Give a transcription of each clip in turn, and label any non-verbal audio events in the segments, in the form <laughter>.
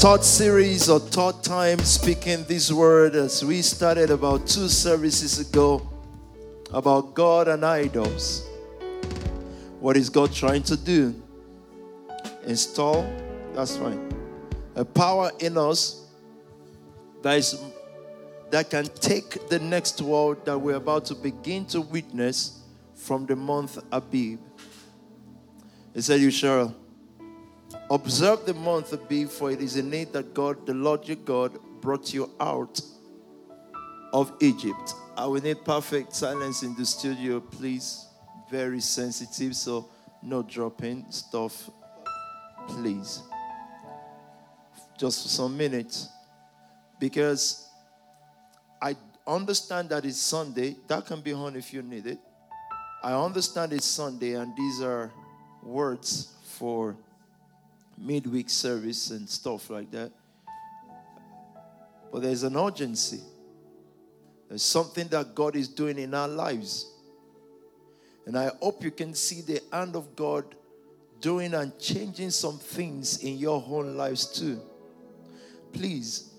third series or third time speaking this word as we started about two services ago about God and idols. What is God trying to do? Install, that's fine. A power in us that is that can take the next world that we're about to begin to witness from the month Abib. He said, You shall observe the month of Abib, for it is in it that God, the Lord your God, brought you out of Egypt. I will need perfect silence in the studio, please. Very sensitive, so no dropping stuff, please. Just for some minutes. Because I understand that it's Sunday. That can be on if you need it. I understand it's Sunday, and these are words for midweek service and stuff like that. But there's an urgency. There's something that God is doing in our lives. And I hope you can see the hand of God doing and changing some things in your own lives too. Please,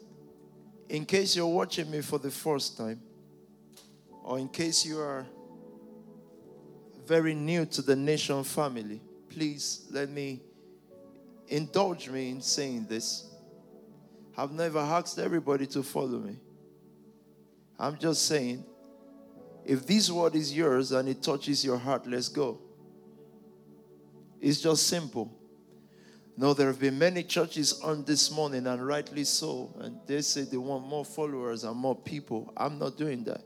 in case you're watching me for the first time, or in case you are very new to the nation family, please let me indulge me in saying this. I've never asked everybody to follow me. I'm just saying, if this word is yours and it touches your heart, let's go. It's just simple. No, there have been many churches on this morning, and rightly so, and they say they want more followers and more people. I'm not doing that.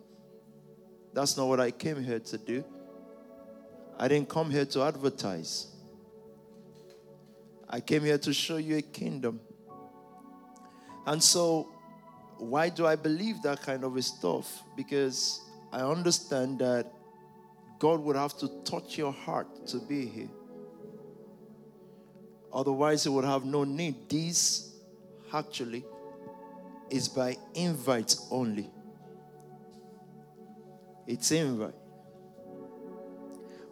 That's not what I came here to do. I didn't come here to advertise. I came here to show you a kingdom. And so, why do I believe that kind of stuff? Because I understand that God would have to touch your heart to be here. Otherwise, He would have no need. This actually is by invite only. It's invite.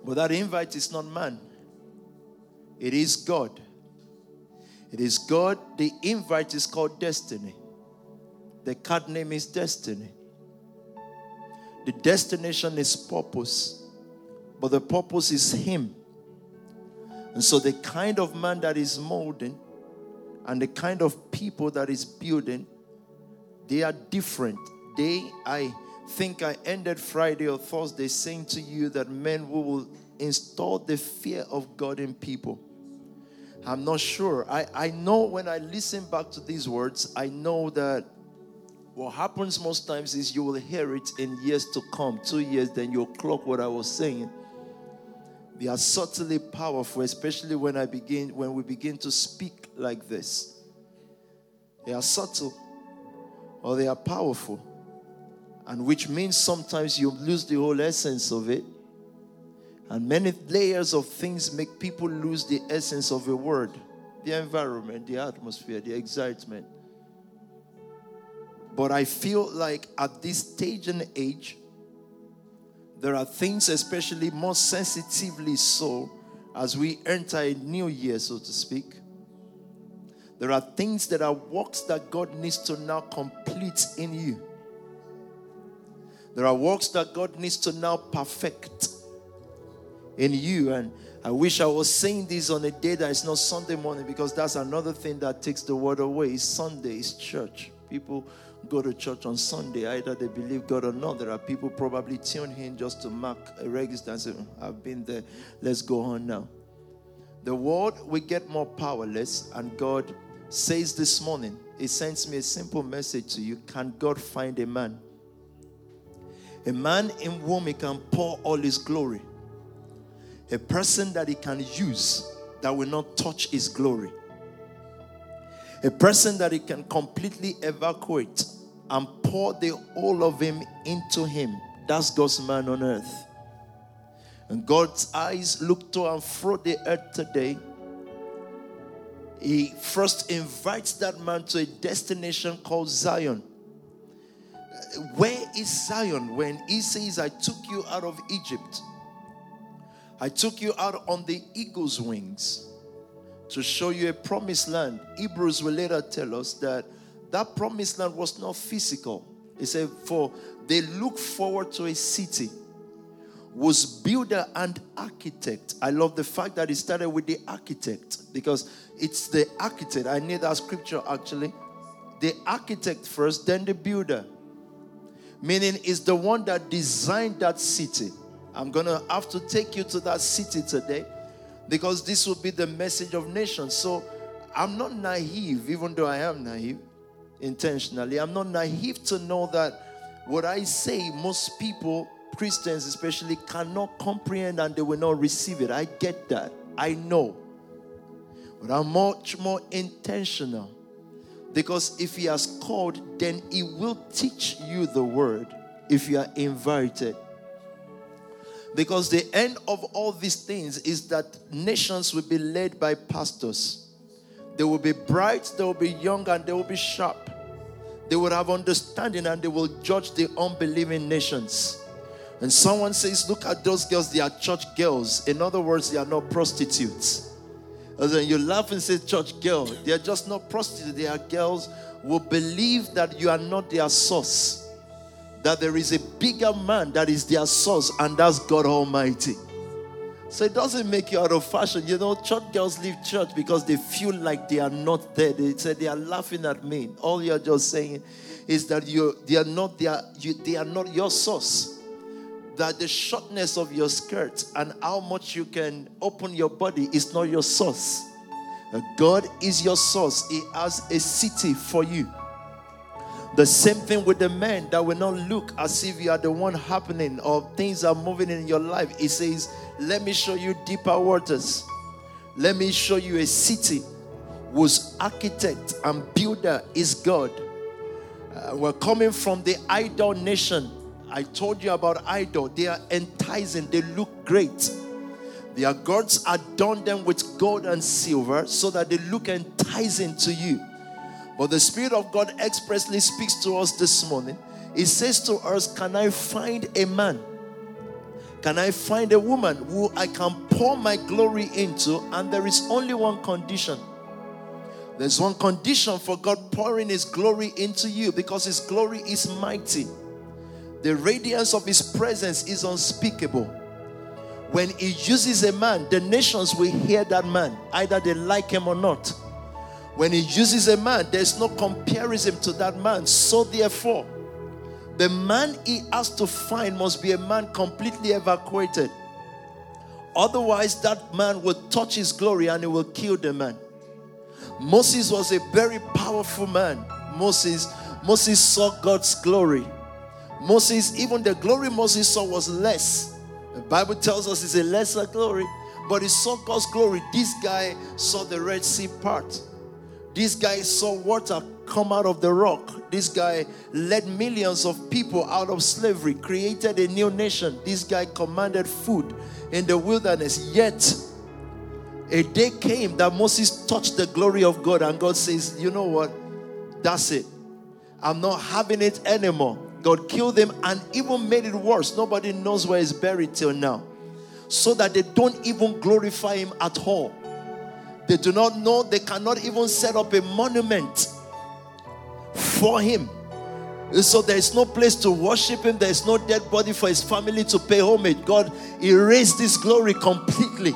But that invite is not man, it is God. It is God. The invite is called destiny. The card name is destiny. The destination is purpose, but the purpose is Him. And so, the kind of man that is molding and the kind of people that is building, they are different. They, I think I ended Friday or Thursday saying to you that men will install the fear of God in people. I'm not sure. I, I know when I listen back to these words, I know that what happens most times is you will hear it in years to come, two years, then you'll clock what I was saying. They are subtly powerful, especially when I begin when we begin to speak like this. They are subtle or they are powerful. And which means sometimes you lose the whole essence of it. And many layers of things make people lose the essence of a word the environment, the atmosphere, the excitement. But I feel like at this stage and age, there are things, especially more sensitively so, as we enter a new year, so to speak. There are things that are works that God needs to now complete in you. There are works that God needs to now perfect in you. And I wish I was saying this on a day that is not Sunday morning because that's another thing that takes the word away. Sunday is church. People go to church on Sunday, either they believe God or not. There are people probably tune in just to mark a register and say, hmm, I've been there, let's go on now. The world will get more powerless, and God says this morning, He sends me a simple message to you Can God find a man? A man in whom He can pour all His glory a person that he can use that will not touch his glory, a person that he can completely evacuate and pour the whole of him into him. That's God's man on earth. And God's eyes look to and fro the earth today. He first invites that man to a destination called Zion. Where is Zion when he says, I took you out of Egypt? I took you out on the eagle's wings to show you a promised land. Hebrews will later tell us that that promised land was not physical. He said, For they look forward to a city, was builder and architect. I love the fact that he started with the architect because it's the architect. I need that scripture actually. The architect first, then the builder. Meaning, is the one that designed that city. I'm going to have to take you to that city today because this will be the message of nations. So I'm not naive, even though I am naive intentionally. I'm not naive to know that what I say, most people, Christians especially, cannot comprehend and they will not receive it. I get that. I know. But I'm much more intentional. Because if He has called, then He will teach you the word if you are invited. Because the end of all these things is that nations will be led by pastors. They will be bright, they will be young, and they will be sharp. They will have understanding and they will judge the unbelieving nations. And someone says, Look at those girls, they are church girls. In other words, they are not prostitutes. And then you laugh and say, Church girl, they are just not prostitutes, they are girls who believe that you are not their source that there is a bigger man that is their source, and that's God Almighty. So it doesn't make you out of fashion. You know, church girls leave church because they feel like they are not there. They say they are laughing at me. All you're just saying is that you they are not their, you, they are not your source. That the shortness of your skirt and how much you can open your body is not your source. God is your source. He has a city for you. The same thing with the men that will not look as if you are the one happening or things are moving in your life. He says, Let me show you deeper waters. Let me show you a city whose architect and builder is God. Uh, we're coming from the idol nation. I told you about idol. They are enticing, they look great. Their gods adorn them with gold and silver so that they look enticing to you. But the Spirit of God expressly speaks to us this morning. He says to us, Can I find a man? Can I find a woman who I can pour my glory into? And there is only one condition. There's one condition for God pouring His glory into you because His glory is mighty. The radiance of His presence is unspeakable. When He uses a man, the nations will hear that man, either they like him or not. When he uses a man, there's no comparison to that man. So, therefore, the man he has to find must be a man completely evacuated. Otherwise, that man will touch his glory and he will kill the man. Moses was a very powerful man. Moses, Moses saw God's glory. Moses, even the glory Moses saw was less. The Bible tells us it's a lesser glory, but he saw God's glory. This guy saw the Red Sea part. This guy saw water come out of the rock. This guy led millions of people out of slavery, created a new nation. This guy commanded food in the wilderness. Yet, a day came that Moses touched the glory of God, and God says, You know what? That's it. I'm not having it anymore. God killed him and even made it worse. Nobody knows where he's buried till now. So that they don't even glorify him at all. They do not know, they cannot even set up a monument for him. So there is no place to worship him, there is no dead body for his family to pay homage. God erased this glory completely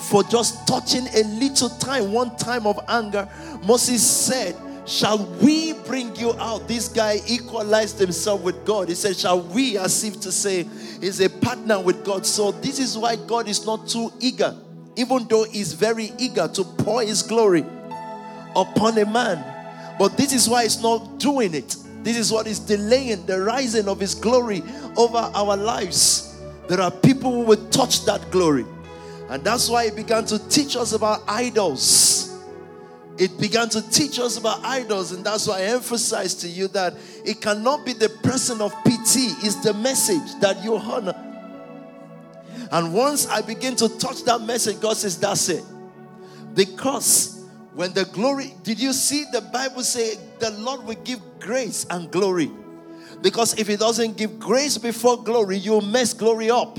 for just touching a little time, one time of anger. Moses said, Shall we bring you out? This guy equalized himself with God. He said, Shall we, as if to say, he's a partner with God. So, this is why God is not too eager even though he's very eager to pour his glory upon a man. But this is why he's not doing it. This is what is delaying the rising of his glory over our lives. There are people who will touch that glory. And that's why he began to teach us about idols. It began to teach us about idols, and that's why I emphasize to you that it cannot be the person of PT, it's the message that you honor. And once I begin to touch that message, God says, That's it. Because when the glory, did you see the Bible say the Lord will give grace and glory? Because if He doesn't give grace before glory, you'll mess glory up.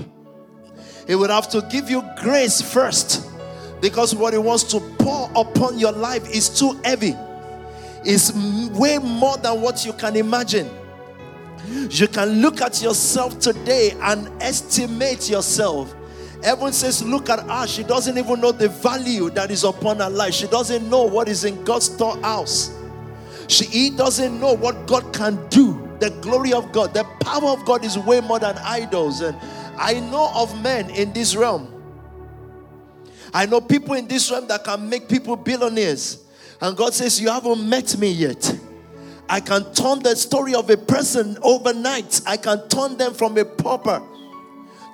He would have to give you grace first Because what He wants to pour upon your life is too heavy, it's way more than what you can imagine. You can look at yourself today and estimate yourself. Everyone says, Look at her. She doesn't even know the value that is upon her life. She doesn't know what is in God's storehouse. She doesn't know what God can do. The glory of God, the power of God is way more than idols. And I know of men in this realm. I know people in this realm that can make people billionaires. And God says, You haven't met me yet. I can turn the story of a person overnight. I can turn them from a pauper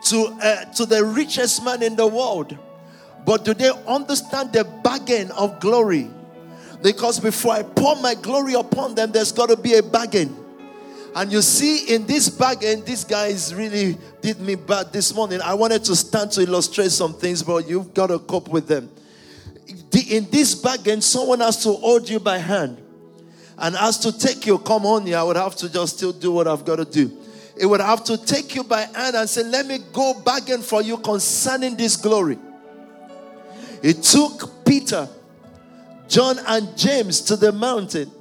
to, uh, to the richest man in the world. But do they understand the bargain of glory? Because before I pour my glory upon them, there's got to be a bargain. And you see, in this bargain, these guys really did me bad this morning. I wanted to stand to illustrate some things, but you've got to cope with them. In this bargain, someone has to hold you by hand and has to take you, come on here, I would have to just still do what I've got to do. It would have to take you by hand and say, Let me go bargain for you concerning this glory. It took Peter, John, and James to the mountain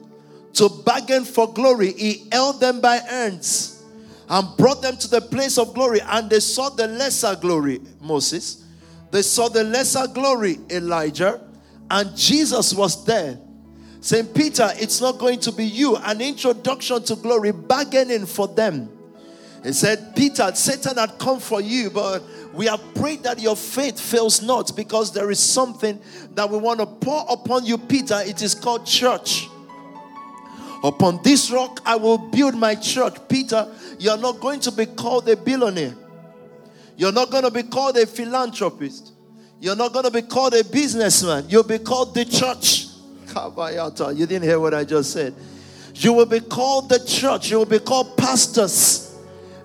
to bargain for glory. He held them by hands and brought them to the place of glory, and they saw the lesser glory, Moses. They saw the lesser glory, Elijah, and Jesus was there. Saint Peter, it's not going to be you. An introduction to glory, bargaining for them. He said, Peter, Satan had come for you, but we have prayed that your faith fails not because there is something that we want to pour upon you, Peter. It is called church. Upon this rock I will build my church. Peter, you're not going to be called a billionaire. You're not going to be called a philanthropist. You're not going to be called a businessman. You'll be called the church. You didn't hear what I just said. You will be called the church, you will be called pastors.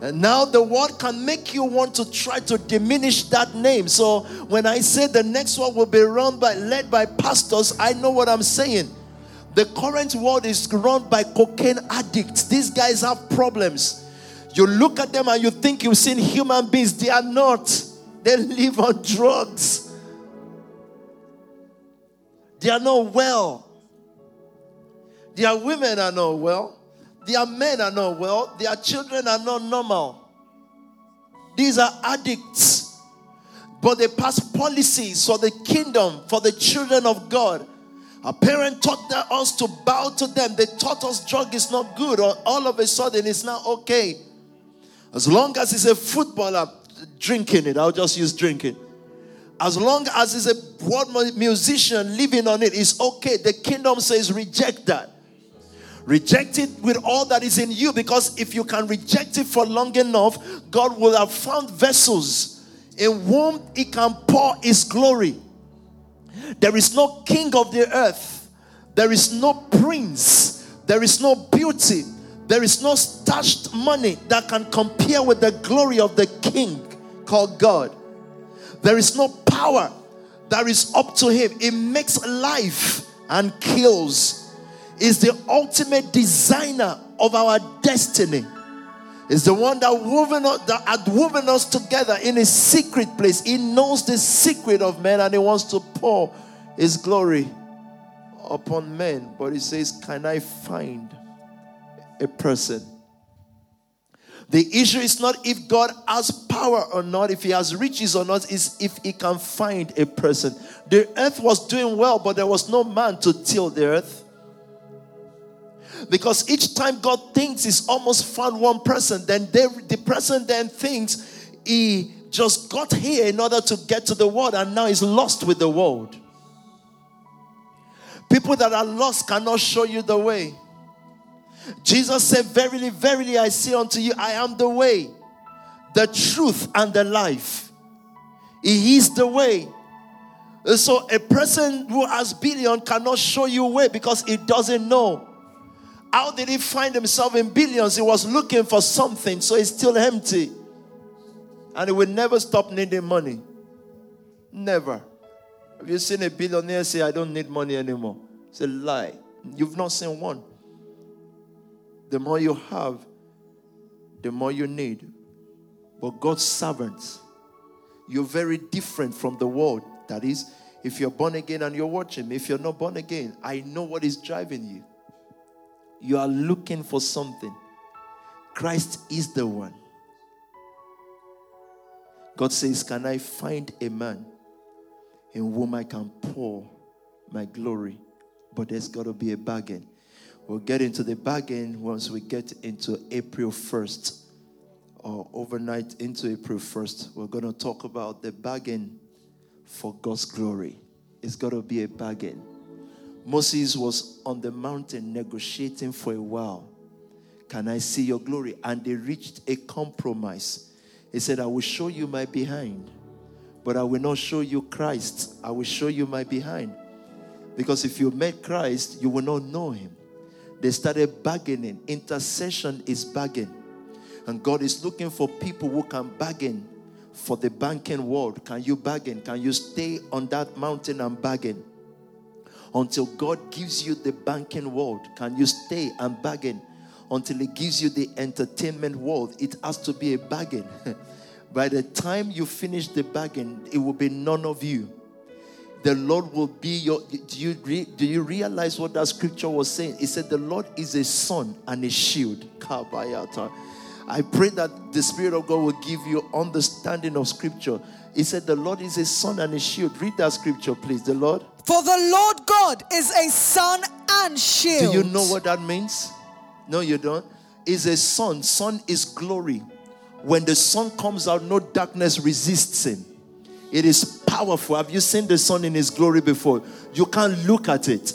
And now the word can make you want to try to diminish that name. So when I say the next one will be run by led by pastors, I know what I'm saying. The current world is run by cocaine addicts. These guys have problems. You look at them and you think you've seen human beings. They are not. They live on drugs. They are not well. Their women are not well. Their men are not well. Their children are not normal. These are addicts. But they pass policies for the kingdom, for the children of God. Our parent taught us to bow to them. They taught us drug is not good, or all of a sudden it's not okay. As long as it's a footballer drinking it, I'll just use drinking. As long as it's a world musician living on it, it's okay. The kingdom says reject that. Reject it with all that is in you because if you can reject it for long enough, God will have found vessels in whom He can pour His glory. There is no king of the earth, there is no prince, there is no beauty, there is no stashed money that can compare with the glory of the king called God. There is no power that is up to him. It makes life and kills. Is the ultimate designer of our destiny. Is the one that woven us, that had woven us together in a secret place. He knows the secret of men and he wants to pour his glory upon men. But he says, Can I find a person the issue is not if God has power or not, if He has riches or not, is if He can find a person. The earth was doing well, but there was no man to till the earth. Because each time God thinks He's almost found one person, then they, the person then thinks He just got here in order to get to the world and now He's lost with the world. People that are lost cannot show you the way. Jesus said, Verily, verily, I say unto you, I am the way, the truth, and the life. He is the way. So a person who has billion cannot show you way because he doesn't know. How did he find himself in billions? He was looking for something, so he's still empty. And he will never stop needing money. Never. Have you seen a billionaire say, I don't need money anymore? It's a lie. You've not seen one. The more you have, the more you need. But God's servants, you're very different from the world. That is, If you're born again and you're watching me, if you're not born again, I know what is driving you. You are looking for something. Christ is the one. God says, Can I find a man in whom I can pour my glory? But there's got to be a bargain. We'll get into the bargain once we get into April 1st or overnight into April 1st. We're going to talk about the bargain for God's glory. It's got to be a bargain. Moses was on the mountain negotiating for a while. Can I see your glory? And they reached a compromise. He said, I will show you my behind, but I will not show you Christ. I will show you my behind. Because if you met Christ, you will not know him. They started bargaining. Intercession is bargain. And God is looking for people who can bargain for the banking world. Can you bargain? Can you stay on that mountain and bargain? Until God gives you the banking world, can you stay and bargain? Until He gives you the entertainment world, it has to be a bargain. <laughs> By the time you finish the bargain, it will be none of you. The Lord will be your. Do you, re, do you realize what that scripture was saying? It said, The Lord is a sun and a shield. Kabayata. I pray that the Spirit of God will give you understanding of Scripture. He said, The Lord is a sun and a shield. Read that scripture, please. The Lord. For the Lord God is a sun and shield. Do you know what that means? No, you don't. Is a sun. Sun is glory. When the sun comes out, no darkness resists him. It is powerful. Have you seen the sun in his glory before? You can't look at it.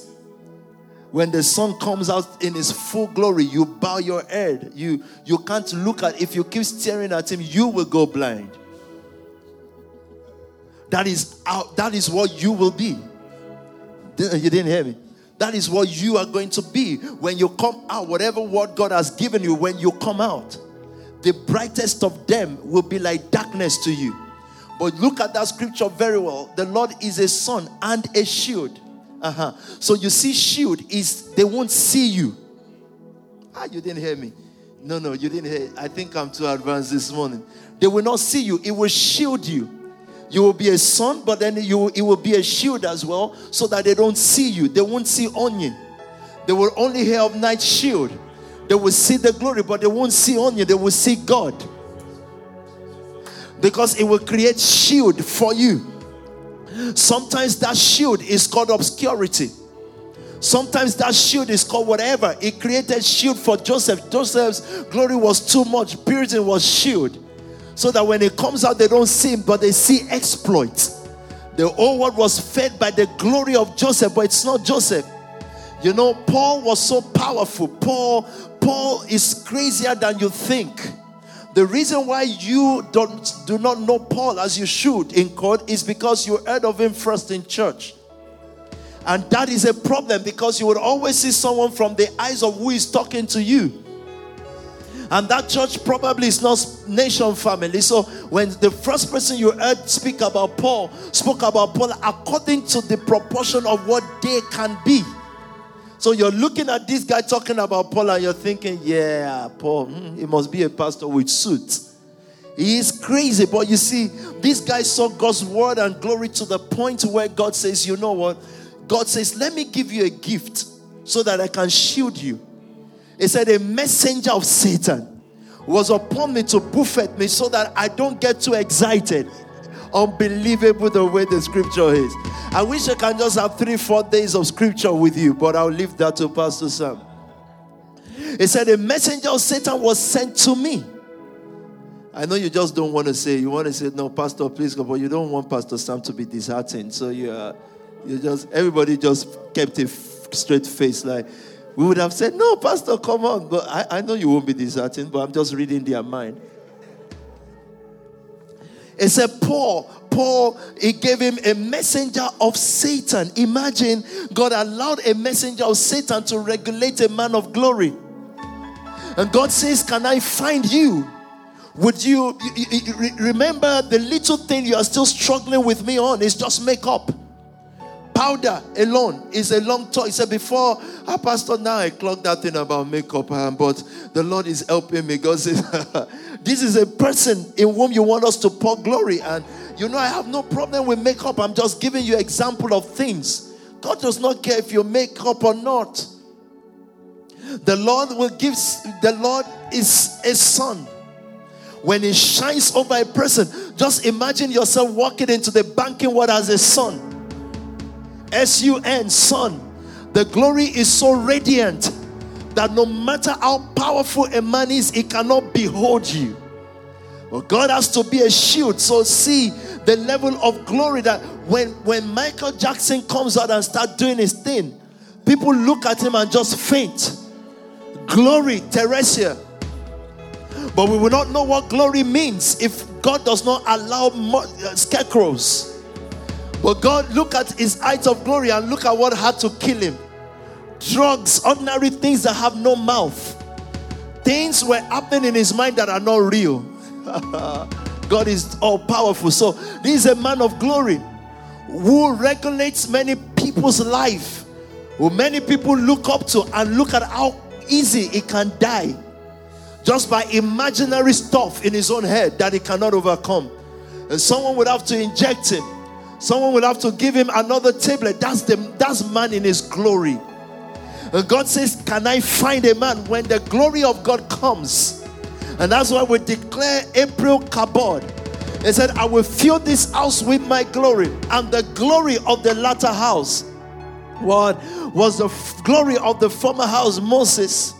When the sun comes out in his full glory you bow your head. You you can't look at if you keep staring at him you will go blind. That is out that is what you will be. You didn't hear me? That is what you are going to be when you come out whatever word god has given you when you come out. The brightest of them will be like darkness to you but look at that scripture very well the lord is a sun and a shield uh-huh. So you see, shield is they won't see you. Ah, you didn't hear me. No, no, you didn't hear. I think I'm too advanced this morning. They will not see you. It will shield you. You will be a sun, but then you it will be a shield as well, so that they don't see you. They won't see onion. They will only hear of night shield. They will see the glory, but they won't see onion. They will see God. Because it will create shield for you. Sometimes that shield is called obscurity. Sometimes that shield is called whatever. It created shield for Joseph. Joseph's glory was too much. Purity was shield. So that when it comes out, they don't see him, but they see exploits. The whole world was fed by the glory of Joseph, but it's not Joseph. You know, Paul was so powerful. Paul, Paul is crazier than you think. The reason why you don't do not know Paul as you should in court is because you heard of him first in church. And that is a problem because you would always see someone from the eyes of who is talking to you. And that church probably is not nation family. So when the first person you heard speak about Paul spoke about Paul according to the proportion of what they can be. So you're looking at this guy talking about Paul and you're thinking, yeah, Paul, hmm, he must be a pastor with suit. He is crazy, but you see, this guy saw God's word and glory to the point where God says, you know what? God says, let me give you a gift so that I can shield you. He said, a messenger of Satan was upon me to buffet me so that I don't get too excited. Unbelievable the way the scripture is. I wish I can just have three, four days of scripture with you, but I'll leave that to Pastor Sam. He said, A messenger of Satan was sent to me. I know you just don't want to say, you want to say, No, Pastor, please go, but you don't want Pastor Sam to be disheartened. So you, you just, everybody just kept a straight face. Like, we would have said, No, Pastor, come on. But I, I know you won't be disheartened, but I'm just reading their mind. It said, Paul, Paul, he gave him a messenger of Satan. Imagine God allowed a messenger of Satan to regulate a man of glory. And God says, Can I find you? Would you, you, you remember the little thing you are still struggling with me on is just makeup? Powder alone is a long talk. He said, Before, ah, Pastor, now I clocked that thing about makeup, um, but the Lord is helping me. God says, <laughs> This is a person in whom you want us to pour glory. And You know, I have no problem with makeup. I'm just giving you example of things. God does not care if you make up or not. The Lord will give, the Lord is a sun. When it shines over a person, just imagine yourself walking into the banking world as a sun. S U N, sun. The glory is so radiant that no matter how powerful a man is, he cannot behold you. Well, God has to be a shield. So see the level of glory that when, when Michael Jackson comes out and start doing his thing, people look at him and just faint. Glory, Teresia. But we will not know what glory means if God does not allow uh, scarecrows. But God, look at his height of glory and look at what had to kill him. Drugs, ordinary things that have no mouth. Things were happening in his mind that are not real. <laughs> God is all powerful. So, this is a man of glory who regulates many people's life, who many people look up to and look at how easy he can die just by imaginary stuff in his own head that he cannot overcome. And someone would have to inject him. Someone will have to give him another tablet. That's the that's man in his glory. And God says, Can I find a man when the glory of God comes? And that's why we declare April Kabod. He said, I will fill this house with my glory. And the glory of the latter house what was the f- glory of the former house, Moses.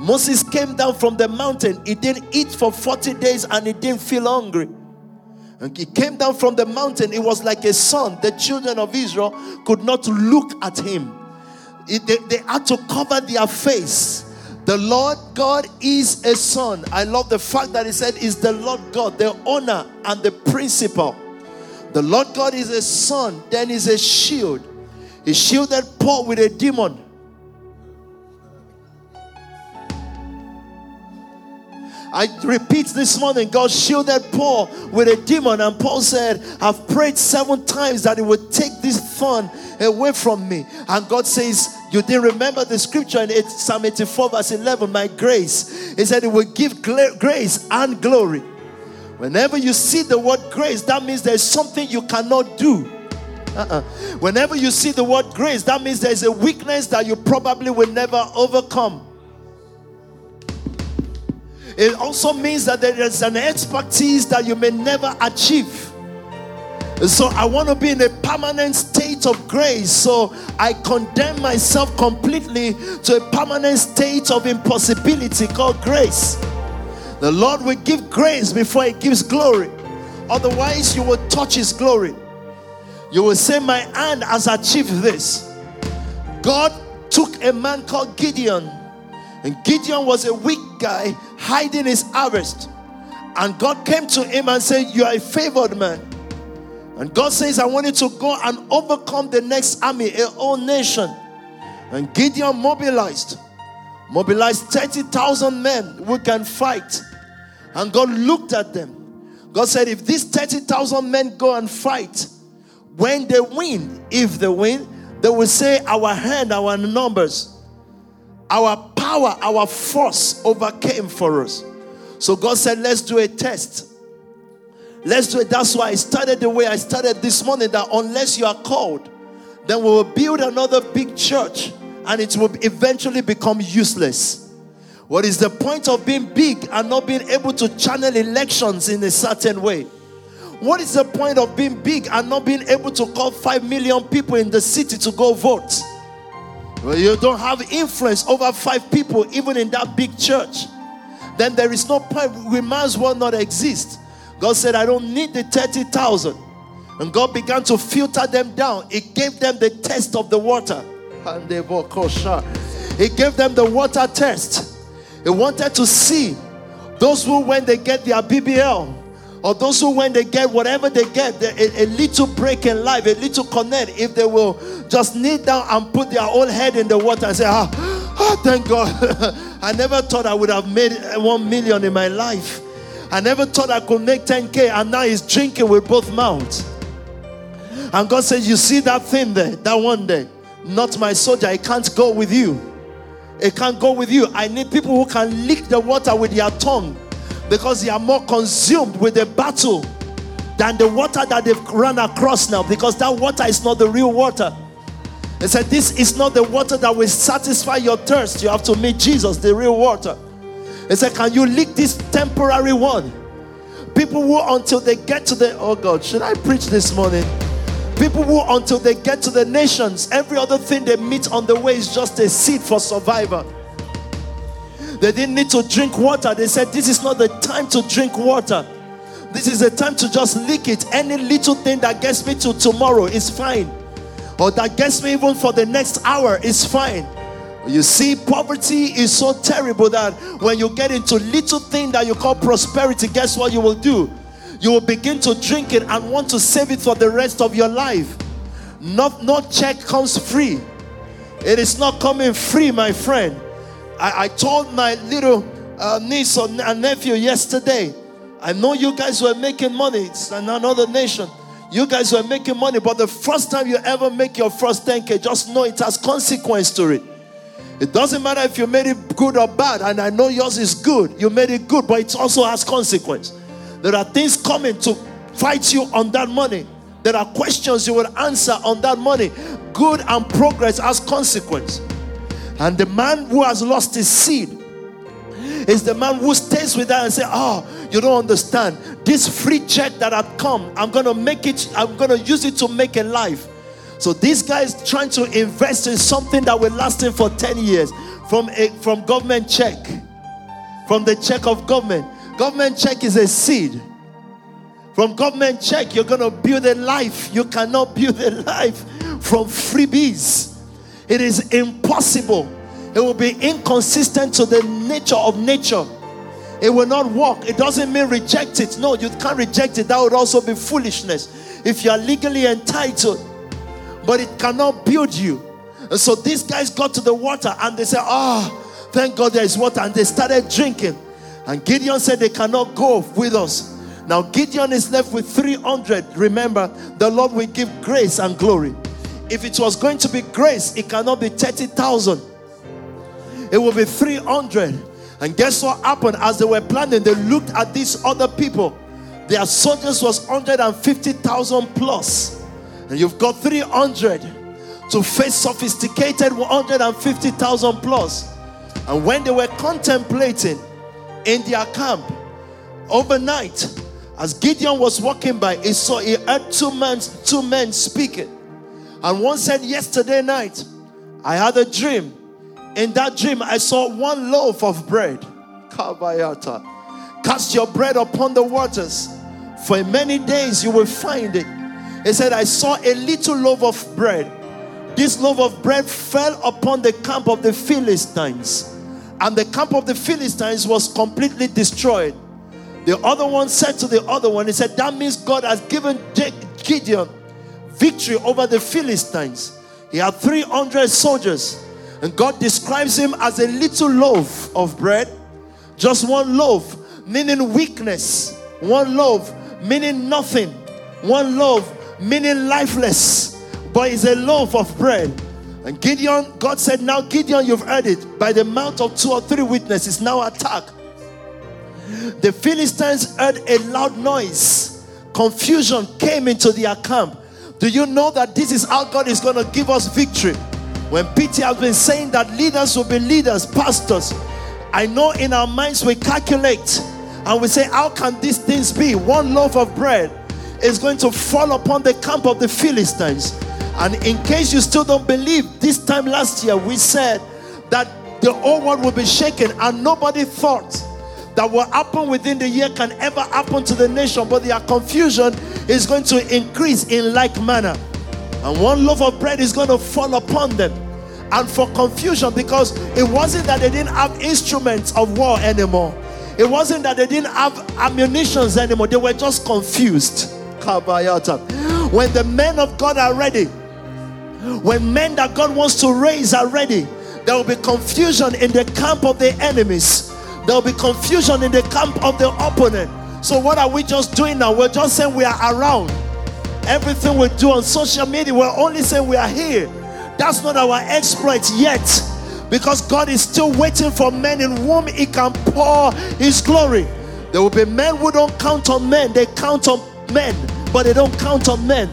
Moses came down from the mountain. He didn't eat for 40 days and he didn't feel hungry. And he came down from the mountain. It was like a sun. The children of Israel could not look at him, it, they, they had to cover their face. The Lord God is a sun. I love the fact that he said is the Lord God, the owner and the principal. The Lord God is a sun, then is a shield. He shielded Paul with a demon. I repeat this morning, God shielded Paul with a demon, and Paul said, I've prayed seven times that it would take this thorn away from me. And God says, You didn't remember the scripture in Psalm 84, verse 11, my grace. He said, It will give grace and glory. Whenever you see the word grace, that means there's something you cannot do. Uh-uh. Whenever you see the word grace, that means there's a weakness that you probably will never overcome. It also means that there is an expertise that you may never achieve. So I want to be in a permanent state of grace. So I condemn myself completely to a permanent state of impossibility called grace. The Lord will give grace before He gives glory. Otherwise, you will touch His glory. You will say, My hand has achieved this. God took a man called Gideon, and Gideon was a weak guy hiding his harvest. And God came to him and said, You are a favored man. And God says, I want you to go and overcome the next army, a whole nation. And Gideon mobilized, mobilized 30,000 men who can fight. And God looked at them. God said, If these 30,000 men go and fight, when they win, if they win, they will say, Our hand, our numbers, our power, our force overcame for us. So God said, Let's do a test. Let's do it. That's why I started the way I started this morning that unless you are called, then we will build another big church and it will eventually become useless. What is the point of being big and not being able to channel elections in a certain way? What is the point of being big and not being able to call 5 million people in the city to go vote? Well, you don't have influence over five people, even in that big church. Then there is no point. We might as well not exist. God said, I don't need the 30,000. And God began to filter them down. He gave them the test of the water. And they He gave them the water test. He wanted to see those who, when they get their BBL, or those who, when they get whatever they get, a, a, little break in life, a little connect, if they will just kneel down and put their whole head in the water and say, Ah, oh, thank God. <laughs> I never thought I would have made one million in my life. I never thought I could make 10K, and now he's drinking with both mouths. And God says, You see that thing there, that one day, not my soldier, I can't go with you. It can't go with you. I need people who can lick the water with their tongue because they are more consumed with the battle than the water that they've run across now because that water is not the real water. They said, This is not the water that will satisfy your thirst. You have to meet Jesus, the real water. They said, Can you lick this temporary one? People who, until they get to the, oh God, should I preach this morning? People who, until they get to the nations, every other thing they meet on the way is just a seed for survival. They didn't need to drink water. They said, This is not the time to drink water. This is the time to just lick it. Any little thing that gets me to tomorrow is fine or that gets me even for the next hour is fine. You see, poverty is so terrible that when you get into little thing that you call prosperity, guess what you will do? You will begin to drink it and want to save it for the rest of your life. Not, no check comes free. It is not coming free, my friend. I, I told my little uh, niece or nephew yesterday, I know you guys were making money. It's another nation. You guys were making money, but the first time you ever make your first 10K, just know it has consequence to it. It doesn't matter if you made it good or bad, and I know yours is good. You made it good, but it also has consequence. There are things coming to fight you on that money. There are questions you will answer on that money. Good and progress has consequence. And the man who has lost his seed is the man who stays with that and say, "Oh, you don't understand. This free check that had come, I'm gonna make it. I'm gonna use it to make a life." So this guy is trying to invest in something that will last him for 10 years from a from government check, from the check of government. Government check is a seed. From government check, you're gonna build a life. You cannot build a <laughs> life from freebies. It is impossible it will be inconsistent to the nature of nature. It will not work. It doesn't mean reject it. No, you can't reject it. That would also be foolishness if you are legally entitled. But it cannot build you. And so these guys got to the water and they said, Oh, thank God there is water. And they started drinking. And Gideon said, They cannot go with us. Now Gideon is left with 300. Remember, the Lord will give grace and glory. If it was going to be grace, it cannot be 30,000 it will be 300. And guess what happened? As they were planning, they looked at these other people. Their soldiers was 150,000 plus. And you've got 300 to face sophisticated 150,000 plus. And when they were contemplating in their camp overnight, as Gideon was walking by, he saw he heard two men, two men speaking. And one said, Yesterday night, I had a dream in that dream, I saw one loaf of bread. Kabayata. Cast your bread upon the waters. For many days you will find it. He said, I saw a little loaf of bread. This loaf of bread fell upon the camp of the Philistines. And the camp of the Philistines was completely destroyed. The other one said to the other one, He said, That means God has given Gideon victory over the Philistines. He had 300 soldiers and God describes him as a little loaf of bread, just one loaf, meaning weakness, one loaf, meaning nothing, one loaf, meaning lifeless, but it's a loaf of bread. And Gideon, God said, Now, Gideon, you've heard it. By the mouth of two or three witnesses, now attack. The Philistines heard a loud noise. Confusion came into their camp. Do you know that this is how God is going to give us victory? When Peter has been saying that leaders will be leaders, pastors, I know in our minds we calculate and we say, How can these things be? One loaf of bread is going to fall upon the camp of the Philistines. And in case you still don't believe, this time last year we said that the whole world will be shaken, and nobody thought that will happen within the year can ever happen to the nation, but their confusion is going to increase in like manner and one loaf of bread is going to fall upon them. And for confusion, because it wasn't that they didn't have instruments of war anymore, it wasn't that they didn't have ammunitions anymore, they were just confused. When the men of God are ready, when men that God wants to raise are ready, there will be confusion in the camp of the enemies. There will be confusion in the camp of the opponent. So, what are we just doing now? We're just saying we are around. Everything we do on social media, we're only saying we are here. That's not our exploit yet. Because God is still waiting for men in whom He can pour His glory. There will be men who don't count on men, they count on men, but they don't count on men.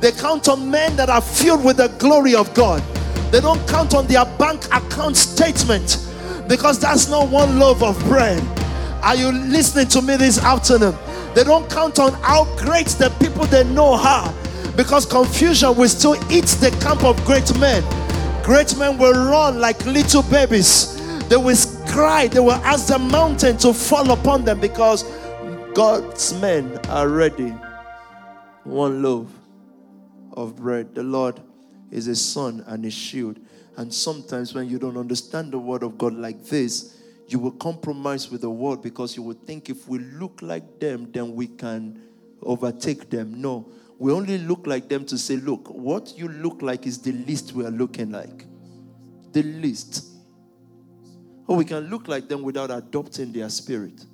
They count on men that are filled with the glory of God. They don't count on their bank account statement because that's not one loaf of bread. Are you listening to me this afternoon? They don't count on how great the people they know are because confusion will still eat the camp of great men. Great men will run like little babies. They will cry. They will ask the mountain to fall upon them because God's men are ready. One loaf of bread. The Lord is a sun and a shield. And sometimes when you don't understand the word of God like this, you will compromise with the world because you will think if we look like them, then we can overtake them. No, we only look like them to say, look, what you look like is the least we are looking like. The least. Or we can look like them without adopting their spirit.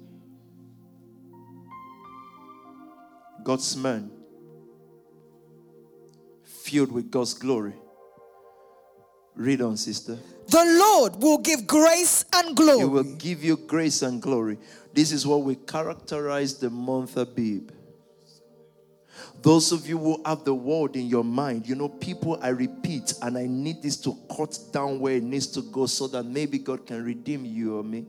God's man, filled with God's glory. Read on, sister. The Lord will give grace and glory. He will give you grace and glory. This is what we characterize the month Abib. Those of you who have the word in your mind, you know, people, I repeat, and I need this to cut down where it needs to go so that maybe God can redeem you or me.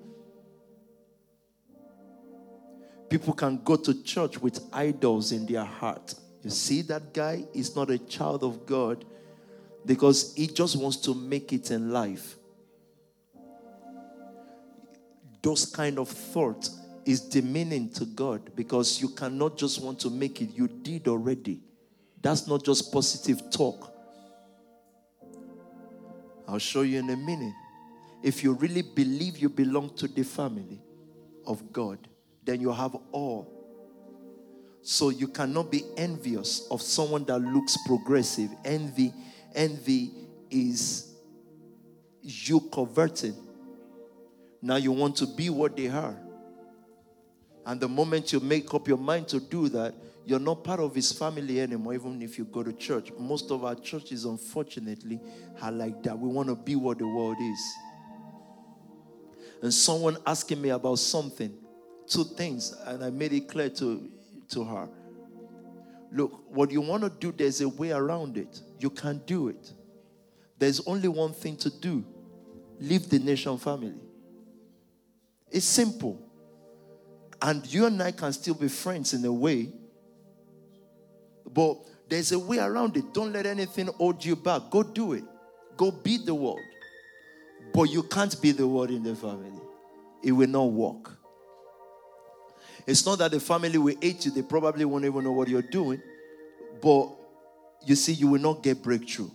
People can go to church with idols in their heart. You see, that guy is not a child of God because he just wants to make it in life. Those kind of thoughts is demeaning to God because you cannot just want to make it, you did already. That's not just positive talk. I'll show you in a minute. If you really believe you belong to the family of God, then you have all. So you cannot be envious of someone that looks progressive. Envy, envy is you converting. Now you want to be what they are. And the moment you make up your mind to do that, you're not part of his family anymore, even if you go to church. Most of our churches, unfortunately, are like that. We want to be what the world is. And someone asking me about something, two things, and I made it clear to, to her. Look, what you want to do, there's a way around it. You can't do it. There's only one thing to do leave the nation family. It's simple. And you and I can still be friends in a way. But there's a way around it. Don't let anything hold you back. Go do it. Go beat the world. But you can't be the world in the family. It will not work. It's not that the family will hate you, they probably won't even know what you're doing. But you see, you will not get breakthrough.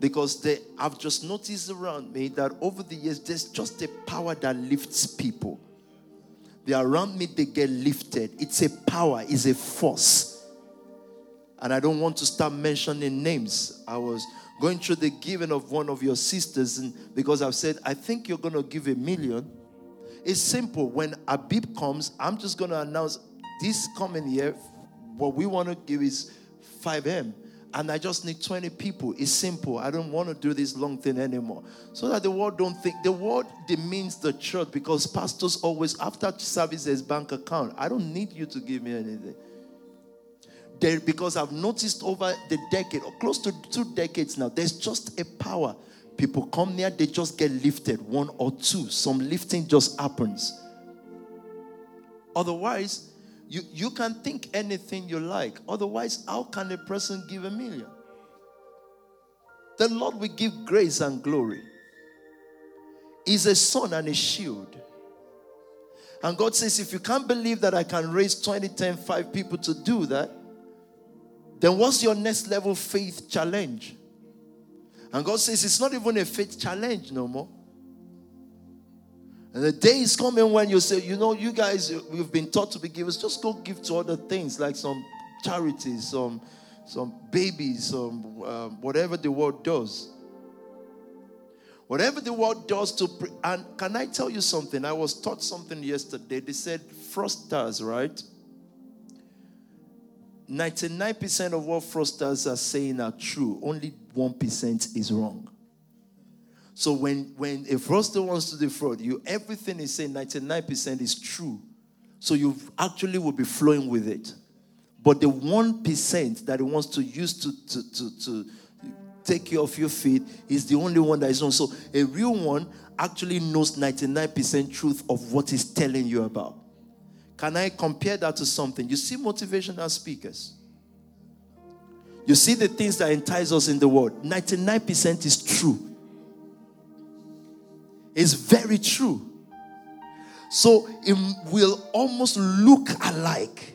Because they, I've just noticed around me that over the years, there's just a power that lifts people. They around me, they get lifted. It's a power, it's a force. And I don't want to start mentioning names. I was going through the giving of one of your sisters, and because I've said, I think you're going to give a million. It's simple. When Abib comes, I'm just going to announce this coming year, what we want to give is 5M and I just need 20 people. It's simple. I don't want to do this long thing anymore. So that the world don't think the world demeans the church because pastors always after services bank account. I don't need you to give me anything. There, because I've noticed over the decade, or close to two decades now, there's just a power. People come near, they just get lifted, one or two. Some lifting just happens. Otherwise, you, you can think anything you like. Otherwise, how can a person give a million? The Lord will give grace and glory. He's a sun and a shield. And God says, if you can't believe that I can raise 20, 10, 5 people to do that, then what's your next level faith challenge? And God says, it's not even a faith challenge no more. And the day is coming when you say, you know, you guys, we've been taught to be givers. Just go give to other things like some charities, some, some babies, some uh, whatever the world does. Whatever the world does to, pre- and can I tell you something? I was taught something yesterday. They said fraudsters, right? 99% of what fraudsters are saying are true. Only 1% is wrong. So when, when a fraudster wants to defraud you, everything is saying 99% is true. So you actually will be flowing with it. But the 1% that he wants to use to, to, to, to take care of your feet is the only one that is known. So a real one actually knows 99% truth of what he's telling you about. Can I compare that to something? You see motivational speakers. You see the things that entice us in the world. 99% is true. It's very true. So it will almost look alike.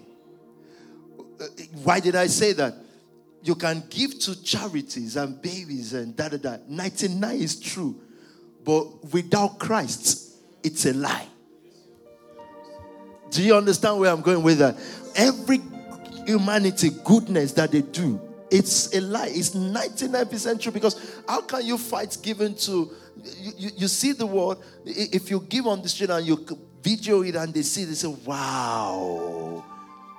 Uh, why did I say that? You can give to charities and babies and da da da. 99 is true. But without Christ, it's a lie. Do you understand where I'm going with that? Every humanity goodness that they do, it's a lie. It's 99% true because how can you fight giving to you, you, see the world if you give on the street and you video it and they see they say wow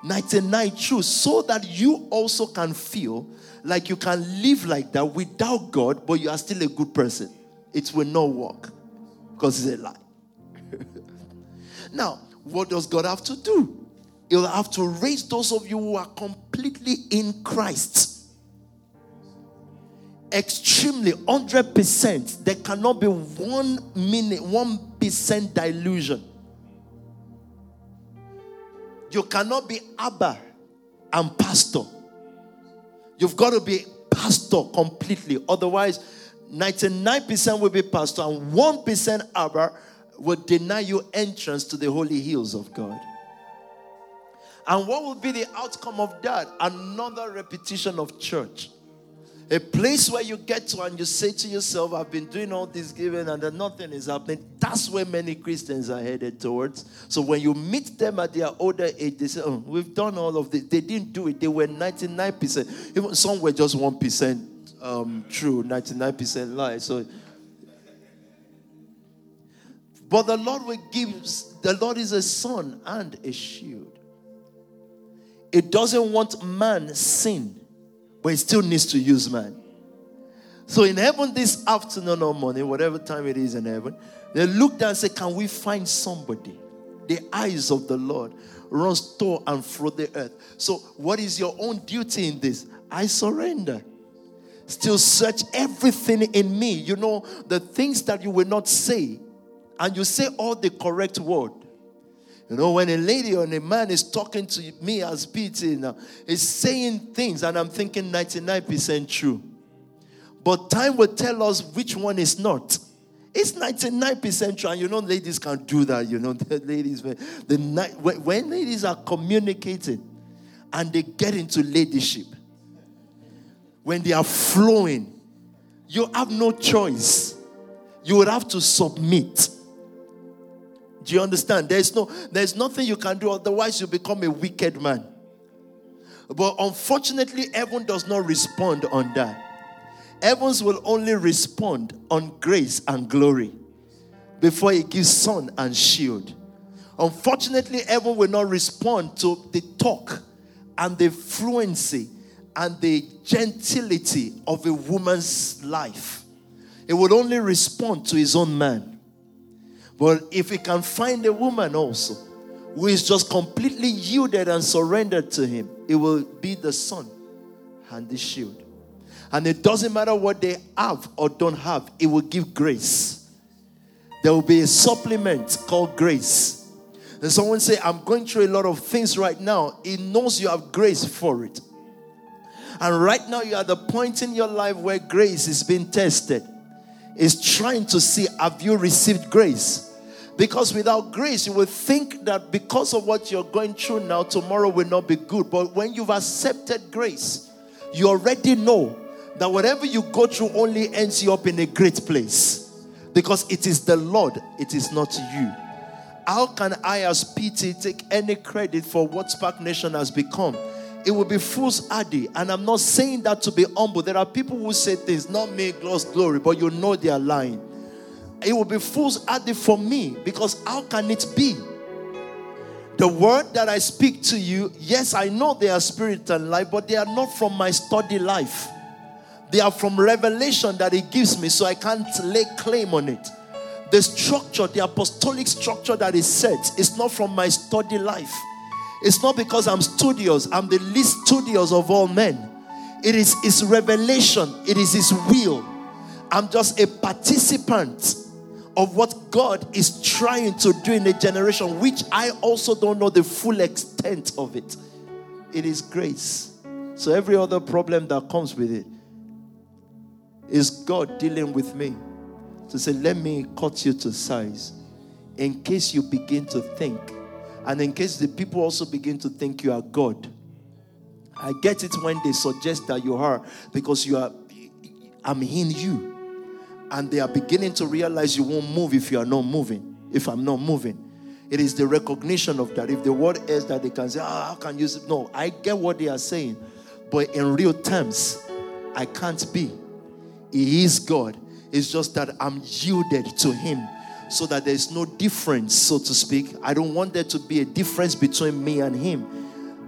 99 true so that you also can feel like you can live like that without god but you are still a good person it will not work because it's a lie. <laughs> now, what does God have to do? He'll have to raise those of you who are completely in Christ. Extremely, 100%. There cannot be one minute, 1% dilution. You cannot be Abba and pastor. You've got to be pastor completely. Otherwise, 99% will be pastor, and 1% Abba will deny you entrance to the holy hills of God. And what will be the outcome of that? Another repetition of church. A place where you get to and you say to yourself, I've been doing all this giving and then nothing is happening. That's where many Christians are headed towards. So when you meet them at their older age, they say, Oh, we've done all of this. They didn't do it. They were 99%. Even some were just 1% um, true, 99% lie. So, but the Lord will give, the Lord is a sun and a shield. It doesn't want man sin, but it still needs to use man. So in heaven this afternoon or morning, whatever time it is in heaven, they looked and said, Can we find somebody? The eyes of the Lord runs to and fro the earth. So, what is your own duty in this? I surrender still search everything in me. You know, the things that you will not say, and you say all the correct word. You know, when a lady or a man is talking to me as Peter, now, is saying things, and I'm thinking 99% true. But time will tell us which one is not. It's 99% true. And you know, ladies can't do that. You know, <laughs> the ladies, the, night, when ladies are communicating and they get into leadership, when they are flowing, you have no choice. You would have to submit. Do you understand? There's no there's nothing you can do otherwise you become a wicked man. But unfortunately, heaven does not respond on that. Heavens will only respond on grace and glory before it gives sun and shield. Unfortunately, heaven will not respond to the talk and the fluency and the gentility of a woman's life. It would only respond to his own man. But if he can find a woman also who is just completely yielded and surrendered to him, it will be the sun and the shield. And it doesn't matter what they have or don't have, it will give grace. There will be a supplement called grace. And someone say, I'm going through a lot of things right now. He knows you have grace for it. And right now, you're at the point in your life where grace is being tested. Is trying to see have you received grace? Because without grace, you will think that because of what you're going through now, tomorrow will not be good. But when you've accepted grace, you already know that whatever you go through only ends you up in a great place. Because it is the Lord, it is not you. How can I, as PT, take any credit for what Spark Nation has become? It will be fools' foolhardy. And I'm not saying that to be humble. There are people who say things, not me, lost glory, but you know they are lying. It will be fools' foolhardy for me because how can it be? The word that I speak to you, yes, I know they are spirit and life, but they are not from my study life. They are from revelation that He gives me, so I can't lay claim on it. The structure, the apostolic structure that is set, is not from my study life It's not because I'm studious, I'm the least studious of all men. It is His revelation, it is His will. I'm just a participant of what God is trying to do in a generation, which I also don't know the full extent of it. It is grace. So every other problem that comes with it is God dealing with me to say, let me cut you to size in case you begin to think. And in case the people also begin to think you are God. I get it when they suggest that you are because you are I'm in you. And they are beginning to realize you won't move if you are not moving, if I'm not moving. It is the recognition of that. If the word is that they can say, oh, how can you say? No, I get what they are saying. But in real terms, I can't be. He is God. It's just that I'm yielded to Him so that there's no difference, so to speak. I don't want there to be a difference between me and Him.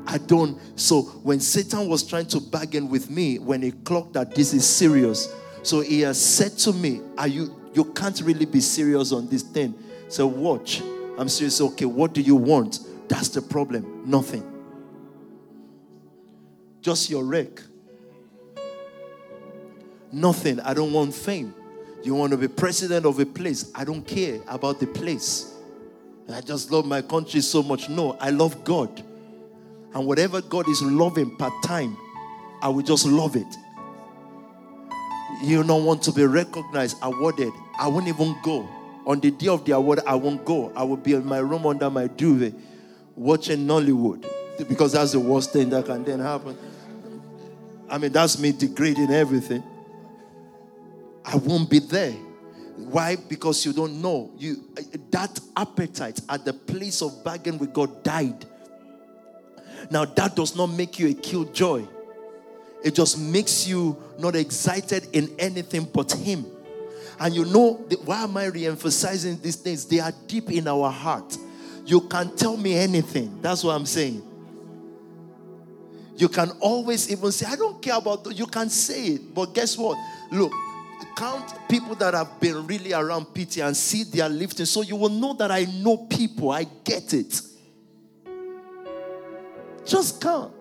I don't. So when Satan was trying to bargain with me, when he clocked that this is serious, so he has said to me, Are you you can't really be serious on this thing? So watch. I'm serious. Okay, what do you want? That's the problem. Nothing. Just your wreck. Nothing. I don't want fame. You want to be president of a place. I don't care about the place. I just love my country so much. No, I love God. And whatever God is loving part time, I will just love it. You don't want to be recognized, awarded. I won't even go. On the day of the award, I won't go. I will be in my room under my duvet watching Nollywood because that's the worst thing that can then happen. I mean, that's me degrading everything. I won't be there. Why? Because you don't know. You that appetite at the place of bargain with God died. Now that does not make you a killjoy. It just makes you not excited in anything but Him. And you know, why am I re-emphasizing these things? They are deep in our heart. You can tell me anything. That's what I'm saying. You can always even say, I don't care about You can say it. But guess what? Look, count people that have been really around PT and see their lifting. So you will know that I know people. I get it. Just count.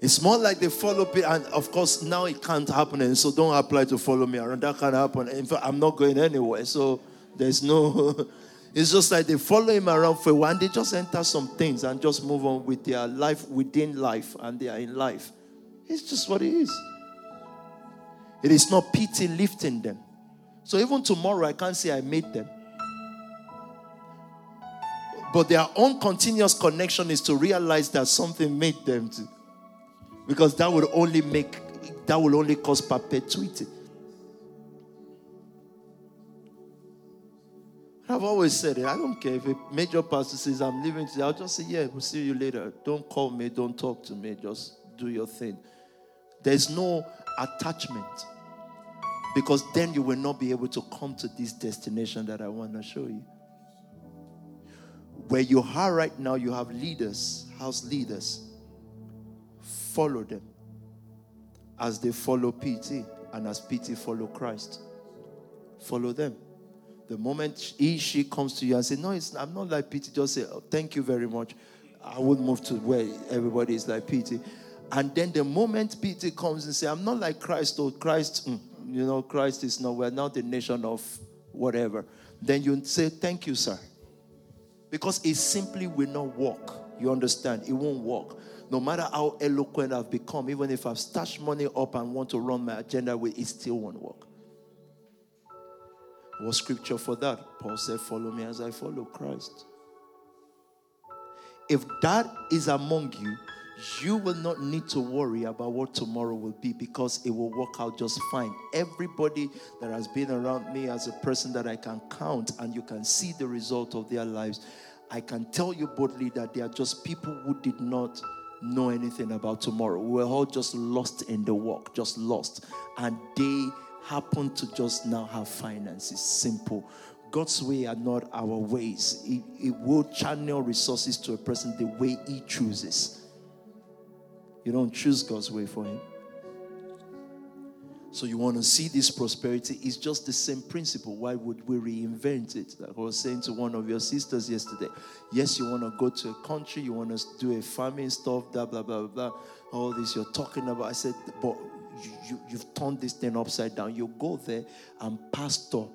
It's more like they follow me, and of course now it can't happen, and so don't apply to follow me around. That can't happen. In fact, I'm not going anywhere, so there's no. <laughs> it's just like they follow him around for a while, and they just enter some things and just move on with their life within life, and they are in life. It's just what it is. It is not pity lifting them. So even tomorrow, I can't say I made them. But their own continuous connection is to realize that something made them to. Because that would only make that will only cause perpetuity. I've always said it. I don't care if a major pastor says I'm leaving today. I'll just say, Yeah, we'll see you later. Don't call me, don't talk to me, just do your thing. There's no attachment. Because then you will not be able to come to this destination that I want to show you. Where you are right now, you have leaders, house leaders. Follow them as they follow PT and as PT follow Christ. Follow them. The moment he, she comes to you and say, No, it's, I'm not like PT, just say, oh, Thank you very much. I would move to where everybody is like PT. And then the moment PT comes and say, I'm not like Christ, or Christ, mm, you know, Christ is not, we're not the nation of whatever. Then you say, Thank you, sir. Because it simply will not work. You understand? It won't work. No matter how eloquent I've become, even if I've stashed money up and want to run my agenda with it, still won't work. What scripture for that? Paul said, Follow me as I follow Christ. If that is among you, you will not need to worry about what tomorrow will be because it will work out just fine. Everybody that has been around me as a person that I can count and you can see the result of their lives, I can tell you boldly that they are just people who did not know anything about tomorrow. We were all just lost in the walk, just lost. And they happen to just now have finances. Simple. God's way are not our ways. It, it will channel resources to a person the way He chooses. You don't choose God's way for him. So you want to see this prosperity? It's just the same principle. Why would we reinvent it? Like I was saying to one of your sisters yesterday. Yes, you want to go to a country, you want to do a farming stuff, blah blah blah blah. All this you're talking about. I said, but you, you, have turned this thing upside down. You go there and pastor,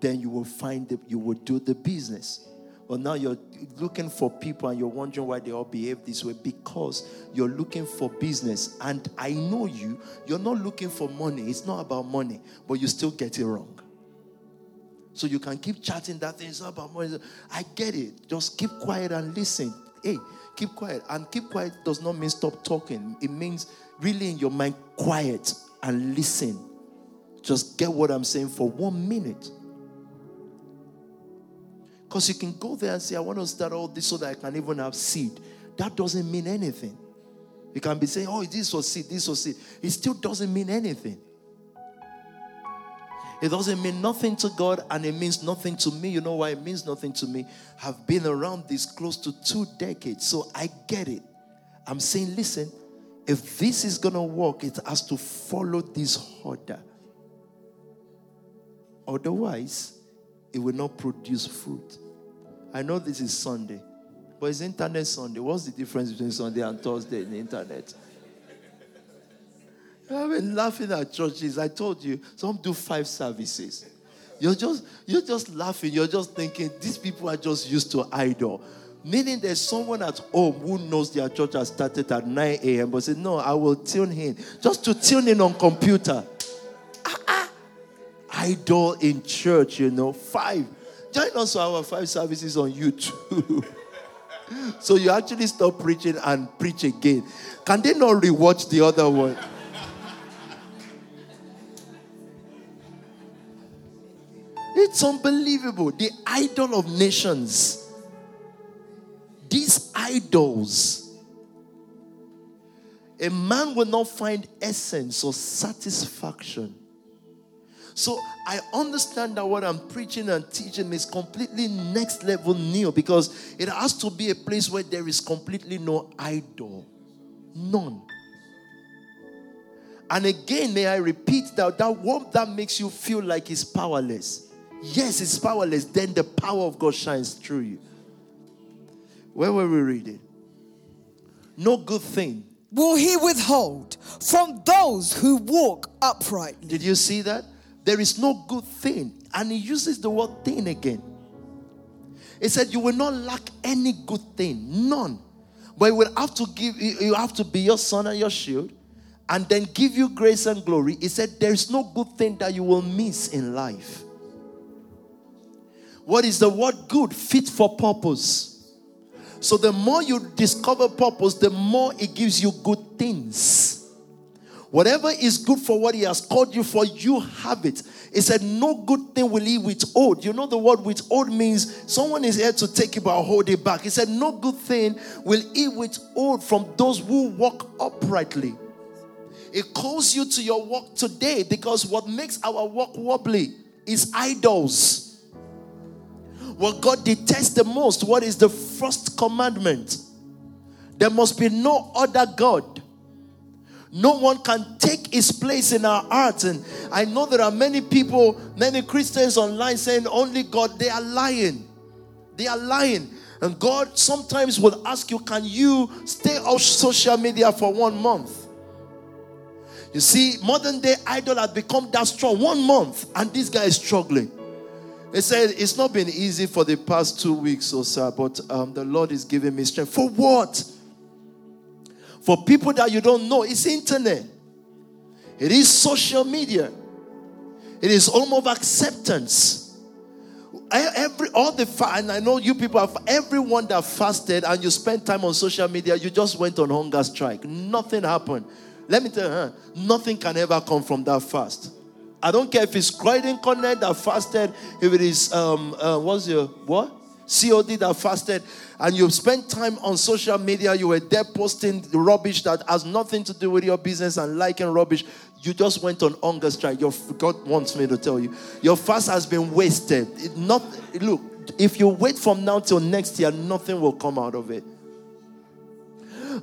then you will find that you will do the business. But now you're looking for people and you're wondering why they all behave this way because you're looking for business. And I know you, you're not looking for money. It's not about money, but you still get it wrong. So you can keep chatting that thing, it's not about money. I get it. Just keep quiet and listen. Hey, keep quiet. And keep quiet does not mean stop talking, it means really in your mind, quiet and listen. Just get what I'm saying for one minute. Because you can go there and say, I want to start all this so that I can even have seed. That doesn't mean anything. You can be saying, oh, this was seed, this was seed. It still doesn't mean anything. It doesn't mean nothing to God and it means nothing to me. You know why it means nothing to me? I've been around this close to two decades, so I get it. I'm saying, listen, if this is going to work, it has to follow this order. Otherwise, it will not produce fruit. I know this is Sunday, but it's Internet Sunday. What's the difference between Sunday and Thursday in the internet? <laughs> I've been laughing at churches. I told you, some do five services. You're just you're just laughing. You're just thinking these people are just used to idol. Meaning there's someone at home who knows their church has started at 9 a.m. but say, No, I will tune in. Just to tune in on computer. Idol in church, you know. Five. Join us for our five services on YouTube. <laughs> so you actually stop preaching and preach again. Can they not rewatch the other one? It's unbelievable. The idol of nations. These idols. A man will not find essence or satisfaction so I understand that what I'm preaching and teaching is completely next level new because it has to be a place where there is completely no idol. None. And again, may I repeat that that what that makes you feel like is powerless. Yes, it's powerless. Then the power of God shines through you. Where were we reading? No good thing will he withhold from those who walk uprightly. Did you see that? There is no good thing. And he uses the word thing again. He said, You will not lack any good thing, none. But you will have to give, you have to be your sun and your shield, and then give you grace and glory. He said, There is no good thing that you will miss in life. What is the word good? Fit for purpose. So the more you discover purpose, the more it gives you good things. Whatever is good for what He has called you for, you have it. He said, No good thing will He withhold. You know, the word withhold means someone is here to take it but hold it back. He said, No good thing will He withhold from those who walk uprightly. It calls you to your walk today because what makes our walk wobbly is idols. What God detests the most, what is the first commandment? There must be no other God. No one can take his place in our hearts. And I know there are many people, many Christians online saying only God. They are lying. They are lying. And God sometimes will ask you, Can you stay off social media for one month? You see, modern day idol has become that strong. One month, and this guy is struggling. They said it's not been easy for the past two weeks or so, but um, the Lord is giving me strength. For what? For people that you don't know, it's internet. It is social media. It is home of acceptance. Every all the and I know you people have everyone that fasted and you spent time on social media, you just went on hunger strike. Nothing happened. Let me tell you, nothing can ever come from that fast. I don't care if it's Croydon Connect that fasted, if it is um uh, what's your what? COD that fasted, and you spent time on social media, you were there posting rubbish that has nothing to do with your business and liking rubbish. You just went on hunger strike. Your God wants me to tell you, your fast has been wasted. It not look. If you wait from now till next year, nothing will come out of it.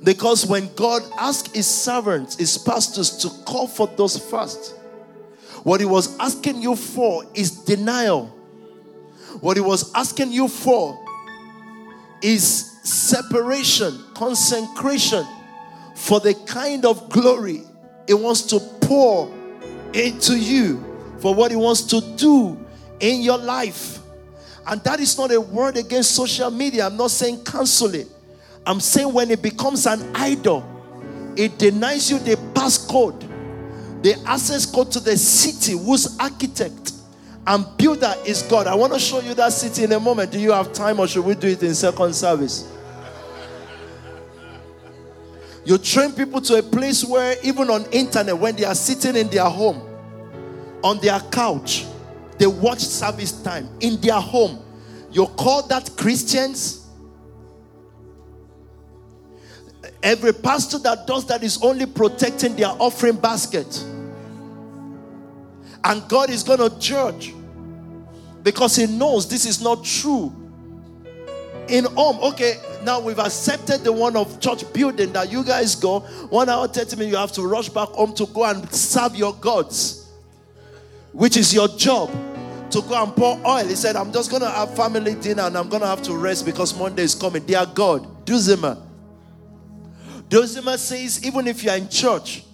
Because when God asked his servants, his pastors to call for those fast, what he was asking you for is denial. What he was asking you for is separation, consecration for the kind of glory he wants to pour into you, for what he wants to do in your life. And that is not a word against social media. I'm not saying cancel it. I'm saying when it becomes an idol, it denies you the passcode, the access code to the city whose architect and builder is God. I want to show you that city in a moment. Do you have time or should we do it in second service? You train people to a place where even on internet, when they are sitting in their home, on their couch, they watch service time in their home. You call that Christians? Every pastor that does that is only protecting their offering basket. And God is going to judge because He knows this is not true. In home, okay, now we've accepted the one of church building that you guys go one hour 30 minutes, you have to rush back home to go and serve your gods, which is your job to go and pour oil. He said, I'm just to have family dinner and I'm to have to rest because Monday is coming. Dear God, Duzima. Duzima says, even if you're in church,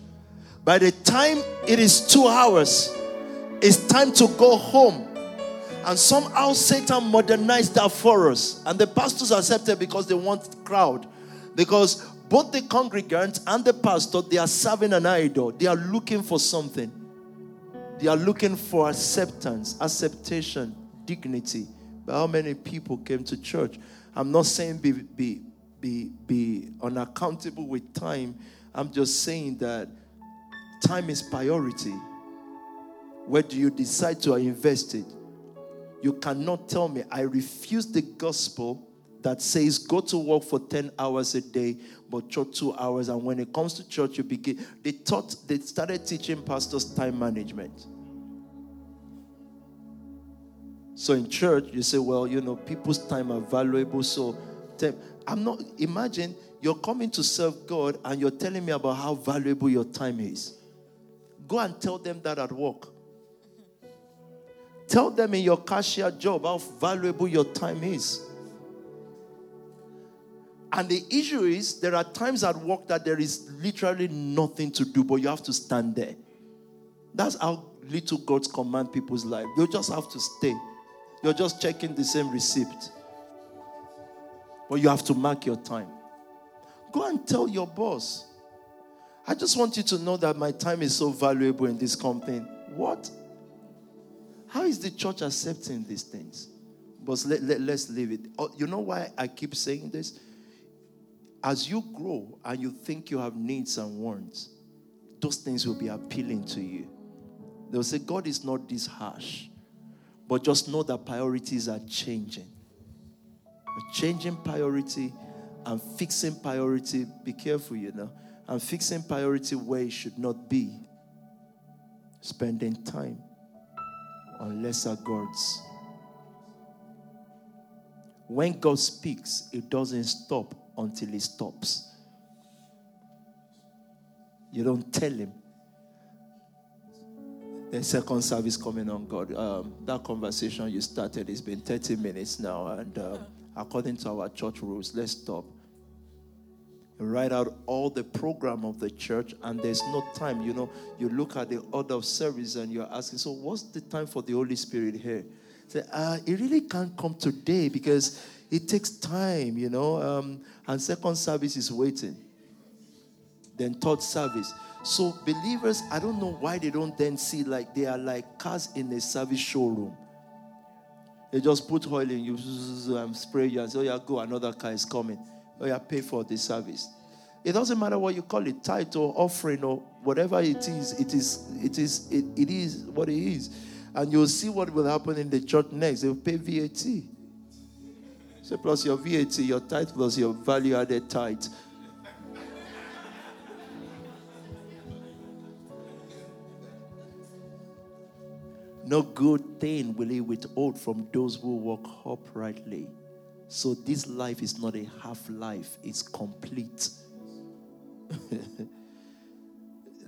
by the time it is two hours, it's time to go home. And somehow Satan modernized that for us. And the pastors accepted because they want crowd. Because both the congregants and the pastor, they are serving an idol. They are looking for something. They are looking for acceptance, acceptation, dignity. But how many people came to church? I'm not saying be, be, be, be unaccountable with time. I'm just saying that time is priority. Where do you decide to invest it? You cannot tell me, I refuse the gospel that says go to work for 10 hours a day, but church two hours. And when it comes to church, you begin. They taught, they started teaching pastors time management. So in church, you say, well, you know, people's time are valuable. So I'm not, imagine you're coming to serve God and you're telling me about how valuable your time is. Go and tell them that at work. Tell them in your cashier job how valuable your time is. And the issue is, there are times at work that there is literally nothing to do, but you have to stand there. That's how little God's command people's life. You just have to stay. You're just checking the same receipt. But you have to mark your time. Go and tell your boss. I just want you to know that my time is so valuable in this company. What? How is the church accepting these things? But let, let, let's leave it. Oh, you know why I keep saying this? As you grow and you think you have needs and wants, those things will be appealing to you. They'll say, God is not this harsh. But just know that priorities are changing. Changing priority and fixing priority, be careful, you know, and fixing priority where it should not be. Spending time on lesser gods. When God speaks, it doesn't stop until He stops. You don't tell Him. The second service coming on God. Um, that conversation you started, it's been 30 minutes now, and uh, according to our church rules, let's stop write out all the program of the church and there's no time you know you look at the order of service and you're asking so what's the time for the holy spirit here? Say uh, it really can't come today because it takes time you know um, and second service is waiting. Then third service. So believers i don't know why they don't then see like they are like cars in a service showroom. They just put oil in you <laughs> and spray you and say oh yeah go another car is coming Oh, or you pay for the service. It doesn't matter what you call it, tithe or offering or whatever it is, it is, it is, it, it is what it is. And you'll see what will happen in the church next. They'll pay VAT. So plus your VAT, your tithe plus your value added tithe. No good thing will he withhold from those who walk uprightly. So this life is not a half life, it's complete. <laughs>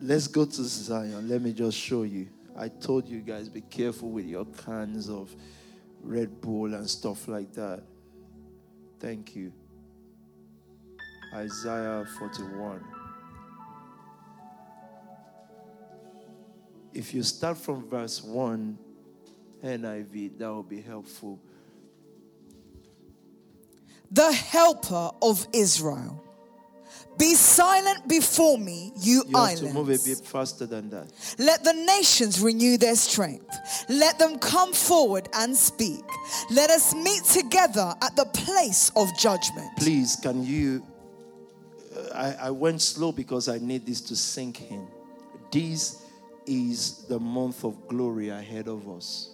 Let's go to Zion. Let me just show you. I told you guys be careful with your cans of Red Bull and stuff like that. Thank you. Isaiah 41. If you start from verse 1, NIV, that will be helpful. The helper of Israel. Be silent before me, you, You have to move a bit faster than that. Let the nations renew their strength. Let them come forward and speak. Let us meet together at the place of judgment. Please, can you? uh, I, I went slow because I need this to sink in. This is the month of glory ahead of us.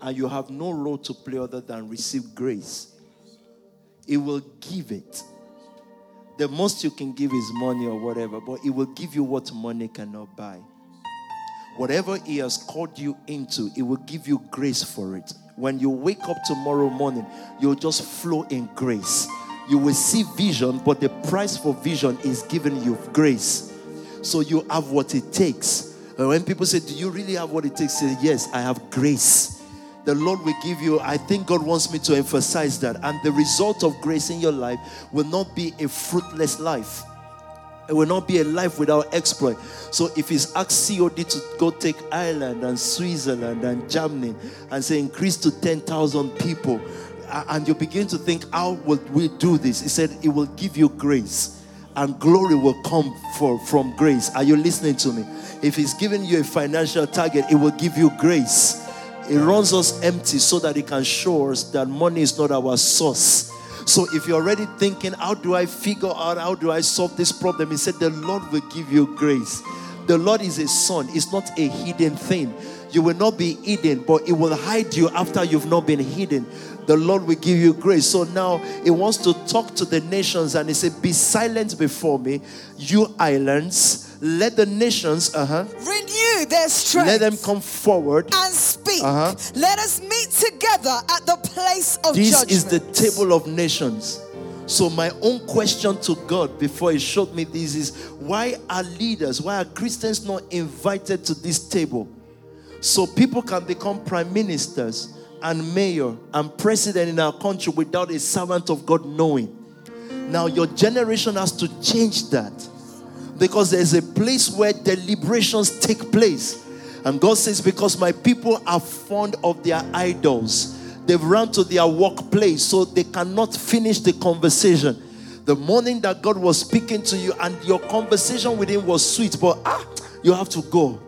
And you have no role to play other than receive grace. It will give it. The most you can give is money or whatever, but it will give you what money cannot buy. Whatever He has called you into, it will give you grace for it. When you wake up tomorrow morning, you'll just flow in grace. You will see vision, but the price for vision is giving you grace. So you have what it takes. When people say, Do you really have what it takes? Say, Yes, I have grace. The Lord will give you, I think God wants me to emphasize that. And the result of grace in your life will not be a fruitless life. It will not be a life without exploit. So if he's asked COD to go take Ireland and Switzerland and Germany and say increase to 10,000 people, and you begin to think, how will we do this? He said, it will give you grace and glory will come for, from grace. Are you listening to me? If he's giving you a financial target, it will give you grace. It runs us empty so that it can show us that money is not our source. So if you're already thinking, how do I figure out how do I solve this problem? He said, the Lord will give you grace. The Lord is a sun, it's not a hidden thing. You will not be hidden, but it will hide you after you've not been hidden. The Lord will give you grace. So now he wants to talk to the nations and he said, Be silent before me, you islands. Let the nations, uh-huh, Renew their strength. let them come forward. and speak. Uh-huh. Let us meet together at the place of This judgment. This is the table of nations. So, my own question to God before He showed me this is why are leaders, why are Christians not invited to this table? So, people can become prime ministers and mayor and president in our country without a servant of God knowing. Now, your generation has to change that because there's a place where deliberations take place. And God says, Because my people are fond of their idols, they've run to their workplace so they cannot finish the conversation. The morning that God was speaking to you and your conversation with Him was sweet, but ah, you have to go.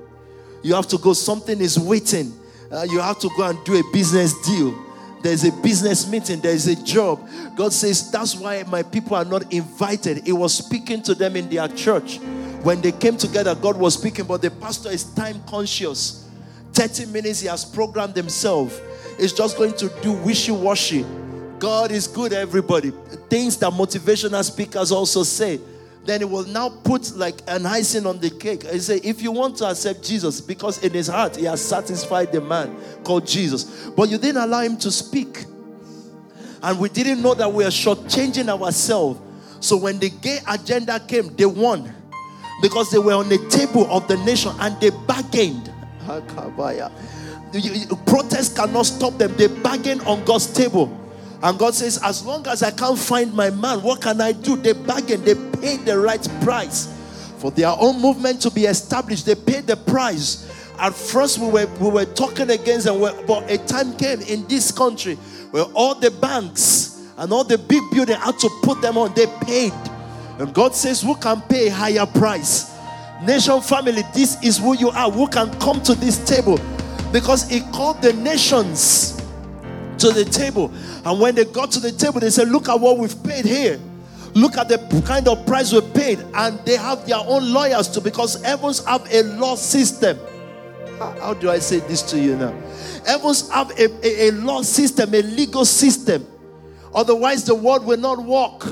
You have to go. Something is waiting. Uh, you have to go and do a business deal. There's a business meeting. There's a job. God says, That's why my people are not invited. He was speaking to them in their church. When they came together, God was speaking, but the pastor is time conscious. 30 minutes, he has programmed himself. He's just going to do wishy washy. God is good, everybody. Things that motivational speakers also say. Then he will now put like an icing on the cake. He say, if you want to accept Jesus, because in his heart he has satisfied the man called Jesus, but you didn't allow him to speak, and we didn't know that we are shortchanging ourselves. So when the gay agenda came, they won because they were on the table of the nation and they bargained. Hakabaya. You- you- Protest cannot stop them. They bargain on God's table. And God says, As long as I can't find my man, what can I do? They bargain, they paid the right price for their own movement to be established. They paid the price. At first, we were, we were talking against them, but a time came in this country where all the banks and all the big buildings had to put them on. They paid. And God says, Who can pay a higher price? Nation family, this is who you are. Who can come to this table? Because He called the nations to the table. And when they got to the table, they said, Look at what we've paid here. Look at the kind of price we paid. And they have their own lawyers too, because heavens have a law system. How, do I say this to you now? Heavens have a, a, a law system, a legal system. Otherwise, the world will not work.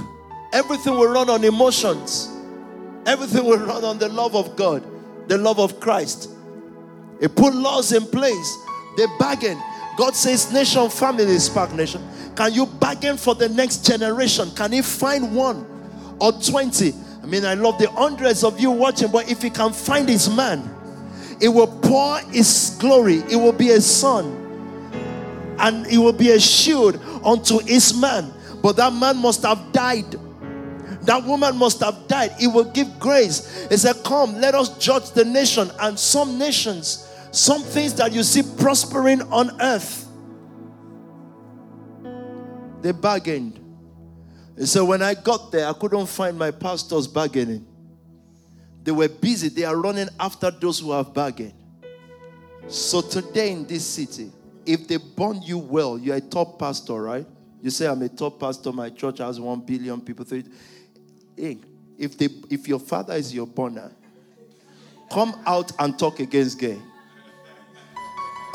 Everything will run on emotions. Everything will run on the love of God, the love of Christ. They put laws in place. They bargain. God says, Nation, family, Spark Nation. Can you bargain for the next generation? Can he find one or 20? I mean, I love the hundreds of you watching, but if he can find his man, it will pour his glory. It will be a sun and it will be a shield unto his man. But that man must have died. That woman must have died. It will give grace. He said, Come, let us judge the nation. And some nations, some things that you see prospering on earth, they bargained. Said, When I got there, I couldn't find my pastors bargaining. They were busy. They are running after those who have bargained. So today in this city, if they bond you well, you're a top pastor, right? You say, I'm a top pastor, my church has one billion people. Hey, if, they, if your father is your bonner, come out and talk against gay.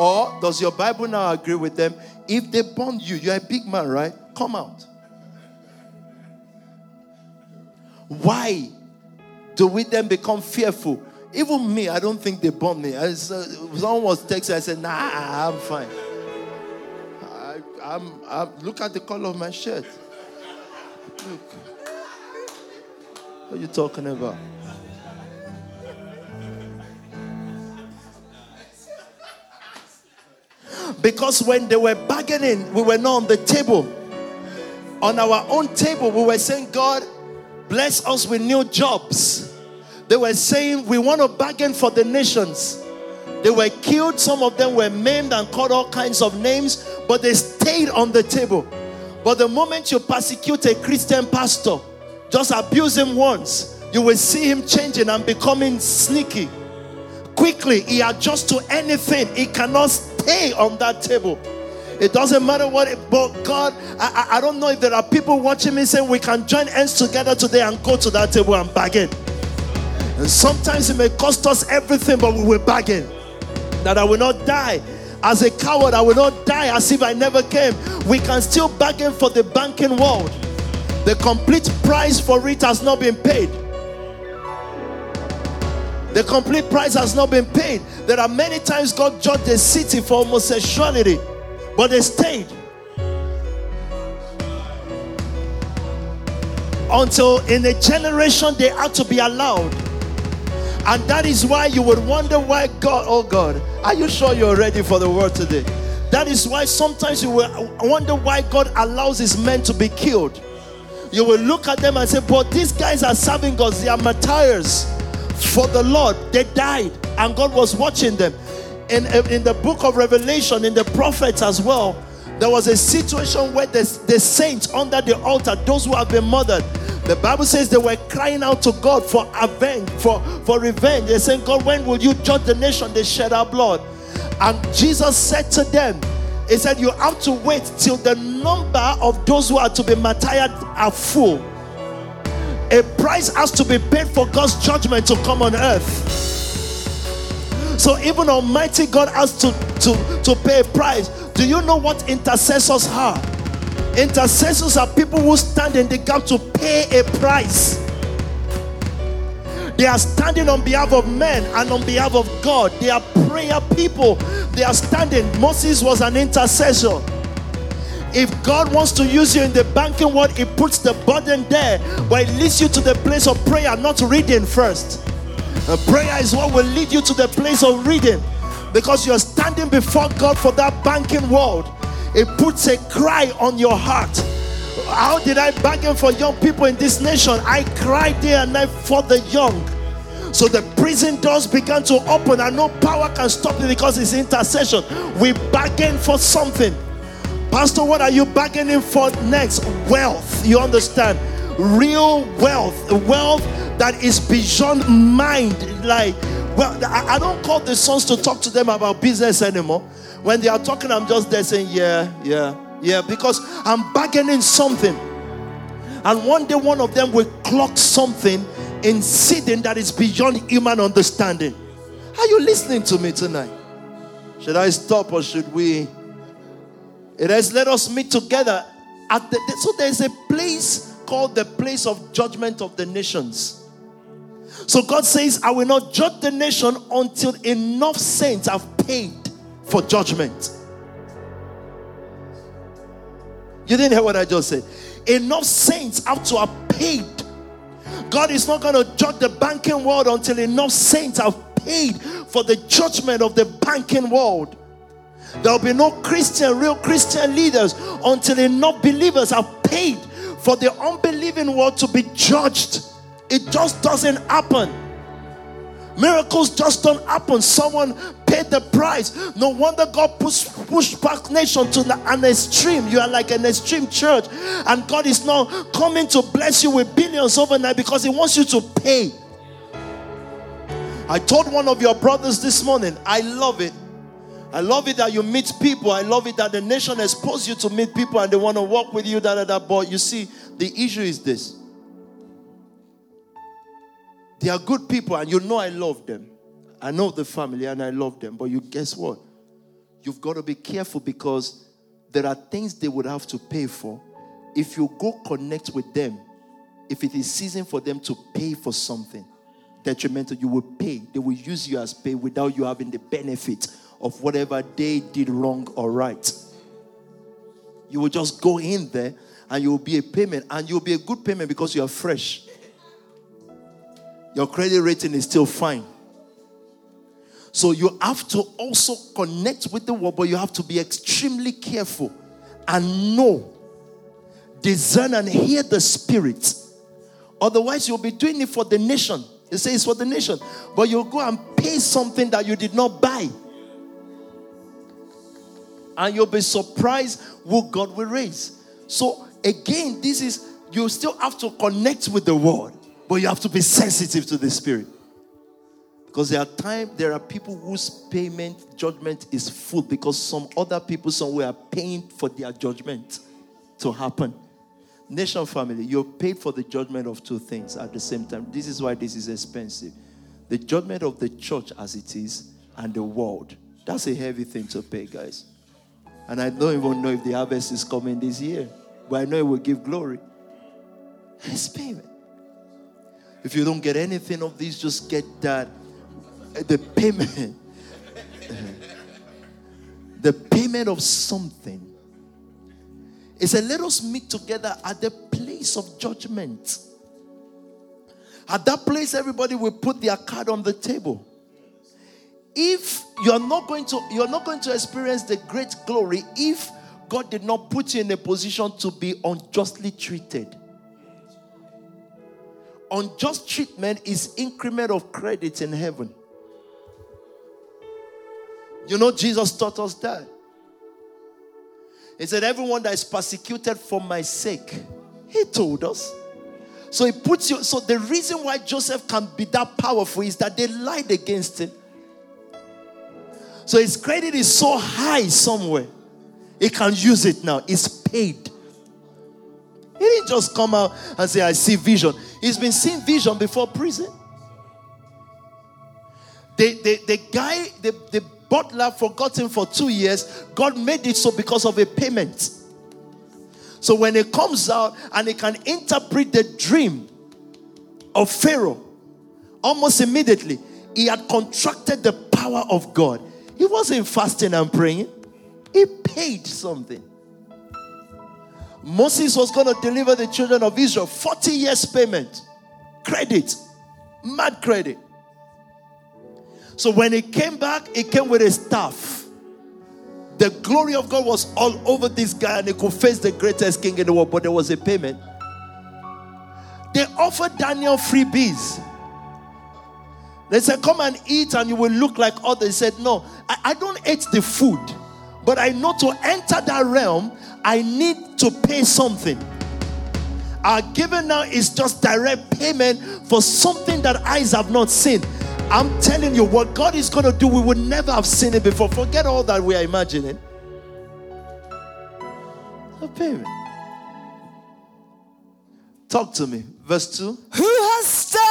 Or does your Bible now agree with them? If they bond you, you're a big man, right? Come out. Why do we then become fearful? Even me, I don't think they bond me. I, uh, someone was texting, I said, nah, I'm fine. I, I'm, I'm, look at the color of my shirt. Look. What are you talking about? Because when they were bargaining, we were not on the table. On our own table, we were saying, God, bless us with new jobs. They were saying, We want to bargain for the nations. They were killed, some of them were maimed and called all kinds of names, but they stayed on the table. But the moment you persecute a Christian pastor, just abuse him once, you will see him changing and becoming sneaky. Quickly, he adjusts to anything, he cannot stay on that table. It doesn't matter what, it, but God, I, I don't know if there are people watching me saying we can join hands together today and go to that table and bargain. And sometimes it may cost us everything, but we will bargain. That I will not die as a coward, I will not die as if I never came. We can still bargain for the banking world. The complete price for it has not been paid. The complete price has not been paid. There are many times God judged the city for homosexuality, but they stayed. Until in a generation they had to be allowed. And that is why you would wonder why God, oh God, are you sure you're ready for the word today? That is why sometimes you will wonder why God allows his men to be killed. You will look at them and say, But these guys are serving God, they are martyrs for the Lord. They died, and God was watching them. In, in the book of Revelation, in the prophets as well, there was a situation where the, the saints under the altar, those who have been murdered, the Bible says they were crying out to God for revenge, for, for revenge. They're saying, God, when will you judge the nation? They shed our blood. And Jesus said to them, He said, You have to wait till the number of those who are to be martyred are full. A price has to be paid for God's judgment to come on earth. So even Almighty God has to, to, to pay a price. Do you know what intercessors are? Intercessors are people who stand in the gap to pay a price. They are standing on behalf of men and on behalf of God. They are prayer people. They are standing. Moses was an intercessor. If God wants to use you in the banking world, He puts the burden there, but it leads you to the place of prayer, not reading first. Prayer is what will lead you to the place of reading because you're standing before God for that banking world. It puts a cry on your heart. How did I bargain for young people in this nation? I cried day and night for the young. So the prison doors began to open, and no power can stop it because it's intercession. We bargain for something. Pastor, what are you bargaining for next? Wealth. You understand? Real wealth. Wealth that is beyond mind. Like, well, I don't call the sons to talk to them about business anymore. When they are talking, I'm just there saying, yeah, yeah, yeah, because I'm bargaining something. And one day, one of them will clock something in seeding that is beyond human understanding. Are you listening to me tonight? Should I stop or should we? It has let us meet together at the so there's a place called the place of judgment of the nations. So God says, I will not judge the nation until enough saints have paid for judgment. You didn't hear what I just said. Enough saints have to have paid God is not going to judge the banking world until enough saints have paid for the judgment of the banking world. There will be no Christian, real Christian leaders until enough believers are paid for the unbelieving world to be judged. It just doesn't happen. Miracles just don't happen. Someone paid the price. No wonder God push, push back nation to an extreme. You are like an extreme church, and God is now coming to bless you with billions overnight because He wants you to pay. I told one of your brothers this morning, I love it. I love it that you meet people. I love it that the nation exposed you to meet people and they want to work with you. Da, da, da. But you see, the issue is this they are good people, and you know I love them. I know the family and I love them. But you guess what? You've got to be careful because there are things they would have to pay for. If you go connect with them, if it is season for them to pay for something detrimental, you will pay. They will use you as pay without you having the benefit of whatever they did wrong or right. You will just go in there and you will be a payment, and you will be a good payment because you are fresh your credit rating is still fine. So you have to also connect with the world, but you have to be extremely careful and know, discern, and hear the Spirit. Otherwise, you'll be doing it for the nation. It say it's for the nation, but you'll go and pay something that you did not buy. And you'll be surprised who God will raise. So, again, this is you still have to connect with the word. But you have to be sensitive to the spirit. Because there are times there are people whose payment judgment is full because some other people somewhere are paying for their judgment to happen. Nation family, you're paid for the judgment of two things at the same time. This is why this is expensive. The judgment of the church as it is and the world. That's a heavy thing to pay, guys. And I don't even know if the harvest is coming this year, but I know it will give glory. Payment. If you don't get anything of these, just get that the payment. <laughs> the payment of something. It said, Let us meet together at the place of judgment. At that place, everybody will put their card on the table. If you're not going to you're not going to experience the great glory if God did not put you in a position to be unjustly treated unjust treatment is increment of credit in heaven. You know, Jesus taught us that. He said, Everyone that is persecuted for my sake, he told us. So he puts you, so the reason why Joseph can be that powerful is that they lied against him. So his credit is so high somewhere, he can use it now. It's paid. He didn't just come out and say, I see vision. He's been seeing vision before prison. The, the, the guy, the, the butler forgot him for two years. God made it so because of a payment. So when he comes out and he can interpret the dream of Pharaoh, almost immediately, he had contracted the power of God. He wasn't fasting and praying, he paid something. Moses was going to deliver the children of Israel 40 years payment, credit, mad credit. So when he came back, he came with a staff. The glory of God was all over this guy, and he could face the greatest king in the world, but there was a payment. They offered Daniel freebies. They said, Come and eat, and you will look like others. He said, No, I, I don't eat the food, but I know to enter that realm, I need to pay something. Our giving now is just direct payment for something that eyes have not seen. I'm telling you, what God is going to do, we would never have seen it before. Forget all that we are imagining. A payment. Talk to me. Verse 2. Who has stirred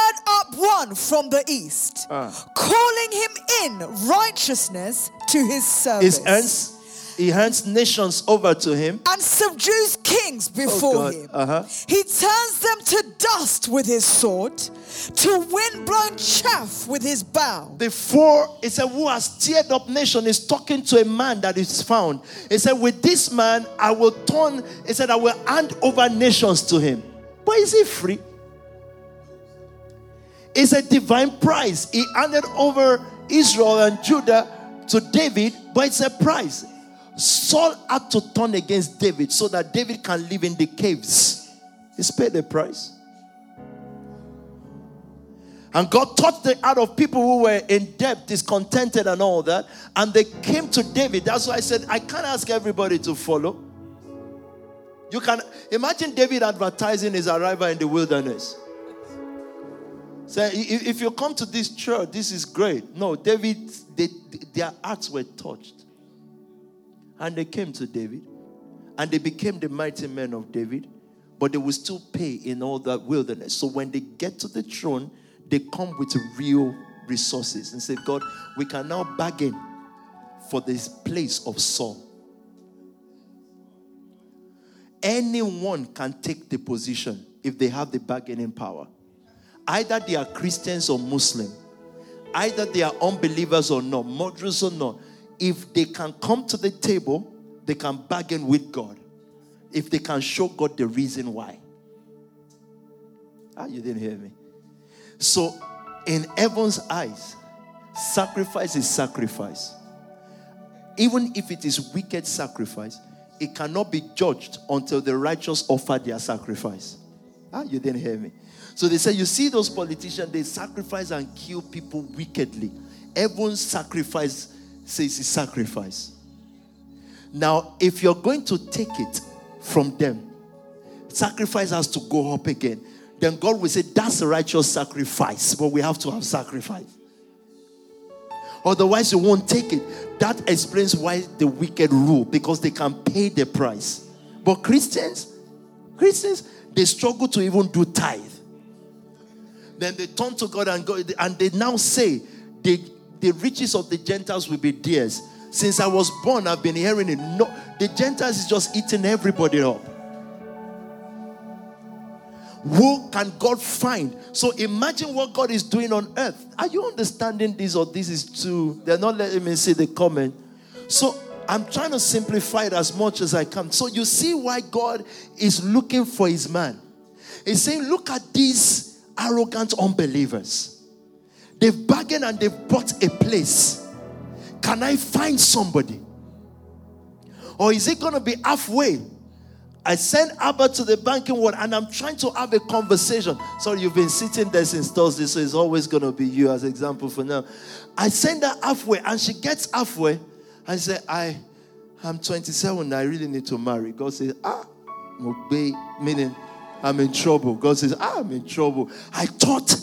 up one from the east, uh. calling him in righteousness to his service? His ends he hands nations over to him and subdues kings before oh him. Uh-huh. He turns them to dust with his sword, to wind-blown chaff with his bow. Before it said, "Who has stirred up nation?" is talking to a man that is found. He said, "With this man, I will turn." He said, "I will hand over nations to him." But is he free? It's a divine price. He handed over Israel and Judah to David, but it's a price. Saul had to turn against David so that David can live in the caves. He's paid the price. And God touched the heart of people who were in debt, discontented, and all that. And they came to David. That's why I said, I can't ask everybody to follow. You can imagine David advertising his arrival in the wilderness. Say, if you come to this church, this is great. No, David, they, their hearts were touched. And they came to David. And they became the mighty men of David. But they will still pay in all that wilderness. So when they get to the throne, they come with real resources and say, God, we can now bargain for this place of Saul. Anyone can take the position if they have the bargaining power. Either they are Christians or Muslim, either they are unbelievers or not, murderers or not. If they can come to the table, they can bargain with God. If they can show God the reason why. Ah, you didn't hear me. So, in heaven's eyes, sacrifice is sacrifice. Even if it is wicked sacrifice, it cannot be judged until the righteous offer their sacrifice. Ah, you didn't hear me. So they say, you see those politicians, they sacrifice and kill people wickedly. Everyone sacrifice says it's sacrifice. Now, if you're going to take it from them, sacrifice has to go up again. Then God will say, That's a righteous sacrifice, but we have to have sacrifice. Otherwise, you won't take it. That explains why the wicked rule because they can pay the price. But Christians, Christians, they struggle to even do tithe. Then they turn to God and go, and they now say, the, the riches of the Gentiles will be theirs. Since I was born, I've been hearing it. No, the Gentiles is just eating everybody up. Who can God find? So imagine what God is doing on earth. Are you understanding this or this is too? They're not letting me see the comment. So I'm trying to simplify it as much as I can. So you see why God is looking for his man. He's saying, Look at these arrogant unbelievers. They've bargained and they've bought a place. Can I find somebody? Or is it going to be halfway? I send Abba to the banking world and I'm trying to have a conversation. Sorry, you've been sitting there since Thursday, so it's always going to be you as example for now. I send her halfway and she gets halfway. I say, I, I'm 27. I really need to marry. God says, ah, meaning I'm in trouble. God says, I'm in trouble. I thought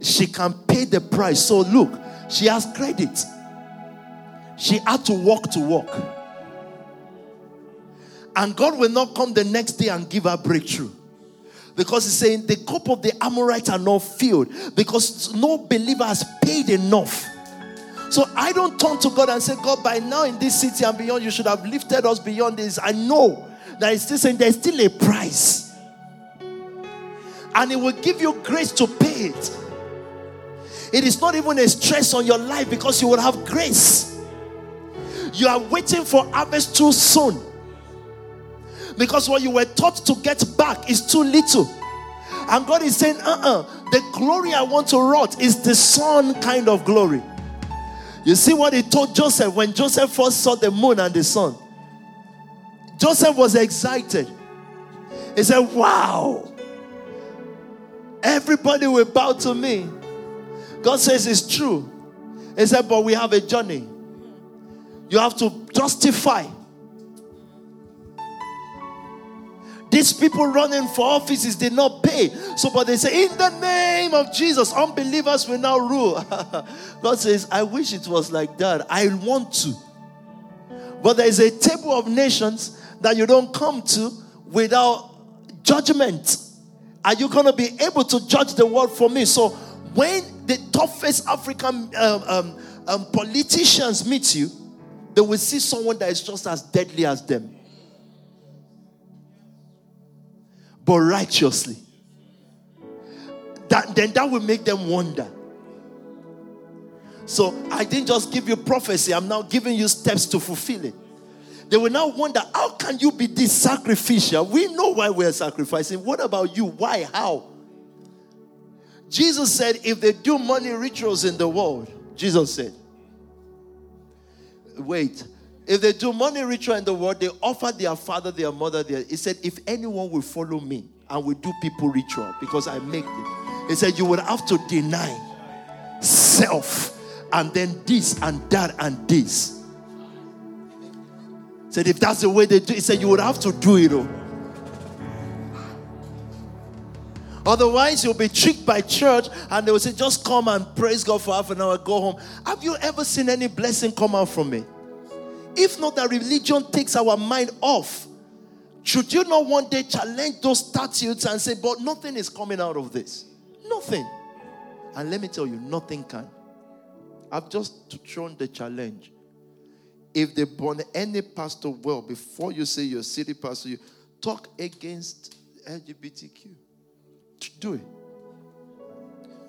she can pay the price. So look, she has credit. She had to walk to walk. And God will not come the next day and give her breakthrough. Because he's saying the cup of the Amorites are not filled. Because no believer has paid enough. So I don't turn to God and say, God, by now in this city and beyond, you should have lifted us beyond this. I know that He's still saying there's still a price and it will give you grace to pay it. It is not even a stress on your life because you will have grace. You are waiting for harvest too soon because what you were taught to get back is too little. And God is saying, uh uh-uh, uh the glory I want to wrought is the sun kind of glory. You see what he told Joseph when Joseph first saw the moon and the sun? Joseph was excited. He said, Wow, Everybody will bow to me. God says it's true. He said, but we have a journey. You have to justify. These people running for offices did not pay. So, but they say, in the name of Jesus, unbelievers will now rule. <laughs> God says, I wish it was like that. I want to. But there is a table of nations that you don't come to without judgment. Are you going to be able to judge the world for me? So when the toughest African um, um, um, politicians meet you, they will see someone that is just as deadly as them. But righteously. That, then that will make them wonder. So I didn't just give you prophecy, I'm now giving you steps to fulfill it. They will now wonder, how can you be this sacrificial? We know why we're sacrificing. What about you? Why? How? Jesus said, if they do money rituals in the world, Jesus said, wait, if they do money ritual in the world, they offer their father, their mother, their. He said, if anyone will follow me and will do people ritual because I make them, he said, you will have to deny self and then this and that and this. Said, if that's the way they do, he said, you would have to do it. All. Otherwise, you'll be tricked by church and they will say, just come and praise God for half an hour, go home. Have you ever seen any blessing come out from me? If not that religion takes our mind off, should you not one day challenge those statutes and say, but nothing is coming out of this? Nothing. And let me tell you, nothing can. I've just thrown the challenge. If they born any pastor well, before you say you're city pastor, you talk against LGBTQ. Do it.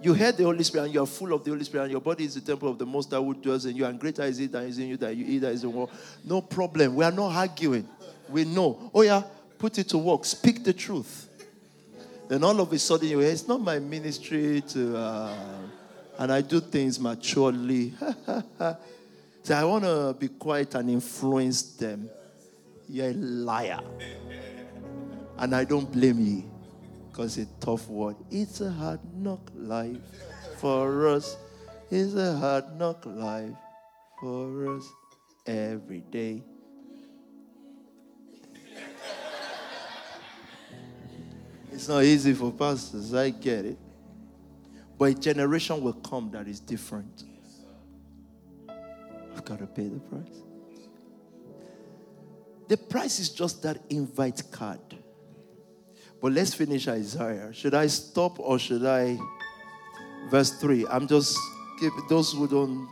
You heard the Holy Spirit and you are full of the Holy Spirit and your body is the temple of the Most High who dwells in you and greater is it that is in you that you eat that is in world. No problem. We are not arguing. We know. Oh yeah, put it to work. Speak the truth. Then all of a sudden you hear, it's not my ministry to, uh, and I do things maturely. <laughs> so I want to be quiet and influence them. You're a liar. And I don't blame you because it's a tough word. It's a hard knock life for us. It's a hard knock life for us every day. It's not easy for pastors, I get it. But a generation will come that is different. I've got to pay the price. The price is just that invite card. But let's finish Isaiah. Should I stop or should I? Verse 3. I'm just give those who don't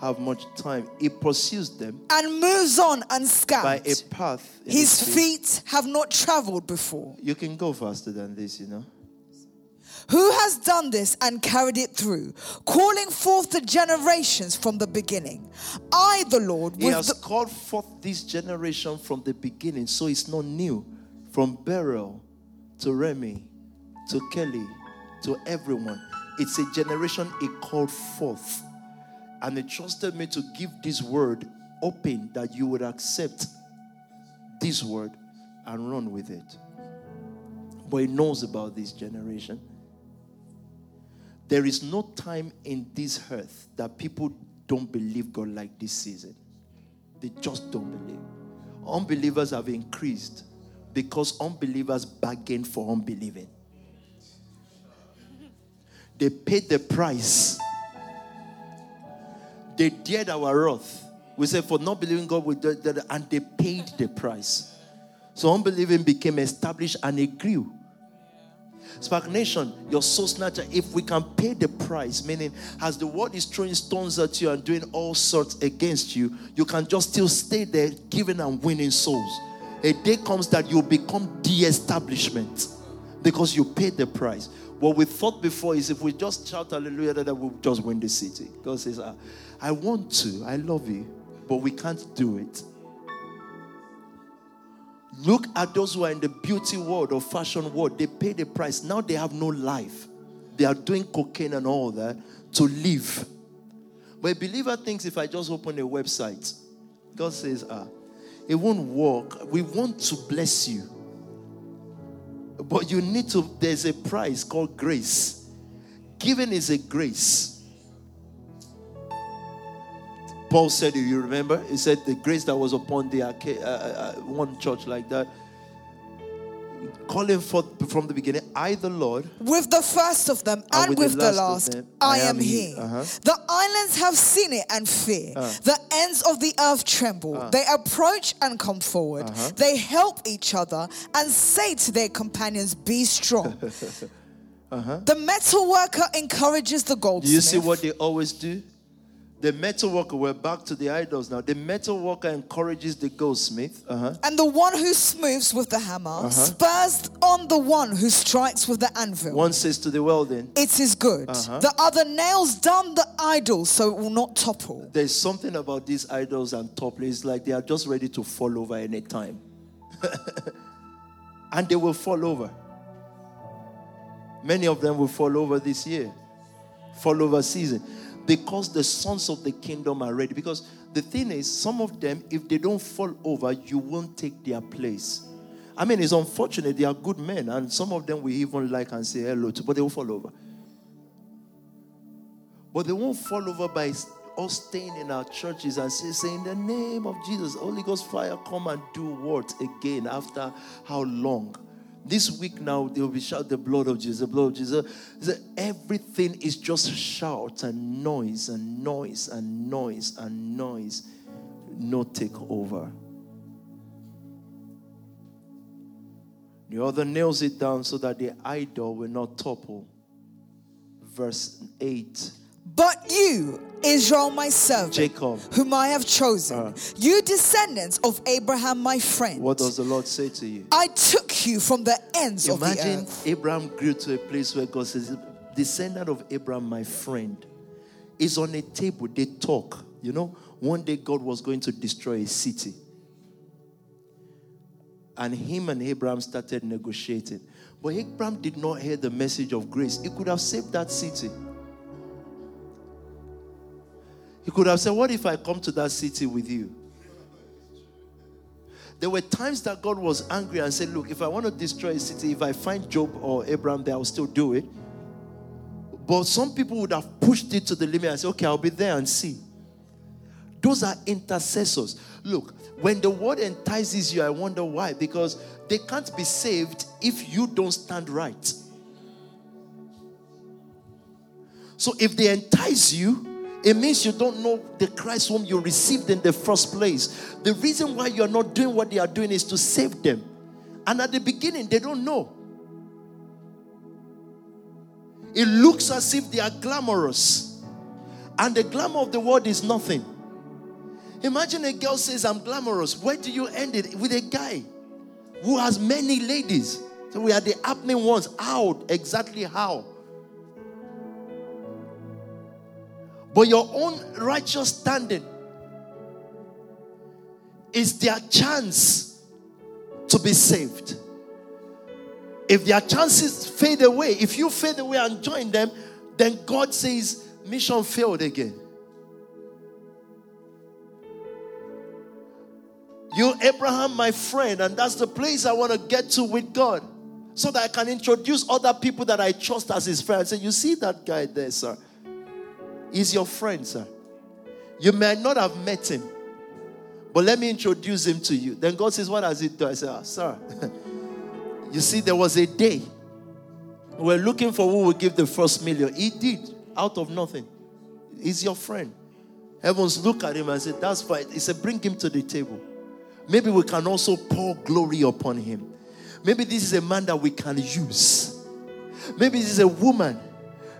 have much time. He pursues them and moves on unscathed. by a path. His sea. feet have not traveled before. You can go faster than this, you know. Who has done this and carried it through, calling forth the generations from the beginning? I, the Lord, He has the, called forth this generation from the beginning, so it's not new. From Beryl to Remy to Kelly to everyone. It's a generation he called forth. And he trusted me to give this word open that you would accept this word and run with it. But he knows about this generation. There is no time in this earth that people don't believe God like this season. They just don't believe. Unbelievers have increased because unbelievers bargain for unbelieving. They paid the price. They dared our wrath. We said for not believing God, we did that, and they paid the price. So unbelieving became established and it grew. Spark Nation, your soul snatcher, if we can pay the price, meaning as the world is throwing stones at you and doing all sorts against you, you can just still stay there giving and winning souls. A day comes that you become the establishment because you paid the price. What we thought before is if we just shout hallelujah, that we'll just win the city. God says, "Ah, I want to, I love you, but we can't do it. Look at those who are in the beauty world or fashion world. They pay the price. Now they have no life. They are doing cocaine and all that to live. But a believer thinks if I just open a website, God says, ah, it won't work. We want to bless you. But you need to, there's a price called grace. Giving is a grace. Paul said, you remember? He said the grace that was upon the uh, uh, uh, one church like that, calling forth from the beginning, I, the Lord, with the first of them and, with with, the the last them, I, am he. Uh-huh. The islands have seen it and fear. The ends of the earth tremble. They approach and come forward. They help each other and say to their companions, Be strong. <laughs> The metal worker encourages the do goldsmith. you see what they always do? The metal worker, we're back to the idols now. The metal worker encourages the goldsmith. Uh-huh. And the one who smooths with the hammer spurs on the one who strikes with the anvil. One says to the welding, It is good. Uh-huh. The other nails down the idol so it will not topple. There's something about these idols and toppling. It's like they are just ready to fall over any time. <laughs> and they will fall over. Many of them will fall over this year, fall over season, because the sons of the kingdom are ready. Because the thing is, some of them, if they don't fall over, you won't take their place. I mean, it's unfortunate. They are good men, and some of them we even like and say hello to, but they will fall over. But they won't fall over by us staying in our churches and say, say, in the name of Jesus, Holy Ghost fire, come and do what again after how long? This week now, they will be shout the blood of Jesus, the blood of Jesus. Everything is just shout and noise and noise and noise and noise. No takeover. The other nails it down so that the idol will not topple. Verse 8. But you, Israel, my servant, Jacob, whom I have chosen, uh, you descendants of Abraham, my friend. What does the Lord say to you? I took you from the ends Imagine of the earth. Imagine Abraham grew to a place where God says, Descendant of Abraham, my friend, is on a table. They talk. You know, one day God was going to destroy a city. And him and Abraham started negotiating. But Abraham did not hear the message of grace. He could have saved that city. He could have said, What if I come to that city with you? There were times that God was angry and said, Look, if I want to destroy a city, if I find Job or Abraham there, I'll still do it. But some people would have pushed it to the limit and said, Okay, I'll be there and see. Those are intercessors. Look, when the word entices you, I wonder why. Because they can't be saved if you don't stand right. So if they entice you, it means you don't know the Christ whom you received in the first place. The reason why you're not doing what they are doing is to save them. And at the beginning, they don't know. It looks as if they are glamorous. And the glamour of the world is nothing. Imagine a girl says, I'm glamorous. Where do you end it? With a guy who has many ladies. So we are the happening ones. How? Exactly how? But your own righteous standing is their chance to be saved. If their chances fade away, if you fade away and join them, then God says, mission failed again. You, Abraham, my friend, and that's the place I want to get to with God so that I can introduce other people that I trust as his friend. Say, you see that guy there, sir? He's your friend, sir. You may not have met him, but let me introduce him to you. Then God says, What does it do? I say, ah, Sir, <laughs> you see, there was a day we're looking for who will give the first million. He did out of nothing. He's your friend. Heavens look at him and say, That's fine. He said, Bring him to the table. Maybe we can also pour glory upon him. Maybe this is a man that we can use. Maybe this is a woman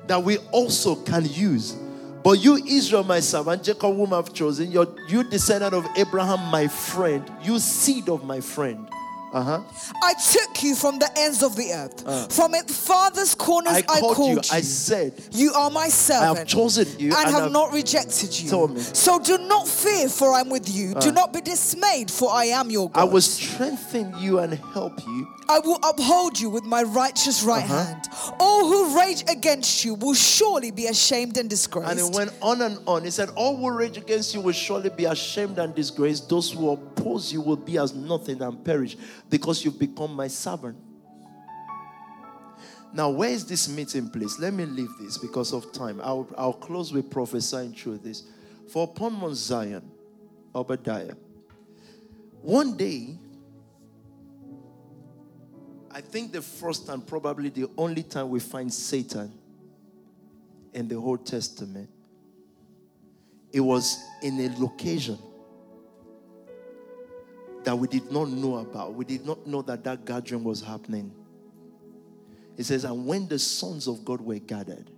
that we also can use. But you, Israel, my servant, Jacob, whom I've chosen, you you descendant of Abraham, my friend, you seed of my friend. Uh-huh. I took you from the ends of the earth. Uh. From its farthest corners I called, I called you. you. I said, You are my servant. I have chosen you and, and have I've not rejected you. So do not fear, for I'm with you. Uh. Do not be dismayed, for I am your God. I will strengthen you and help you. I will uphold you with my righteous right uh-huh. hand. All who rage against you will surely be ashamed and disgraced. And it went on and on. He said, All who rage against you will surely be ashamed and disgraced. Those who oppose you will be as nothing and perish because you've become my servant. Now, where is this meeting place? Let me leave this because of time. I'll, I'll close with prophesying through this. For upon Mount Zion, Obadiah, one day, I think the first and probably the only time we find Satan in the Old Testament, it was in a location that we did not know about. We did not know that that gathering was happening. It says, and when the sons of God were gathered,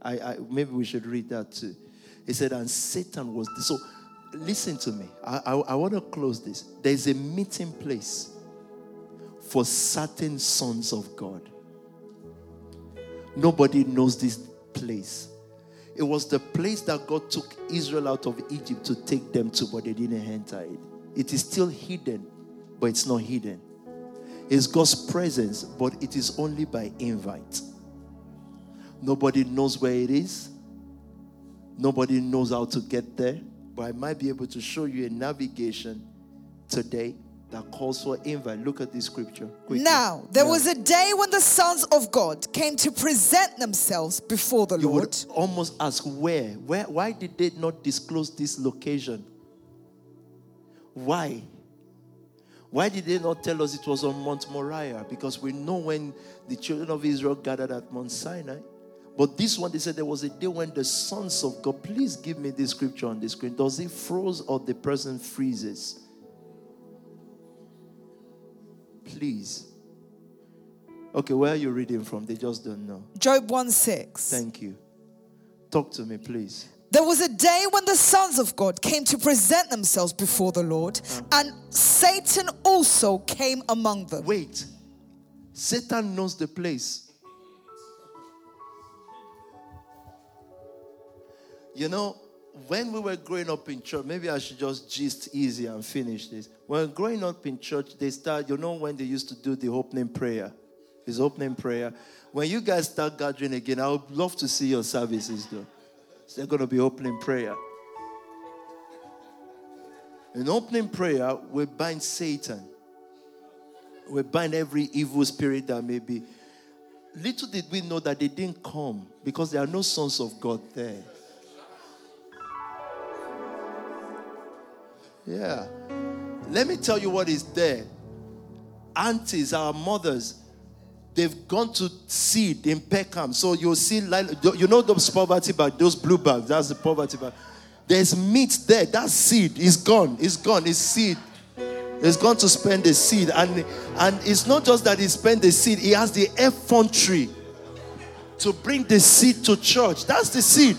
I, I maybe we should read that too. It said, and Satan was so. Listen to me. I, I, I want to close this. There's a meeting place for certain sons of God. Nobody knows this place. It was the place that God took Israel out of Egypt to take them to, but they didn't enter it. It is still hidden, but it's not hidden. It's God's presence, but it is only by invite. Nobody knows where it is. Nobody knows how to get there, but I might be able to show you a navigation today that calls for invite. Look at this scripture. Quickly. Now, there was a day when the sons of God came to present themselves before the you Lord. Would almost ask where? Where why did they not disclose this location? Why? Why did they not tell us it was on Mount Moriah? Because we know when the children of Israel gathered at Mount Sinai. But this one, they said there was a day when the sons of God, please give me the scripture on the screen. Does it froze or the person freezes? Please. Okay, where are you reading from? They just don't know. Job 1 6. Thank you. Talk to me, please. There was a day when the sons of God came to present themselves before the Lord, and Satan also came among them. Wait, Satan knows the place. You know, when we were growing up in church, maybe I should just gist easy and finish this. When growing up in church, they start, you know, when they used to do the opening prayer, his opening prayer. When you guys start gathering again, I would love to see your services though. They're going to be opening prayer. In opening prayer, we bind Satan. We bind every evil spirit that may be. Little did we know that they didn't come because there are no sons of God there. Yeah. Let me tell you what is there. Aunties, our mothers, they've gone to seed in Peckham. So you'll see, you know those poverty bags, those blue bags, that's the poverty bag. There's meat there. That seed is gone. It's gone. It's seed. He's gone to spend the seed. And, and it's not just that he spent the seed, he has the effrontery to bring the seed to church. That's the seed.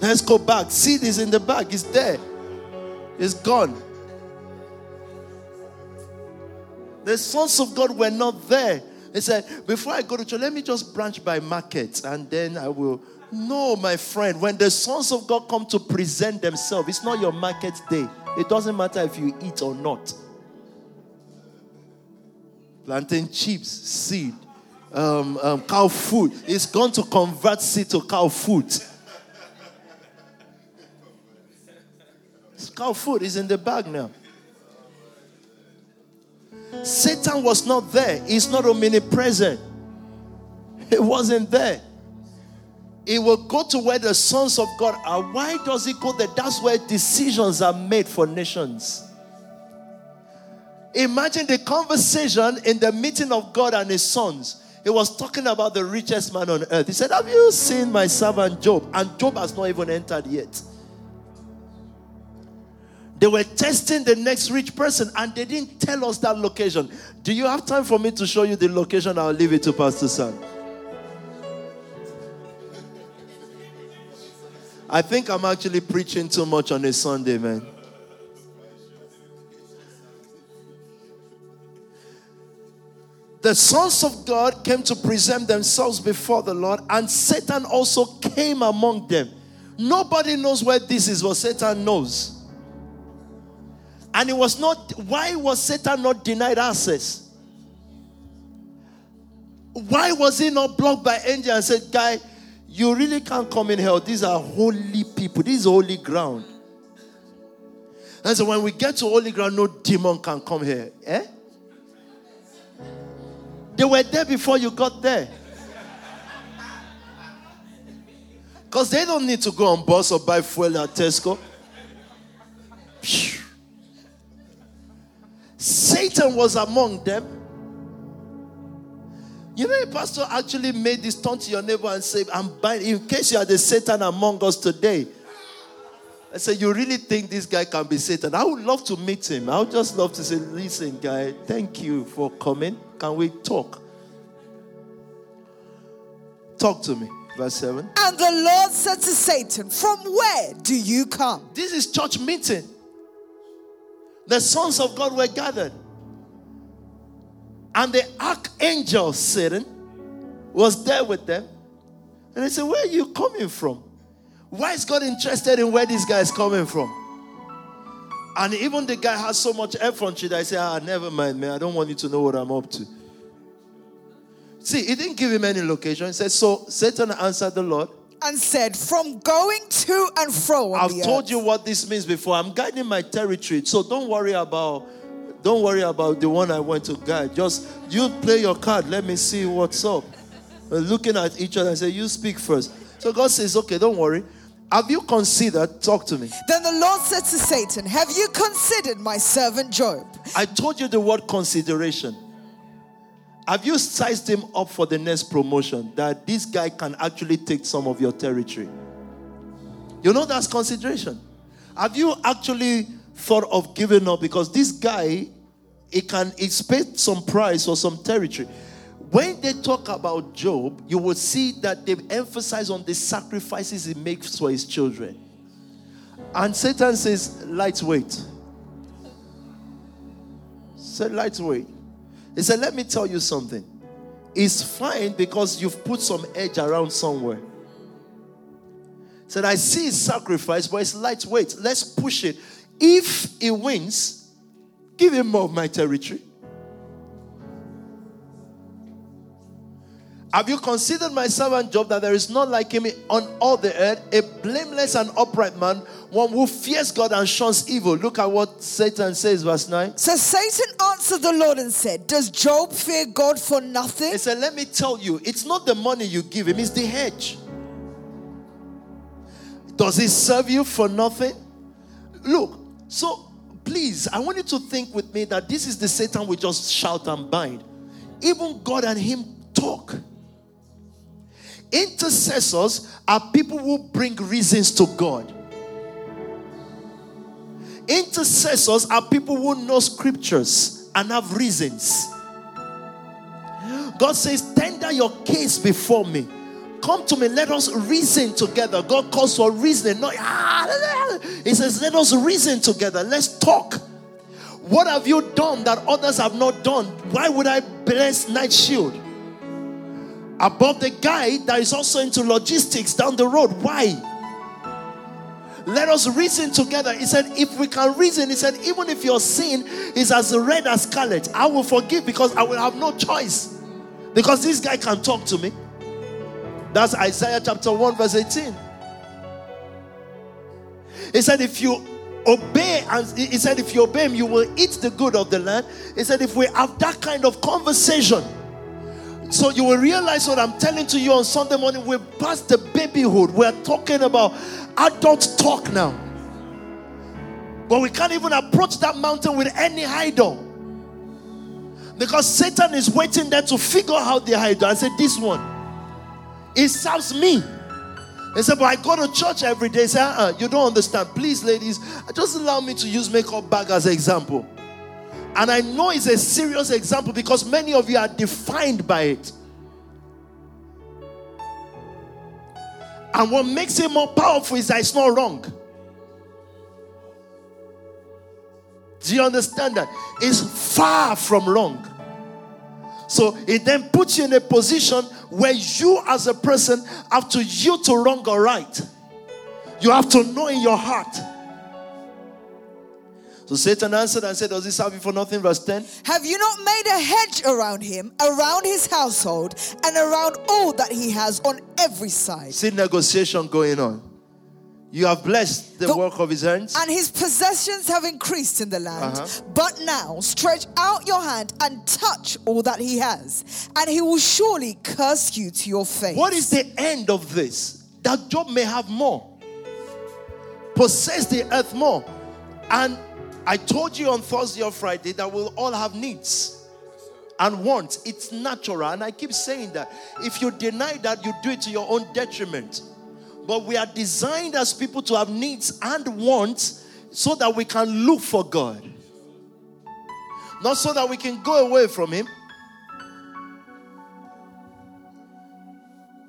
Let's go back. Seed is in the bag, it's there, it's gone. The sons of God were not there. He said, Before I go to church, let me just branch by market and then I will. No, my friend, when the sons of God come to present themselves, it's not your market day. It doesn't matter if you eat or not. Plantain chips, seed, um, um, cow food. It's going to convert seed to cow food. Cow food is in the bag now. Satan was not there. He's not omnipresent. He wasn't there. He will go to where the sons of God are. Why does he go there? That's where decisions are made for nations. Imagine the conversation in the meeting of God and his sons. He was talking about the richest man on earth. He said, Have you seen my servant Job? And Job has not even entered yet. They were testing the next rich person and they didn't tell us that location. Do you have time for me to show you the location? I'll leave it to Pastor Sam. I think I'm actually preaching too much on a Sunday, man. The sons of God came to present themselves before the Lord, and Satan also came among them. Nobody knows where this is, but Satan knows. And it was not, why was Satan not denied access? Why was he not blocked by angel and said, Guy, you really can't come in here. These are holy people, this is holy ground. And so when we get to holy ground, no demon can come here. Eh? They were there before you got there. Because they don't need to go on bus or buy fuel at Tesco. Satan was among them. You know, a pastor actually made this turn to your neighbor and say, I'm buying, in case you are the Satan among us today. I said, You really think this guy can be Satan? I would love to meet him. I would just love to say, Listen, guy, thank you for coming. Can we talk? Talk to me. Verse 7. And the Lord said to Satan, From where do you come? This is church meeting the sons of God were gathered. And the archangel Satan was there with them. And they said, Where are you coming from? Why is God interested in where this guy is coming from? And even the guy has so much effrontery that I say, ah, never mind, man. I don't want you to know what I'm up to. See, he didn't give him any location. He said, So Satan answered the Lord and said, From going to and fro. I've told earth. you what this means before. I'm guiding my territory. So don't worry about don't worry about the one I went to guide. Just you play your card. Let me see what's up. We're looking at each other and say, You speak first. So God says, Okay, don't worry. Have you considered? Talk to me. Then the Lord said to Satan, Have you considered my servant Job? I told you the word consideration. Have you sized him up for the next promotion that this guy can actually take some of your territory? You know that's consideration. Have you actually thought of giving up because this guy he can expect some price or some territory? When they talk about Job, you will see that they emphasize on the sacrifices he makes for his children. And Satan says, lightweight. Said lightweight. He said, Let me tell you something. It's fine because you've put some edge around somewhere. He said, I see sacrifice, but it's lightweight. Let's push it. If he wins, give him more of my territory. Have you considered my servant Job that there is not like him on all the earth, a blameless and upright man, one who fears God and shuns evil? Look at what Satan says, verse 9. So Satan answered the Lord and said, Does Job fear God for nothing? He said, Let me tell you, it's not the money you give him, it's the hedge. Does he serve you for nothing? Look, so please, I want you to think with me that this is the Satan we just shout and bind. Even God and him talk. Intercessors are people who bring reasons to God. Intercessors are people who know scriptures and have reasons. God says, Tender your case before me. Come to me, let us reason together. God calls for reasoning. No, he says, Let us reason together. Let's talk. What have you done that others have not done? Why would I bless Night Shield? Above the guy that is also into logistics down the road. Why? Let us reason together. He said, if we can reason, he said, even if your sin is as red as scarlet, I will forgive because I will have no choice. Because this guy can talk to me. That's Isaiah chapter 1, verse 18. He said, if you obey, and he said, if you obey him, you will eat the good of the land. He said, if we have that kind of conversation, so you will realize what I'm telling to you on Sunday morning. We're past the babyhood. We're talking about adult talk now. But we can't even approach that mountain with any idol. Because Satan is waiting there to figure out the idol. I said, This one, it serves me. He said, But I go to church every day. Said, uh-uh, You don't understand. Please, ladies, just allow me to use makeup bag as an example. And I know it's a serious example because many of you are defined by it. And what makes it more powerful is that it's not wrong. Do you understand that? It's far from wrong. So it then puts you in a position where you, as a person, have to yield to wrong or right. You have to know in your heart so Satan answered and said, Does this serve you for nothing? Verse 10. Have you not made a hedge around him, around his household, and around all that he has on every side? See negotiation going on. You have blessed the, the, work of his hands. And his possessions have increased in the land. Uh-huh. But now stretch out your hand and touch all that he has, and he will surely curse you to your face. What is the end of this? That Job may have more, possess the earth more, and I told you on Thursday or Friday that we'll all have needs and wants. It's natural. And I keep saying that. If you deny that, you do it to your own detriment. But we are designed as people to have needs and wants so that we can look for God. Not so that we can go away from Him.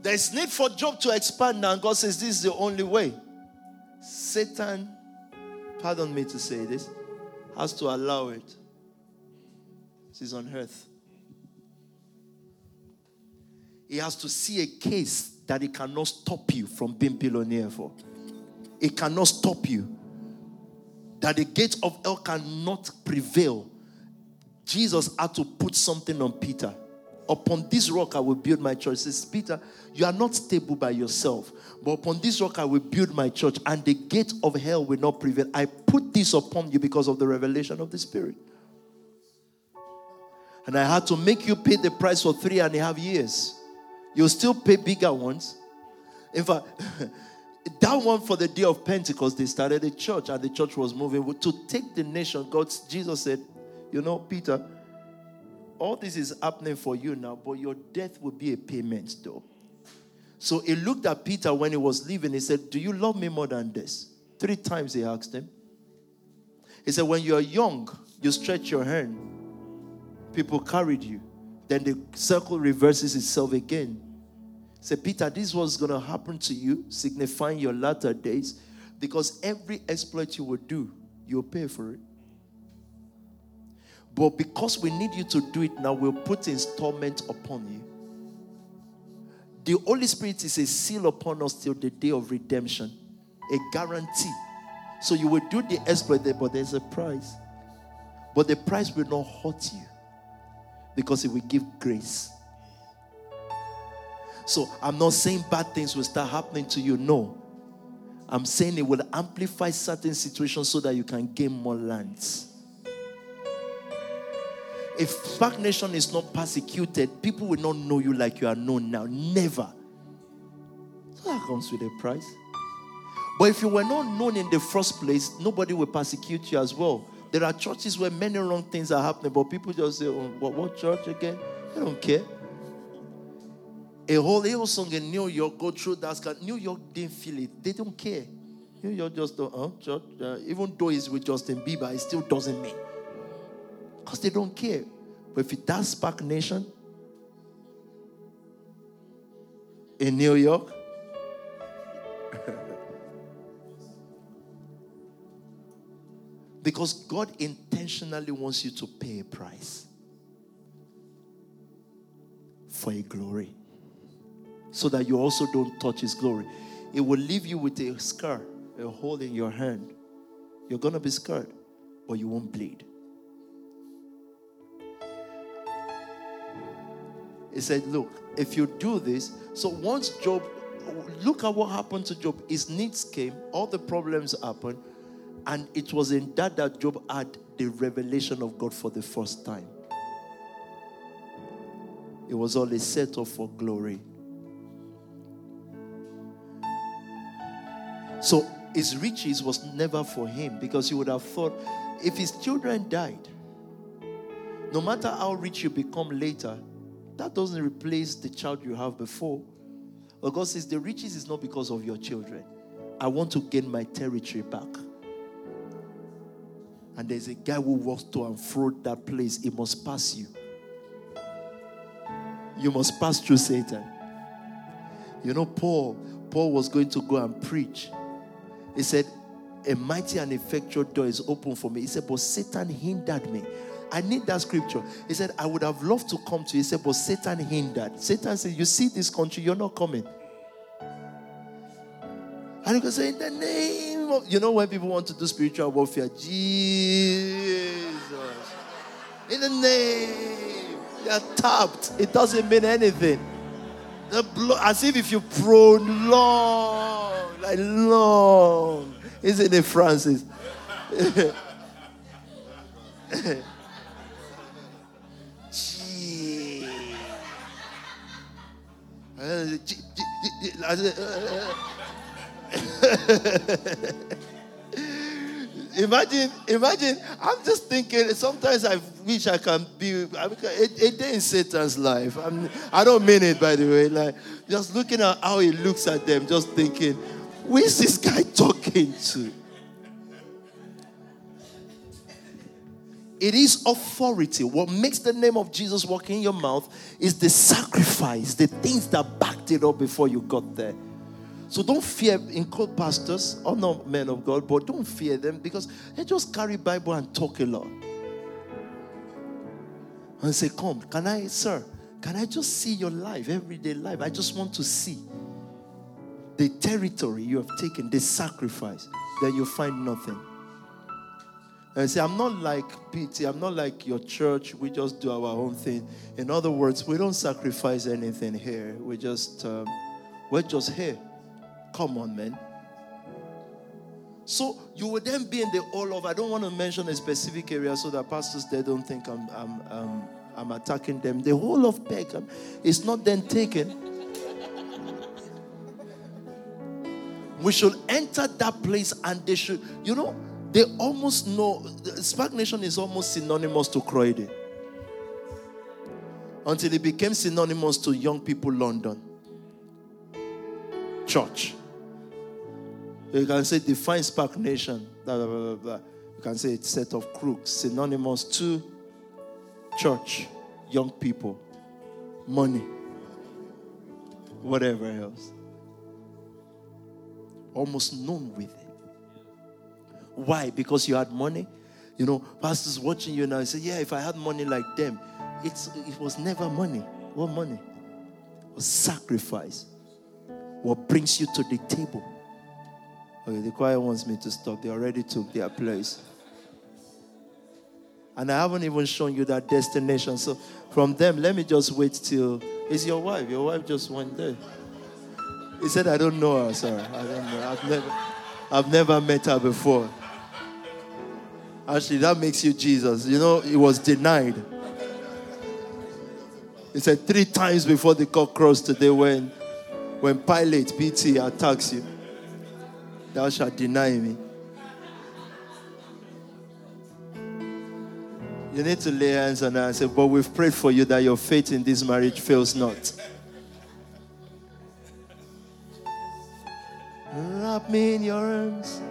There's need for Job to expand now, and God says this is the only way. Satan, pardon me to say this, has to allow it. Is on earth. He has to see a case that he cannot stop you from being billionaire for. It cannot stop you. that the gates of hell cannot prevail, Jesus had to put something on Peter. Upon this rock I will build my church. Says, Peter, you are not stable by yourself, but upon this rock I will build my church, and the gate of hell will not prevail. I put this upon you because of the revelation of the Spirit. And I had to make you pay the price for three and a half years. You'll still pay bigger ones. In fact, <laughs> that one for the day of Pentecost, they started a church and the church was moving to take the nation. God, Jesus said, You know, Peter, all this is happening for you now, but your death will be a payment, though. So he looked at Peter when he was leaving. He said, Do you love me more than this? Three times he asked him. He said, When you're young, you stretch your hand, people carried you. Then the circle reverses itself again. Say, Peter, this was going to happen to you, signifying your latter days, because every exploit you will do, you'll pay for it. But because we need you to do it now, we'll put installment upon you. The Holy Spirit is a seal upon us till the day of redemption, a guarantee. So you will do the exploit there, but there's a price. But the price will not hurt you because it will give grace. So I'm not saying bad things will start happening to you. No. I'm saying it will amplify certain situations so that you can gain more lands. If Spark Nation is not persecuted, people will not know you like you are known now. Never. So that comes with a price. But if you were not known in the first place, nobody will persecute you as well. There are churches where many wrong things are happening, but people just say, oh, what, what church again? They don't care. A whole Hillsong in New York go through that. New York didn't feel it. They don't care. New York just don't, uh, church, uh, even though it's with Justin Bieber, it still doesn't mean. Because they don't care. But if it does spark nation in New York, <laughs> because God intentionally wants you to pay a price for a glory so that you also don't touch his glory. It will leave you with a scar, a hole in your hand. You're going to be scarred, but you won't bleed. He said, Look, if you do this, so once Job, look at what happened to Job. His needs came, all the problems happened, and it was in that that Job had the revelation of God for the first time. It was all a setup for glory. So his riches was never for him because he would have thought if his children died, no matter how rich you become later, that doesn't replace the child you have before. But God says the riches is not because of your children. I want to gain my territory back. And there's a guy who walks to and fro that place. He must pass you. You must pass through Satan. You know, Paul, Paul was going to go and preach. He said, A mighty and effectual door is open for me. He said, But Satan hindered me. I need that scripture. He said, I would have loved to come to you. He said, but Satan hindered. Satan said, You see this country, you're not coming. And he could say, In the name of, you know, when people want to do spiritual warfare, Jesus. In the name, you're tapped. It doesn't mean anything. The as if if you prolong, like long. Isn't it, Francis? <laughs> <laughs> imagine, imagine. I'm just thinking. Sometimes I wish I can be a, a day in Satan's life. I'm, I don't mean it, by the way. Like just looking at how he looks at them, just thinking, who is this guy talking to? It is authority. What makes the name of Jesus walk in your mouth is the sacrifice, the things that backed it up before you got there. So don't fear in court pastors or not men of God, but don't fear them because they just carry Bible and talk a lot. And say, Come, can I, sir, can I just see your life, everyday life? I just want to see the territory you have taken, the sacrifice. Then you find nothing. And say, I'm not like PT, I'm not like your church. We just do our own thing. In other words, we don't sacrifice anything here. We just, um, we're just here. Come on, man. So you will then be in the all of. I don't want to mention a specific area so that pastors they don't think I'm I'm I'm, I'm attacking them. The whole of Peckham is not then taken. we should enter that place and they should, you know, they almost know Spark Nation is almost synonymous to Croydon. Until it became synonymous to young people London. Church. You can say define Spark Nation. Blah, blah, blah, blah. You can say it's set of crooks, synonymous to church, young people, money, whatever else. Almost known with it. Why? Because you had money. You know, pastors watching you now say, Yeah, if I had money like them, it's, it was never money. What money? Sacrifice. What brings you to the table? Okay, the choir wants me to stop. They already took their place. And I haven't even shown you that destination. So from them, let me just wait till. Is your wife? Your wife just went there. He said, I don't know her, sir. I don't know. I've never, I've never met her before. Actually, that makes you Jesus. You know, he was denied. He said three times before the cock crossed today when, when Pilate, BT, attacks you, thou shalt deny me. You need to lay hands on her and say, But we've prayed for you that your faith in this marriage fails not. Wrap me in your arms.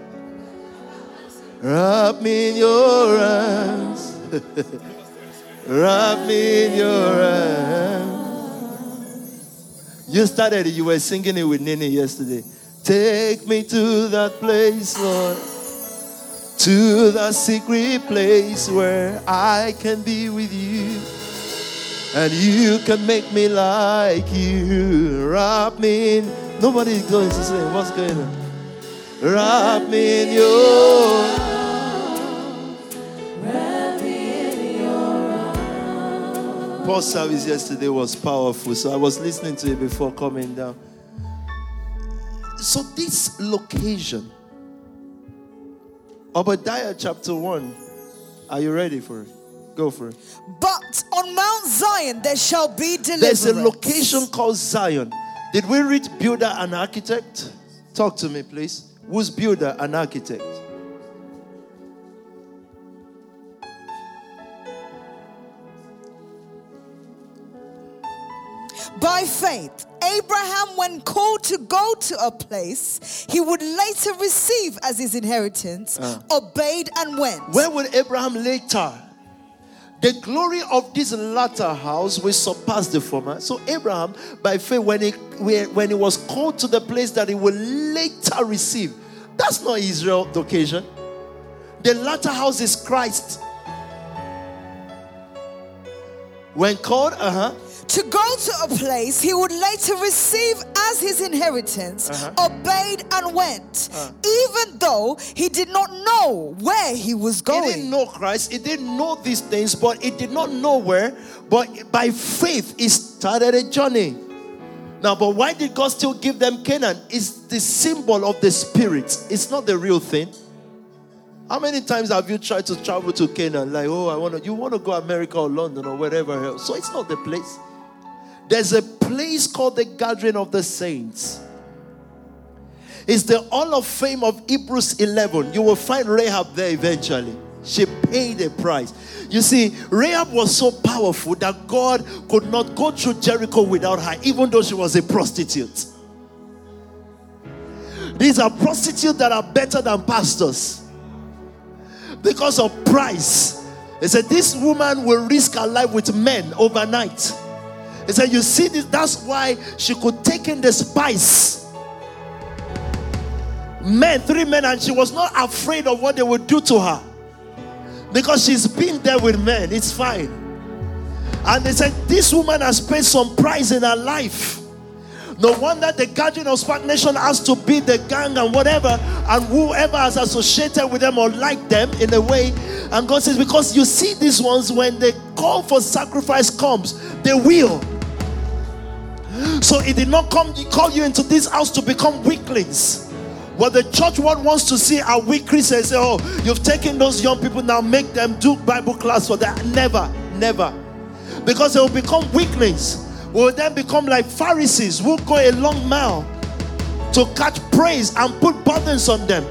Wrap me in your arms. <laughs> Wrap me in your arms. You started you were singing it with Nini yesterday. Take me to that place, Lord. To that secret place where I can be with you. And you can make me like you. Wrap me in. Nobody's going to say, What's going on? Wrap me in your Paul's service yesterday was powerful, so I was listening to it before coming down. So, this location, Obadiah chapter 1, are you ready for it? Go for it. But on Mount Zion there shall be deliverance. There's a location called Zion. Did we read builder and architect? Talk to me, please. Who's builder and architect? By faith, Abraham, when called to go to a place he would later receive as his inheritance, uh. obeyed and went. Where would Abraham later? The glory of this latter house will surpass the former. So Abraham, by faith, when he when he was called to the place that he will later receive, that's not Israel the occasion. The latter house is Christ. When called, uh huh to go to a place he would later receive as his inheritance, uh-huh. obeyed and went, uh. even though he did not know where he was going. He didn't know Christ, he didn't know these things, but he did not know where. But by faith, he started a journey. Now, but why did God still give them Canaan? It's the symbol of the spirit, it's not the real thing. How many times have you tried to travel to Canaan? Like, oh, I want to, you want to go America or London or wherever else. So it's not the place. There's a place called the gathering of the saints. It's the Hall of Fame of Hebrews 11. You will find Rahab there eventually. She paid a price. You see, Rahab was so powerful that God could not go through Jericho without her, even though she was a prostitute. These are prostitutes that are better than pastors because of price. They said, This woman will risk her life with men overnight. He said, You see this? That's why she could take in the spice. Men, three men, and she was not afraid of what they would do to her. Because she's been there with men. It's fine. And they said, This woman has paid some price in her life. No wonder the gathering of Spark Nation has to be the gang and whatever, and whoever has associated with them or like them in a way. And God says, because you see these ones, when the call for sacrifice comes, they will. So it did not come call you into this house to become weaklings. What the church world wants to see are weak Christians. Say, oh, you've taken those young people now, make them do Bible class for that. Never, never. Because they will become weaklings will then become like Pharisees who go a long mile to catch praise and put burdens on them.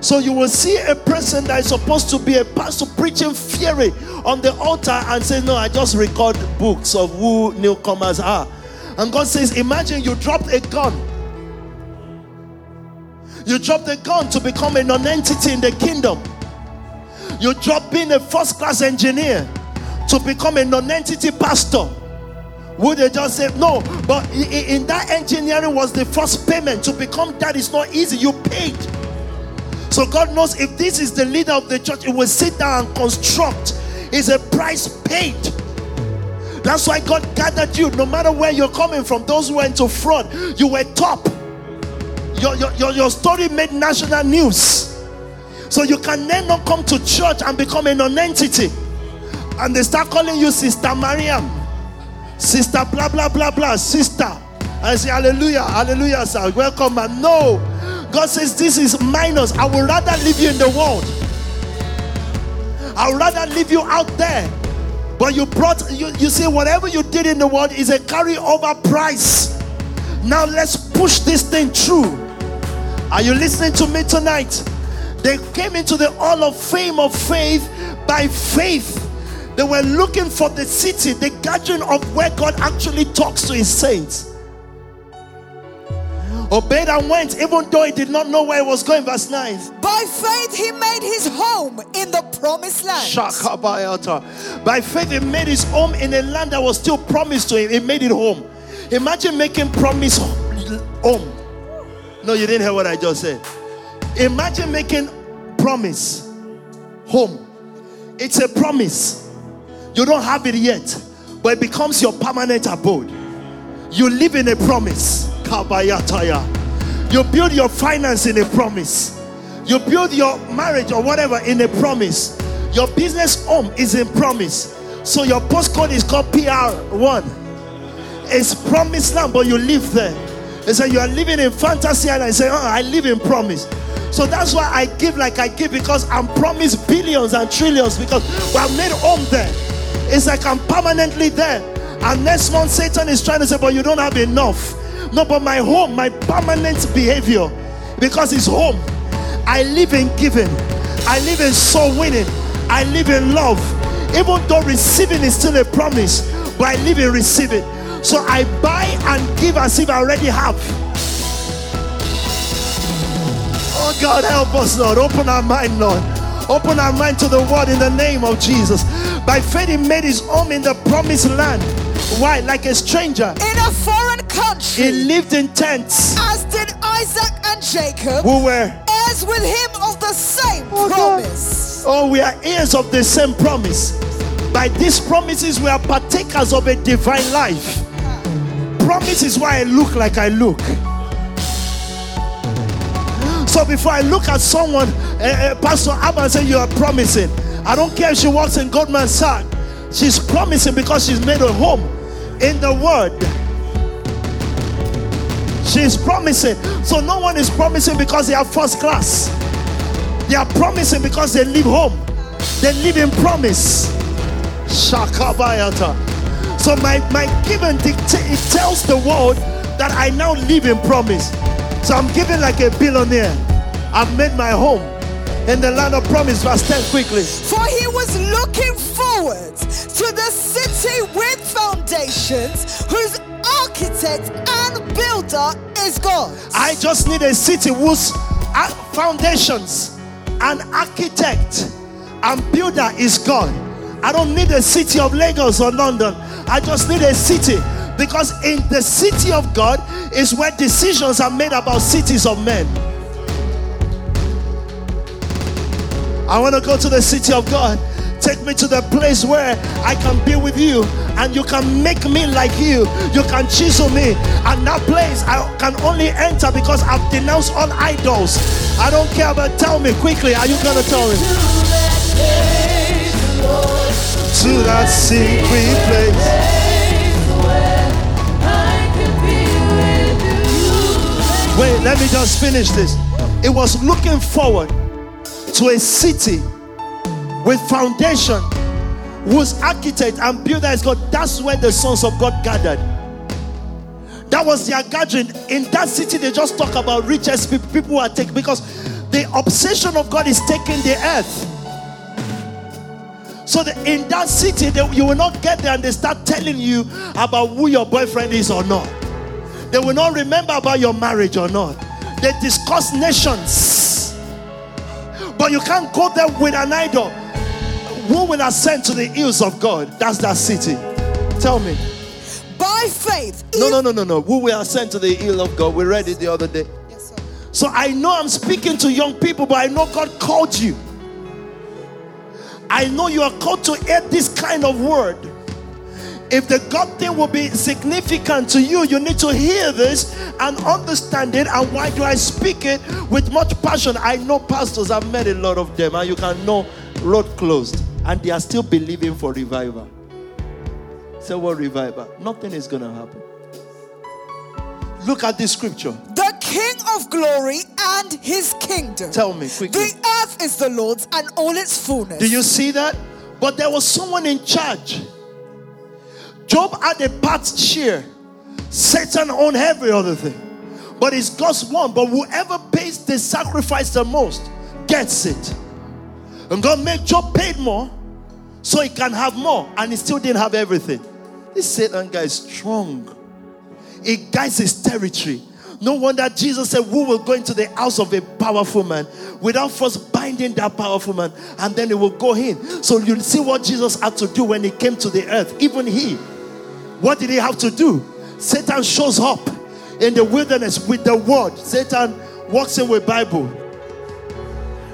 So you will see a person that is supposed to be a pastor preaching fury on the altar and say, No, I just record books of who newcomers are. And God says, Imagine you dropped a gun. You dropped a gun to become a non entity in the kingdom. You dropped being a first class engineer to become a non entity pastor. Would they just say no? But in that engineering was the first payment to become that is not easy. You paid. So God knows if this is the leader of the church, it will sit down and construct. It's a price paid. That's why God gathered you. No matter where you're coming from, those who went to fraud, you were top. Your, your, your, your story made national news. So you can then not come to church and become a non-entity. And they start calling you Sister Mariam. Sister, blah, blah, blah, blah, sister. I say, Hallelujah, Hallelujah, sir. Welcome, man. No. God says, This is minus. I would rather leave you in the world. I would rather leave you out there. But you brought, you, you see, whatever you did in the world is a carryover price. Now let's push this thing through. Are you listening to me tonight? They came into the hall of fame of faith by faith. They were looking for the city, the gathering of where God actually talks to his saints. Obeyed and went, even though he did not know where he was going. Verse 9. By faith, he made his home in the promised land. Shakabayata. By faith, he made his home in a land that was still promised to him. He made it home. Imagine making promise home. No, you didn't hear what I just said. Imagine making promise home. It's a promise. You don't have it yet, but it becomes your permanent abode. You live in a promise. You build your finance in a promise. You build your marriage or whatever in a promise. Your business home is in promise. So your postcode is called PR1. It's promised land, but you live there. They say you are living in fantasy, and I say, oh, I live in promise. So that's why I give like I give because I'm promised billions and trillions because we're made home there. It's like I'm permanently there. And next month, Satan is trying to say, But you don't have enough. No, but my home, my permanent behavior, because it's home. I live in giving, I live in soul winning, I live in love. Even though receiving is still a promise, but I live in receiving. So I buy and give as if I already have. Oh God, help us, Lord. Open our mind, Lord. Open our mind to the word in the name of Jesus. By faith, he made his home in the promised land. Why? Like a stranger. In a foreign country. He lived in tents. As did Isaac and Jacob. Who were heirs with him of the same oh, promise. God. Oh, we are heirs of the same promise. By these promises, we are partakers of a divine life. Promise is why I look like I look. So before I look at someone, uh, uh, Pastor Abba say you are promising. I don't care if she works in Goldman Sachs. She's promising because she's made a home in the word. She's promising. So no one is promising because they are first class. They are promising because they live home. They live in promise. Shakabayata. So my, my giving it tells the world that I now live in promise. So I'm giving like a billionaire. I've made my home in the land of promise. Verse 10 quickly. For he was looking forward to the city with foundations, whose architect and builder is God. I just need a city whose uh, foundations and architect and builder is God. I don't need a city of Lagos or London. I just need a city because in the city of God is where decisions are made about cities of men. I want to go to the city of God. Take me to the place where I can be with you and you can make me like you. You can chisel me. And that place I can only enter because I've denounced all idols. I don't care, but tell me quickly. Are you going to tell me? To that secret place. Wait, let me just finish this. It was looking forward to a city with foundation whose architect and builder is God. That's where the sons of God gathered. That was their gathering. In that city, they just talk about richest people, people who are taking because the obsession of God is taking the earth. So that in that city, they, you will not get there and they start telling you about who your boyfriend is or not. They will not remember about your marriage or not. They discuss nations. But you can't go there with an idol. Who will ascend to the hills of God? That's that city. Tell me. By faith. No, no, no, no, no. Who will ascend to the hill of God? We read it the other day. Yes, sir. So I know I'm speaking to young people, but I know God called you. I know you are called to hear this kind of word. If the God thing will be significant to you, you need to hear this and understand it. And why do I speak it with much passion? I know pastors, I've met a lot of them, and you can know road closed, and they are still believing for revival. Say what revival? Nothing is going to happen. Look at this scripture. The King of glory and his kingdom. Tell me quickly. The earth is the Lord's and all its fullness. Do you see that? But there was someone in charge. Job had a part share. Satan owned every other thing. But it's God's one. But whoever pays the sacrifice the most gets it. And God made Job paid more so he can have more. And he still didn't have everything. This Satan guy is strong. He guides his territory. No wonder Jesus said, Who will go into the house of a powerful man without first binding that powerful man? And then he will go in. So you see what Jesus had to do when he came to the earth. Even he what did he have to do? Satan shows up in the wilderness with the word. Satan walks in with Bible.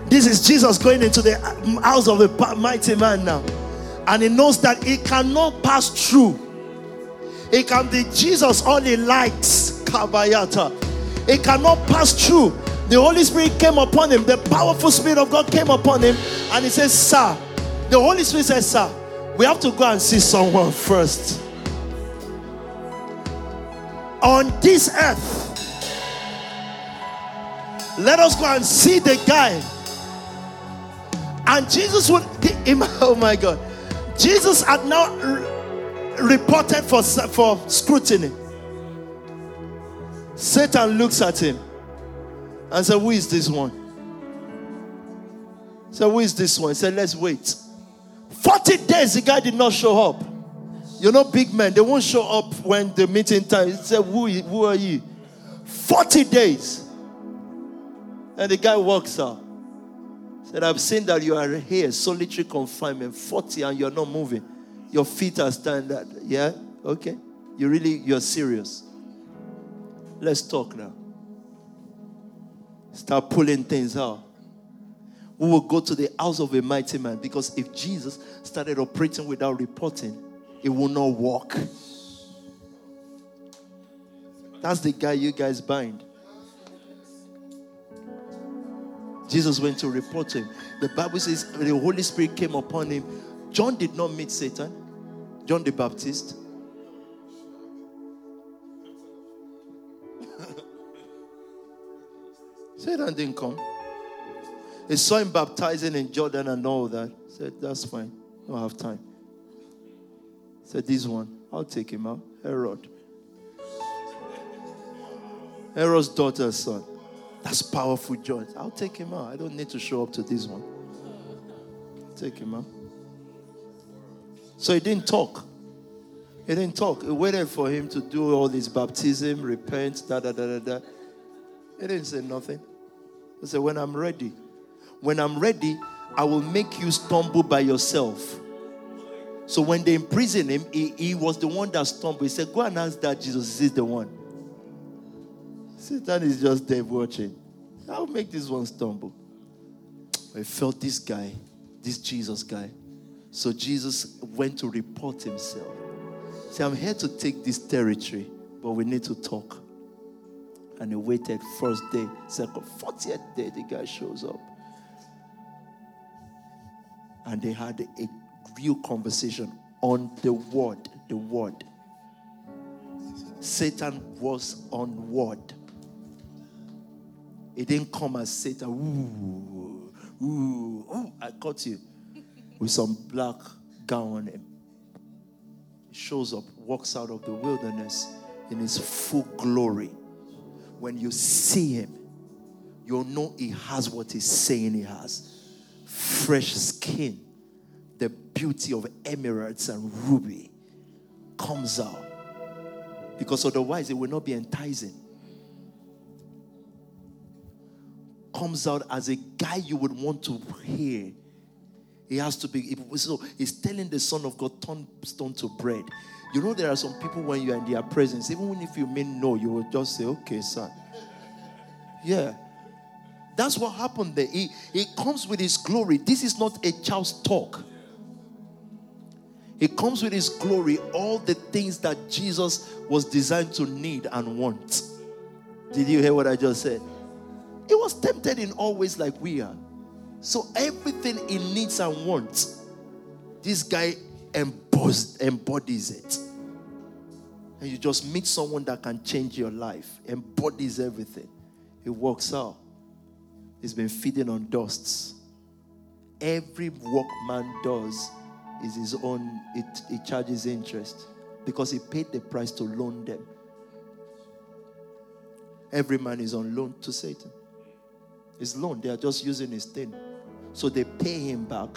This is Jesus going into the house of a mighty man now. And he knows that he cannot pass through. It can be Jesus only likes. Kabayata. It cannot pass through. The Holy Spirit came upon him. The powerful Spirit of God came upon him. And he says, Sir. The Holy Spirit says, Sir, we have to go and see someone first on this earth. Let us go and see the guy. And Jesus would, <laughs> oh my God, Jesus had now reported for, for scrutiny. Satan looks at him and said, Who is this one? So, who is this one? He said, Let's wait. 40 days the guy did not show up. You know, big men, they won't show up when the meeting time. Say, who, who are you? 40 days. And the guy walks out. Said, I've seen that you are here, solitary confinement, 40, and you're not moving. Your feet are standing. Yeah? Okay. You really, you're serious. Let's talk now. Start pulling things out. We will go to the house of a mighty man because if Jesus started operating without reporting, it will not work. That's the guy you guys bind. Jesus went to report him. The Bible says the Holy Spirit came upon him. John did not meet Satan, John the Baptist. <laughs> Satan didn't come. He saw him baptizing in Jordan and all that. Said, That's fine. I don't have time. Said, This one, I'll take him out. Herod. Herod's daughter's son. That's powerful joy. I'll take him out. I don't need to show up to this one. Take him out. So he didn't talk. He didn't talk. He waited for him to do all this baptism, repent, da da da da da. He didn't say nothing. He said, When I'm ready, when I'm ready, I will make you stumble by yourself. So when they imprisoned him, he, he was the one that stumbled. He said, Go and ask that Jesus is the one. Satan is just there watching. I'll make this one stumble. I felt this guy, this Jesus guy, So Jesus went to report himself. Say, I'm here to take this territory, but we need to talk. And he waited first day, second, 40th day, the guy shows up. And they had a real conversation on the word, the word. Satan was on word. He didn't come as Satan. Ooh, ooh, ooh, I caught you with some black gown. He shows up, walks out of the wilderness in his full glory. When you see him, you'll know he has what he's saying he has fresh skin, the beauty of emeralds and ruby comes out. Because otherwise, it will not be enticing. Comes out as a guy you would want to hear he has to be. So he's telling the Son of God, turn stone to bread. You know, there are some people when you are in their presence, even if you mean no, you will just say, okay, son. Yeah. That's what happened there. He, he comes with his glory. This is not a child's talk. He comes with his glory, all the things that Jesus was designed to need and want. Did you hear what I just said? He was tempted in all ways like we are. So everything he needs and wants, this guy embodies, embodies it. And you just meet someone that can change your life, embodies everything. He walks out. He's been feeding on dusts. Every work man does is his own, it, it charges interest because he paid the price to loan them. Every man is on loan to Satan. His loan, they are just using his thing. So they pay him back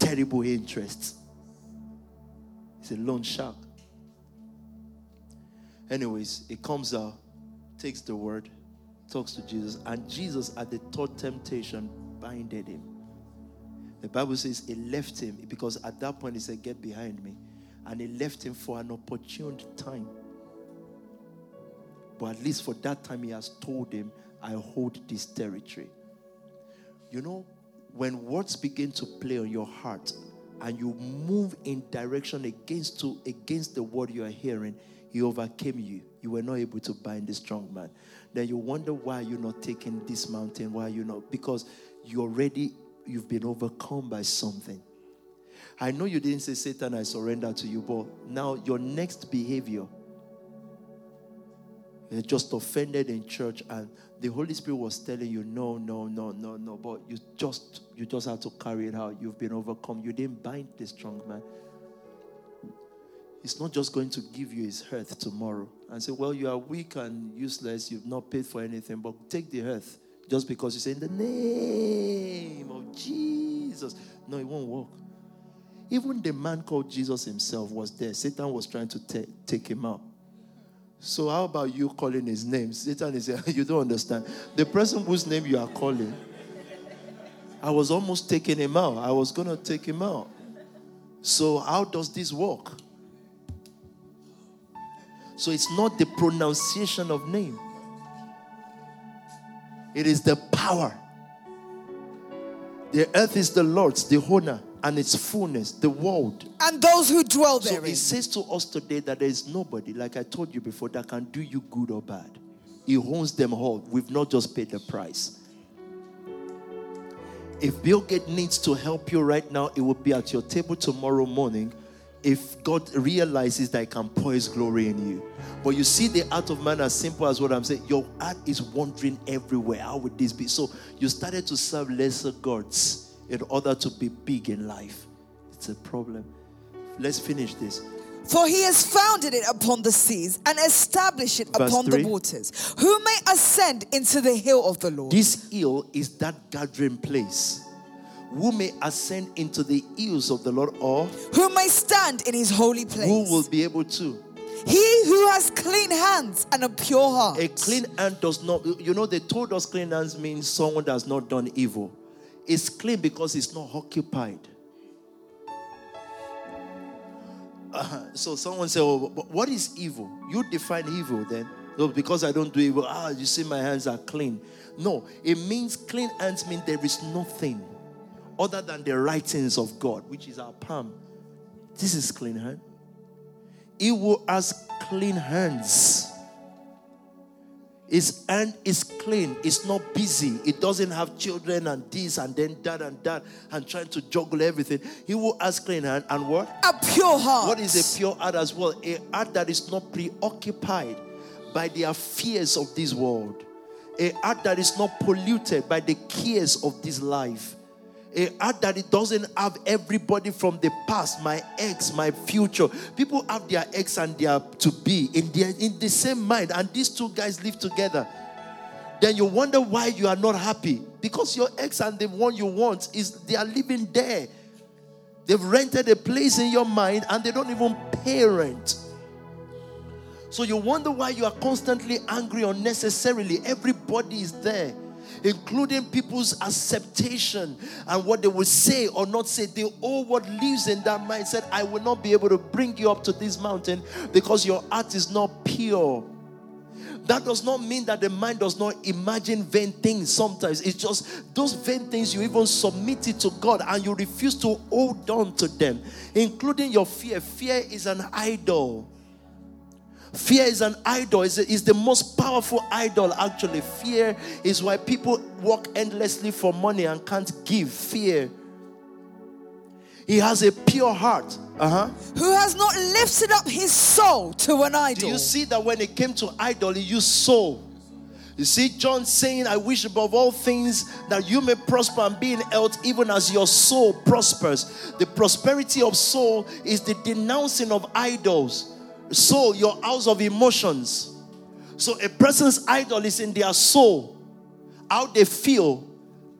terrible interest. He's a loan shark. Anyways, it comes out, takes the word, talks to Jesus, and Jesus, at the third temptation, binded him. The Bible says he left him because at that point he said, Get behind me. And he left him for an opportune time. But at least for that time, he has told him, I hold this territory. You know, when words begin to play on your heart and you move in direction against to against the word you are hearing, he overcame you. You were not able to bind the strong man. Then you wonder why you're not taking this mountain, why you're not because you're already you've been overcome by something. I know you didn't say Satan, I surrender to you, but now your next behavior you're just offended in church and the Holy Spirit was telling you, no, no, no, no, no, but you just you just have to carry it out. You've been overcome. You didn't bind the strong man. He's not just going to give you his earth tomorrow and say, Well, you are weak and useless, you've not paid for anything, but take the earth just because you say, In the name of Jesus. No, it won't work. Even the man called Jesus himself was there. Satan was trying to t- take him out. So how about you calling his name? Satan is <laughs> you don't understand. The person whose name you are calling, I was almost taking him out. I was gonna take him out. So how does this work? So it's not the pronunciation of name. It is the power. The earth is the Lord's, the owner and its fullness, the world. And those who dwell there. So he says to us today that there is nobody, like I told you before, that can do you good or bad. He owns them all. We've not just paid the price. If Bill Gates needs to help you right now, it will be at your table tomorrow morning. If God realizes that He can pour His glory in you. But you see, the art of man as simple as what I'm saying. Your heart is wandering everywhere. How would this be? So you started to serve lesser gods in order to be big in life. It's a problem. Let's finish this. For he has founded it upon the seas and established it Verse upon three. the waters. Who may ascend into the hill of the Lord? This hill is that gathering place. Who may ascend into the hills of the Lord, or who may stand in his holy place? Who will be able to? He who has clean hands and a pure heart. A clean hand does not, you know, they told us clean hands means someone that has not done evil. It's clean because it's not occupied. Uh, so someone say, "Oh, what is evil?" You define evil then. No, because I don't do evil. Ah, you see, my hands are clean. No, it means clean hands mean there is nothing other than the writings of God, which is our palm. This is clean hand. He will has clean hands. His hand is clean. It's not busy. It doesn't have children and this and then that and that and trying to juggle everything. He will has clean hand and what? A pure heart. What is a pure heart as well? A heart that is not preoccupied by the affairs of this world. A heart that is not polluted by the cares of this life a heart that it doesn't have everybody from the past, my ex, my future. People have their ex and their to be in their in the same mind, and these two guys live together. Then you wonder why you are not happy because your ex and the one you want is they are living there. They've rented a place in your mind and they don't even pay rent. So you wonder why you are constantly angry unnecessarily. Everybody is there including people's acceptation and what they will say or not say. The all what lives in that mindset, I will not be able to bring you up to this mountain because your heart is not pure. That does not mean that the mind does not imagine vain things sometimes. It's just those vain things you even submit it to God and you refuse to hold on to them, including your fear. Fear is an idol. Fear is an idol, is is the most powerful idol, actually. Fear is why people work endlessly for money and can't give. Fear. He has a pure heart. Uh-huh. Who has not lifted up his soul to an idol. Do you see that when it came to idol, he used soul? You see, John saying, I wish above all things that you may prosper and be in health, even as your soul prospers. The prosperity of soul is the denouncing of idols soul, your house of emotions. So a person's idol is in their soul, how they feel,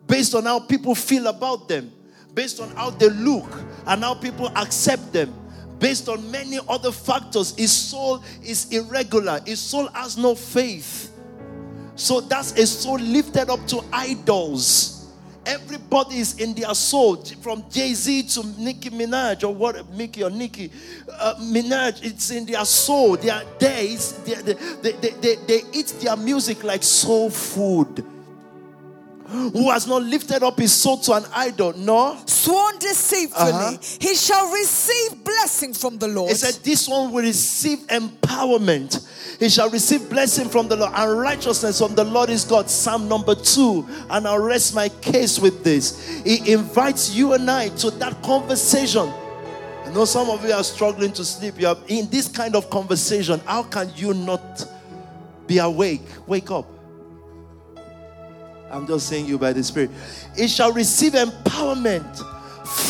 based on how people feel about them, based on how they look and how people accept them, based on many other factors. His soul is irregular, his soul has no faith. So that's a soul lifted up to idols. Everybody is in their soul, from Jay Z to Nicki Minaj or what, Mickey or Nicki uh, Minaj. It's in their soul. They are there. They, they, they, they, they eat their music like soul food who has not lifted up his soul to an idol, no. Sworn deceitfully, uh-huh. he shall receive blessing from the Lord. He said, This one will receive empowerment. He shall receive blessing from the Lord and righteousness from the Lord is God. Psalm number two. And I'll rest my case with this. He invites you and I to that conversation. I know some of you are struggling to sleep. You are in this kind of conversation. How can you not be awake? Wake up. I'm just saying you by the Spirit. It shall receive empowerment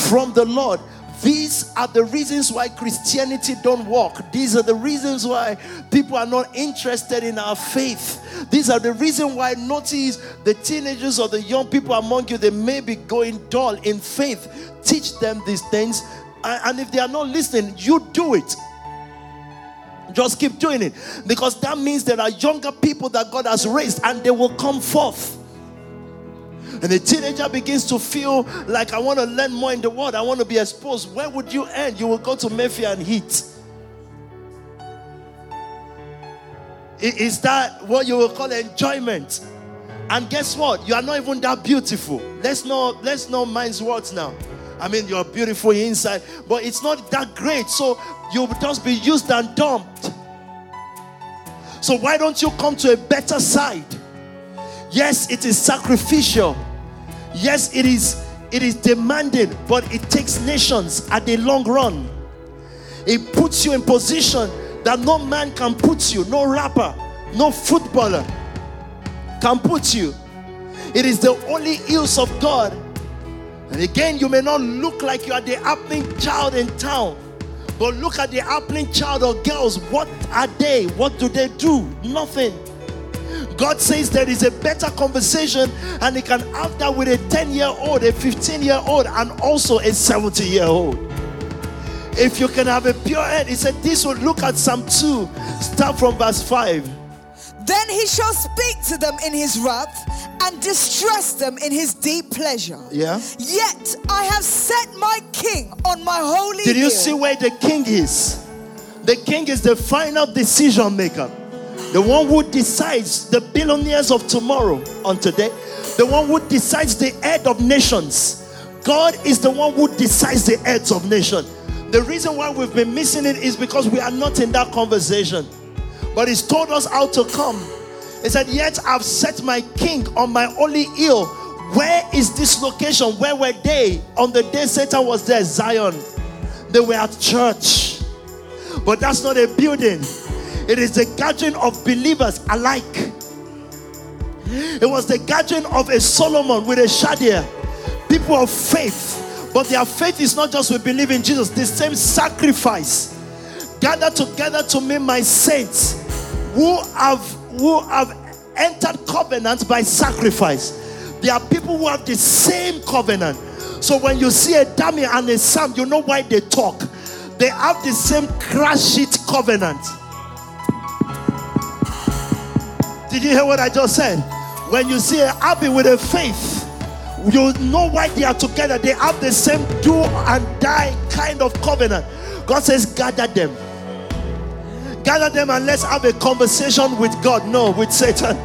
from the Lord. These are the reasons why Christianity don't work. These are the reasons why people are not interested in our faith. These are the reason why notice the teenagers or the young people among you they may be going dull in faith. Teach them these things, and if they are not listening, you do it. Just keep doing it because that means there are younger people that God has raised and they will come forth. And the teenager begins to feel like I want to learn more in the world. I want to be exposed. Where would you end? You will go to Mafia and hit. Is that what you will call enjoyment? And guess what? You are not even that beautiful. Let's not let's not mind words now. I mean, you're beautiful inside, but it's not that great. So you'll just be used and dumped. So why don't you come to a better side? Yes, it is sacrificial. Yes, it is it is demanding, but it takes nations at the long run. It puts you in position that no man can put you, no rapper, no footballer can put you. It is the only use of God. And again, you may not look like you are the happening child in town, but look at the happening child or girls. What are they? What do they do? Nothing. God says there is a better conversation, and He can have that with a 10 year old, a 15 year old, and also a 70 year old. If you can have a pure head, He said, This would look at Psalm 2, start from verse 5. Then he shall speak to them in his wrath and distress them in his deep pleasure. Yeah. Yet I have set my king on my holy Did you hill. see where the king is? The king is the final decision maker. The one who decides the billionaires of tomorrow on today. The one who decides the head of nations. God is the one who decides the heads of nation. The reason why we've been missing it is because we are not in that conversation. But He's told us how to come. He said, Yet I've set my king on my holy hill. Where is this location? Where were they? On the day Satan was there, Zion. They were at church. But that's not a building, it is the gathering of believers alike. It was the gathering of a Solomon with a Shadia, people of faith. But their faith is not just we believe in Jesus, the same sacrifice. Gather together to me, my saints, who have who have entered covenant by sacrifice. There are people who have the same covenant. So when you see a dummy and a Sam, you know why they talk. They have the same crash it covenant. Did you hear what I just said? When you see a Abby with a faith, you know why they are together. They have the same do and die kind of covenant. God says, gather them. Gather them and let's have a conversation with God. No, with Satan.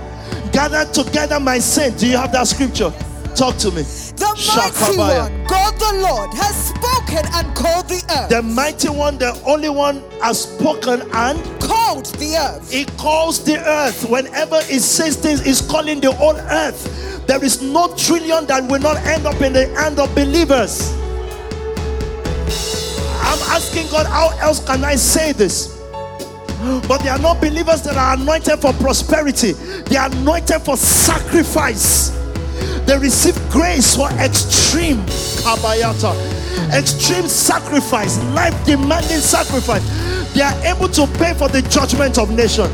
Gather together, my saint. Do you have that scripture? Talk to me. The mighty one, God the Lord, has spoken and called the earth. The mighty one, the only one, has spoken and called the earth. He calls the earth. Whenever he says things, he's calling the whole earth. There is no trillion that will not end up in the hand of believers. I'm asking God, how else can I say this? But they are not believers that are anointed for prosperity, they are anointed for sacrifice. They receive grace for extreme kabayata, extreme sacrifice, life demanding sacrifice. They are able to pay for the judgment of nation.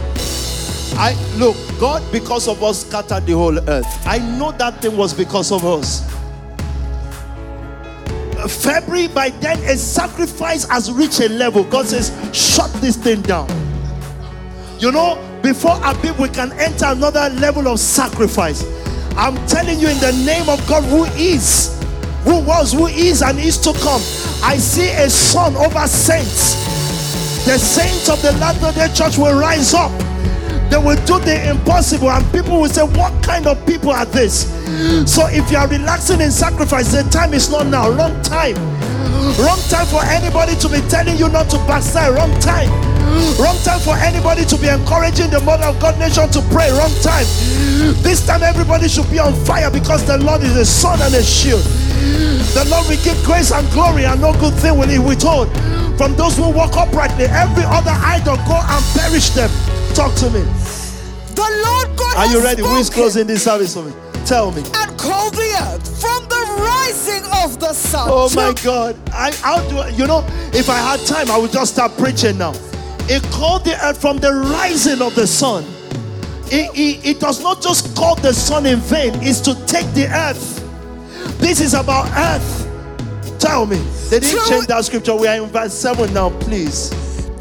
I look, God, because of us, scattered the whole earth. I know that thing was because of us. February, by then, a sacrifice has reached a level. God says, shut this thing down. You know, before Abib, we can enter another level of sacrifice. I'm telling you, in the name of God, who is, who was, who is, and is to come, I see a son over saints. The saints of the Latter day Church will rise up. They will do the impossible, and people will say, What kind of people are this? So, if you are relaxing in sacrifice, the time is not now. Wrong time. Wrong time for anybody to be telling you not to backslide. Wrong time. Wrong time for anybody to be encouraging the mother of God nation to pray. Wrong time. This time everybody should be on fire because the Lord is a sun and a shield. The Lord will give grace and glory, and no good thing will he withhold from those who walk uprightly. Every other idol go and perish them. Talk to me. The Lord God. Are you ready? Who is closing this service for me? Tell me. And call the earth from the rising of the sun. Oh my God! I how do I, you know? If I had time, I would just start preaching now. It called the earth from the rising of the sun. It, it, it does not just call the sun in vain, it's to take the earth. This is about earth. Tell me. They didn't change that scripture. We are in verse 7 now, please.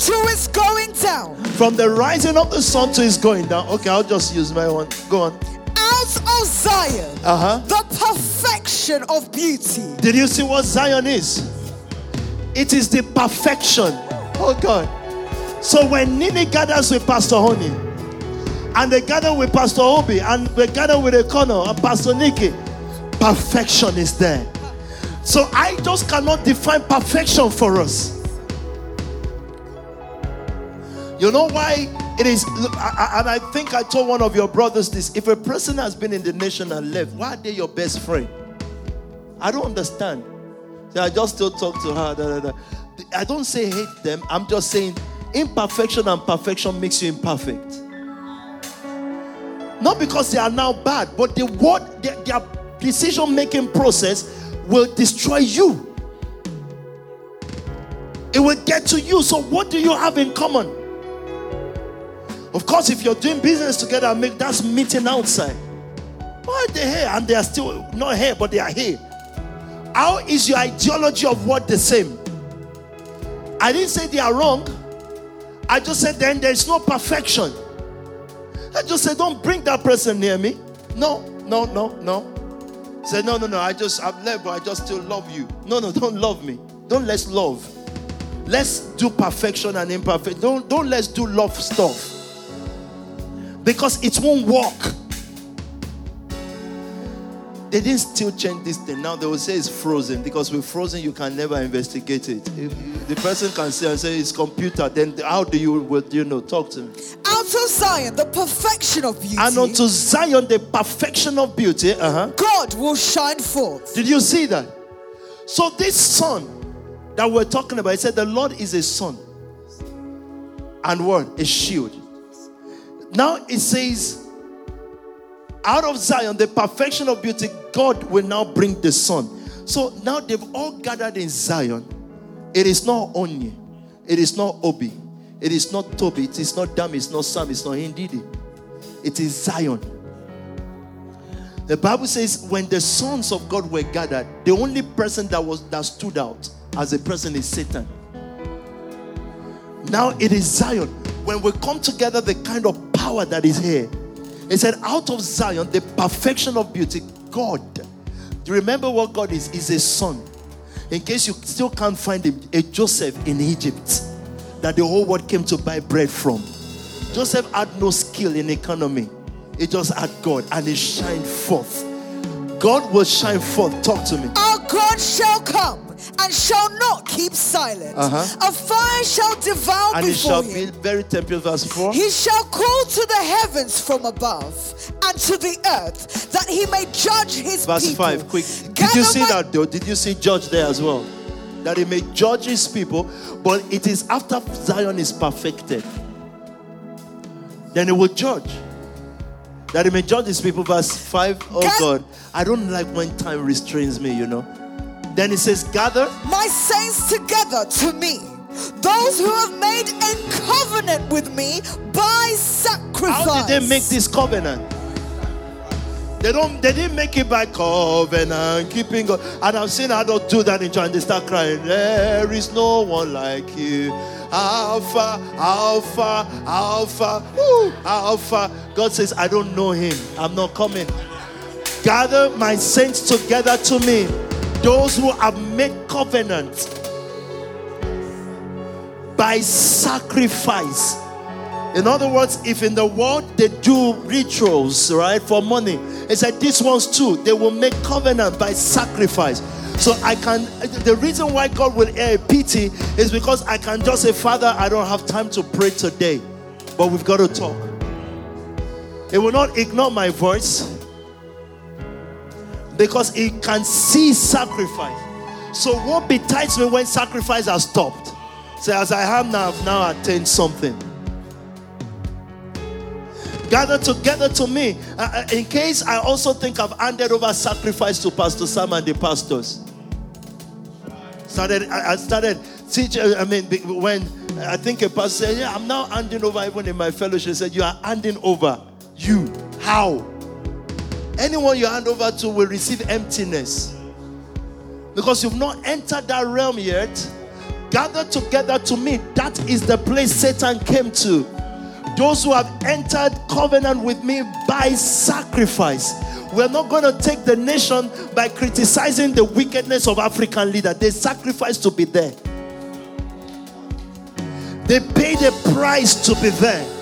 To its going down. From the rising of the sun to its going down. Okay, I'll just use my one. Go on. Out of Zion. Uh-huh. The perfection of beauty. Did you see what Zion is? It is the perfection. Oh God. So when Nini gathers with Pastor Honey, and they gather with Pastor Obi, and they gather with Econo and Pastor Nikki, perfection is there. So I just cannot define perfection for us. You know why it is, and I think I told one of your brothers this if a person has been in the nation and left, why are they your best friend? I don't understand. I just still talk to her. I don't say hate them, I'm just saying imperfection and perfection makes you imperfect. Not because they are now bad, but the word, their, their decision making process will destroy you. It will get to you. So, what do you have in common? Of course, if you're doing business together, make that's meeting outside. Why are they here and they are still not here, but they are here? How is your ideology of what the same? I didn't say they are wrong. I just said, then there's no perfection. I just said, don't bring that person near me. No, no, no, no. Say, no, no, no. I just, I've left, but I just still love you. No, no, don't love me. Don't let's love. Let's do perfection and imperfect. Don't, don't let's do love stuff. Because it won't work. They didn't still change this thing. Now they will say it's frozen because with frozen you can never investigate it. If the person can say and say it's computer, then how do you would you know? Talk to me. Out of Zion, the perfection of beauty. And unto Zion, the perfection of beauty. Uh-huh. God will shine forth. Did you see that? So this sun that we're talking about, it said the Lord is a sun. And what? A shield. Now it says out of Zion, the perfection of beauty, God will now bring the sun. So now they've all gathered in Zion. It is not Onye, it is not Obi, it is not Toby, it is not Dam, it's not Sam, it's not Indidi. It is Zion. The Bible says when the sons of God were gathered, the only person that was that stood out as a person is Satan. Now it is Zion. When we come together, the kind of power that is here he said, Out of Zion, the perfection of beauty, God. Do you remember what God is? Is a son. In case you still can't find him, a Joseph in Egypt that the whole world came to buy bread from. Joseph had no skill in economy, he just had God and he shined forth. God will shine forth. Talk to me. Our God shall come and shall not keep silent. Uh-huh. A fire shall devour and before he shall him. be very temple verse 4. He shall call to the heavens from above and to the earth that he may judge his people. verse 5 quick. Did you see my- that though? Did you see judge there as well? That he may judge his people, but it is after Zion is perfected. Then he will judge. That he may judge his people. Verse 5. Oh God, I don't like when time restrains me, you know. Then he says, Gather my saints together to me, those who have made a covenant with me by sacrifice. How did they make this covenant? They don't. They didn't make it by covenant, keeping God. And I've seen adults do that in church. They start crying. There is no one like you. Alpha, Alpha, Alpha, woo, Alpha. God says, I don't know him. I'm not coming. Gather my saints together to me those who have made covenant by sacrifice. In other words, if in the world they do rituals, right, for money, it's said these ones too, they will make covenant by sacrifice. So I can, the reason why God will air pity is because I can just say, Father, I don't have time to pray today, but we've got to talk. It will not ignore my voice because it can see sacrifice. So what betides me when sacrifice has stopped? Say, as I am now, I've now attained something. Gather together to me. Uh, uh, in case I also think I've handed over sacrifice to Pastor Sam and the pastors. Started, I, I started teaching. I mean, when I think a pastor said, "Yeah, I'm now handing over." Even in my fellowship, said, "You are handing over." You how? Anyone you hand over to will receive emptiness. Because you've not entered that realm yet. Gather together to me. That is the place Satan came to. Those who have entered covenant with me by sacrifice. We're not going to take the nation by criticizing the wickedness of African leaders. They sacrificed to be there. They paid a price to be there.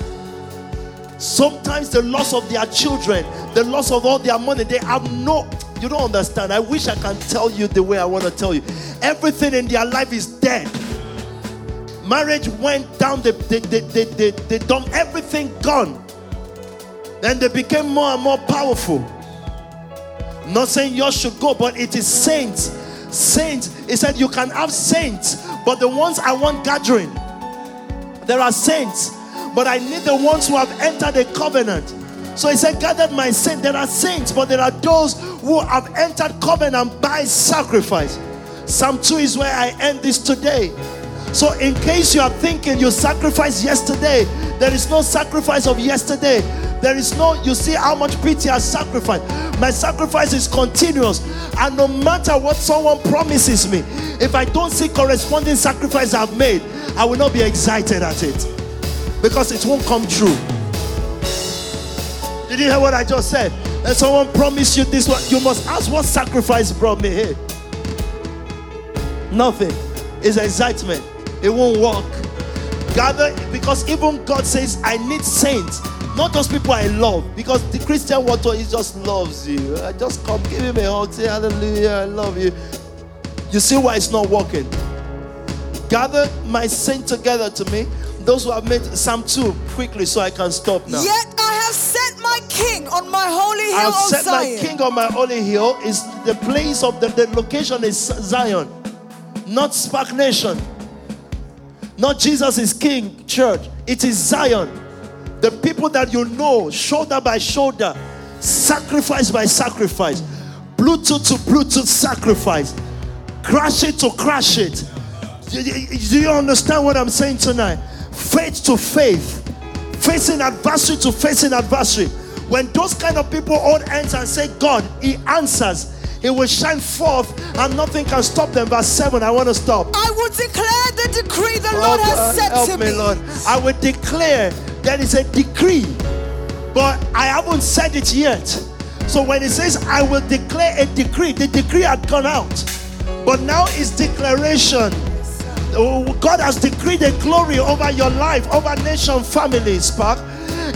Sometimes the loss of their children, the loss of all their money, they have no, you don't understand. I wish I can tell you the way I want to tell you. Everything in their life is dead. Marriage went down, they, they, they, they, they, they done everything gone. Then they became more and more powerful. Not saying yours should go, but it is saints. Saints. He said you can have saints, but the ones I want gathering, there are saints but I need the ones who have entered the covenant. So he said, Gathered my saints. There are saints, but there are those who have entered covenant by sacrifice. Psalm 2 is where I end this today. So, in case you are thinking you sacrificed yesterday, there is no sacrifice of yesterday. There is no, you see how much pity I sacrificed. My sacrifice is continuous. And no matter what someone promises me, if I don't see corresponding sacrifice I've made, I will not be excited at it because it won't come true. Did you hear what I just said? And someone promised you this one. You must ask what sacrifice brought me here. Nothing. It's excitement. It won't work. Gather because even God says, I need saints. Not those people I love, because the Christian water is just loves you. I just come, give him a hug, say hallelujah, I love you. You see why it's not working? Gather my saint together to me. Those who have made Psalm 2 quickly so I can stop now. Yet I have set my king on my holy hill I have set Zion. my king on my holy hill. Is the place of the, the location is Zion, not Spark Nation. Not Jesus is King Church. It is Zion. The people that you know, shoulder by shoulder, sacrifice by sacrifice, Bluetooth to Bluetooth sacrifice, crash it to crash it. Do you understand what I'm saying tonight? Faith to faith, facing adversary to facing adversary. When those kind of people hold hands and say, God, He answers, He will shine forth and nothing can stop them. Verse 7, I want to stop. I will declare the decree the Lord Oh, has set help to me, me. Lord. I will declare there is a decree, but I haven't said it yet. So when it says I will declare a decree, the decree had gone out, but now it's declaration. Oh, God has decreed a glory over your life, over nation, families, Park.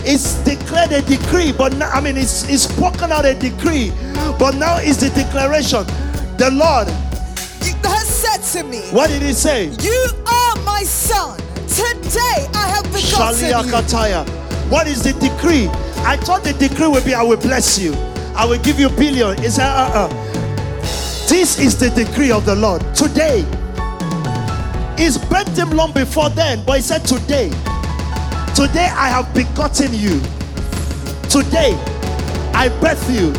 It's declared a decree, but now, I mean, it's, it's spoken out a decree, but now it's the declaration. The Lord, has said to me, what did He say? You are my son. Today I have begotten you. What is the decree? I thought the decree would be I will bless you. I will give you billion. It's uh, uh, uh. This is the decree of the Lord. Today. He's birthed him long before then, but he said today. Today I have begotten you. Today I birth you.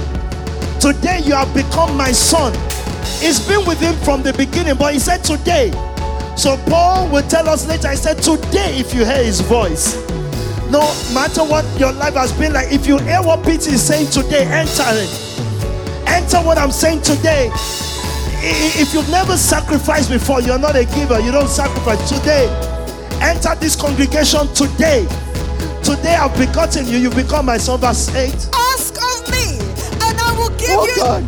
Today you have become my son. It's been with him from the beginning, but he said today. So Paul will tell us later, he said, Today, if you hear his voice, no matter what your life has been like, if you hear what Peter is saying today, enter it. Enter what I'm saying today. If you've never sacrificed before, you're not a giver, you don't sacrifice. Today, enter this congregation today. Today I've begotten you, you've become my son. Verse 8. Ask of me, and I will give Oh you God.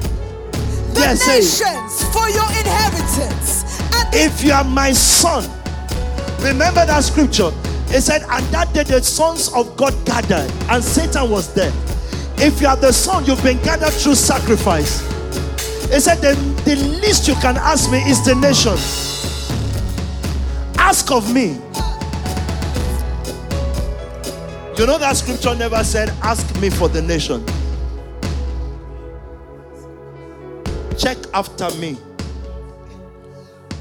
the Yes, nations for your inheritance. And if you are my son remember that scripture it said and that day the sons of god gathered and satan was there if you are the son you've been gathered through sacrifice it said the, the least you can ask me is the nation ask of me you know that scripture never said ask me for the nation check after me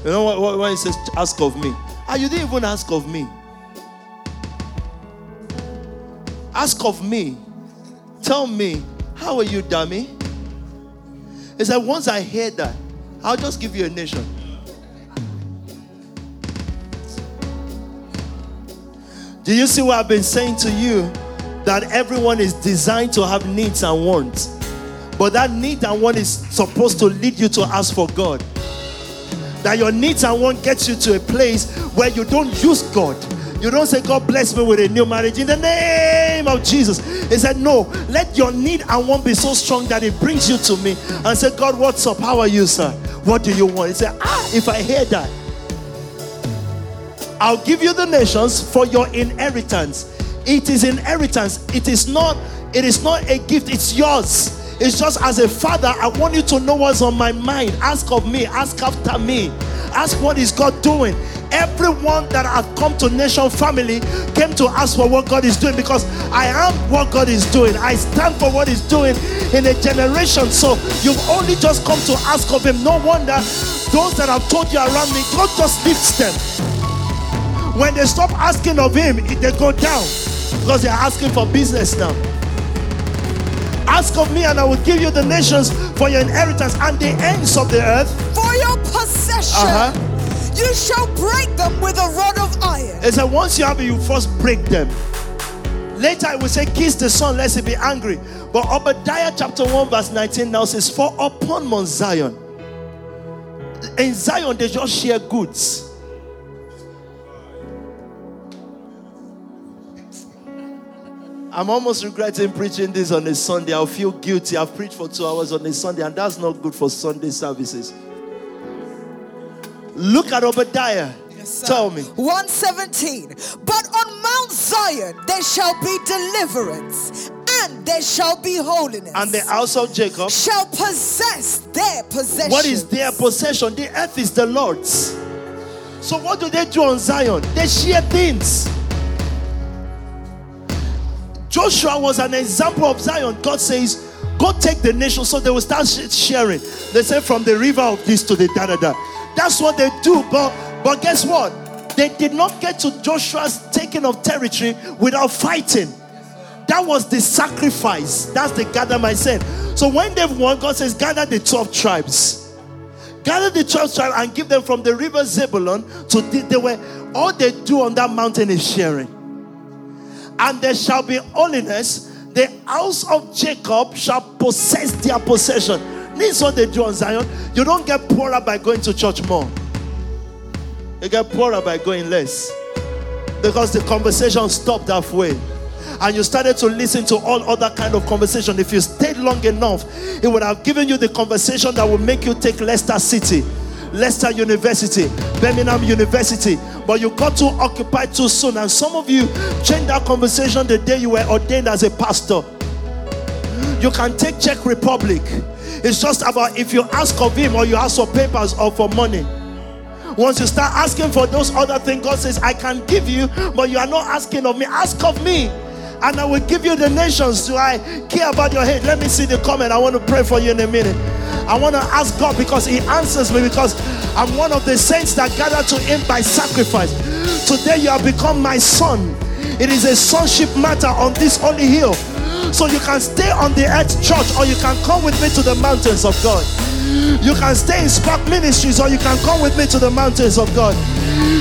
you know what, what when it says ask of me? Ah, you didn't even ask of me. Ask of me. Tell me, how are you, dummy? He said, once I hear that, I'll just give you a nation. Do you see what I've been saying to you? That everyone is designed to have needs and wants. But that need and want is supposed to lead you to ask for God that your needs and want gets you to a place where you don't use God. You don't say, God bless me with a new marriage in the name of Jesus. He said, No, let your need and want be so strong that it brings you to me and say, God, what's up? How are you, sir? What do you want? He said, Ah, if I hear that, I'll give you the nations for your inheritance. It is inheritance. It is not, it is not a gift, it's yours. It's just as a father, I want you to know what's on my mind. Ask of me, ask after me. Ask what is God doing. Everyone that have come to Nation Family came to ask for what God is doing because I am what God is doing. I stand for what He's doing in a generation. So you've only just come to ask of Him. No wonder those that have told you around me, God just lifts them. When they stop asking of Him, they go down because they're asking for business now. Ask of me, and I will give you the nations for your inheritance and the ends of the earth. for your possession. Uh-huh. You shall break them with a rod of iron. It said, once you have it, you first break them. Later, I will say, kiss the son, lest he be angry. But Obadiah chapter 1, verse 19 now says, For upon Mount Zion, in Zion, they just share goods. I'm almost regretting preaching this on a Sunday. I'll feel guilty. I've preached for two hours on a Sunday, and that's not good for Sunday services. Look at Obadiah. sir. Tell me. 117. But on Mount Zion there shall be deliverance, and there shall be holiness. And the house of Jacob shall possess their possession. What is their possession? The earth is the Lord's. So what do they do on Zion? They share things. Joshua was an example of Zion. God says, Go take the nation so they will start sharing. They say from the river of this to the da da da. That's what they do. But but guess what? They did not get to Joshua's taking of territory without fighting. That was the sacrifice. That's the gather myself. So when they've won, God says, gather the 12 tribes. Gather the 12 tribes and give them from the river Zebulun to the, were all they do on that mountain is sharing. And there shall be holiness. The house of Jacob shall possess their possession. This is what they do on Zion. You don't get poorer by going to church more. You get poorer by going less. Because the conversation stopped halfway. And you started to listen to all other kind of conversation. If you stayed long enough, it would have given you the conversation that would make you take Leicester City, Leicester University, Birmingham University. But you got too occupied too soon. And some of you changed that conversation the day you were ordained as a pastor. You can take Czech Republic. It's just about if you ask of him or you ask for papers or for money. Once you start asking for those other things, God says, I can give you, but you are not asking of me. Ask of me. And I will give you the nations. Do I care about your head? Let me see the comment. I want to pray for you in a minute. I want to ask God because He answers me because I'm one of the saints that gather to Him by sacrifice. Today you have become my son. It is a sonship matter on this holy hill. So you can stay on the earth church or you can come with me to the mountains of God. You can stay in Spark Ministries or you can come with me to the mountains of God.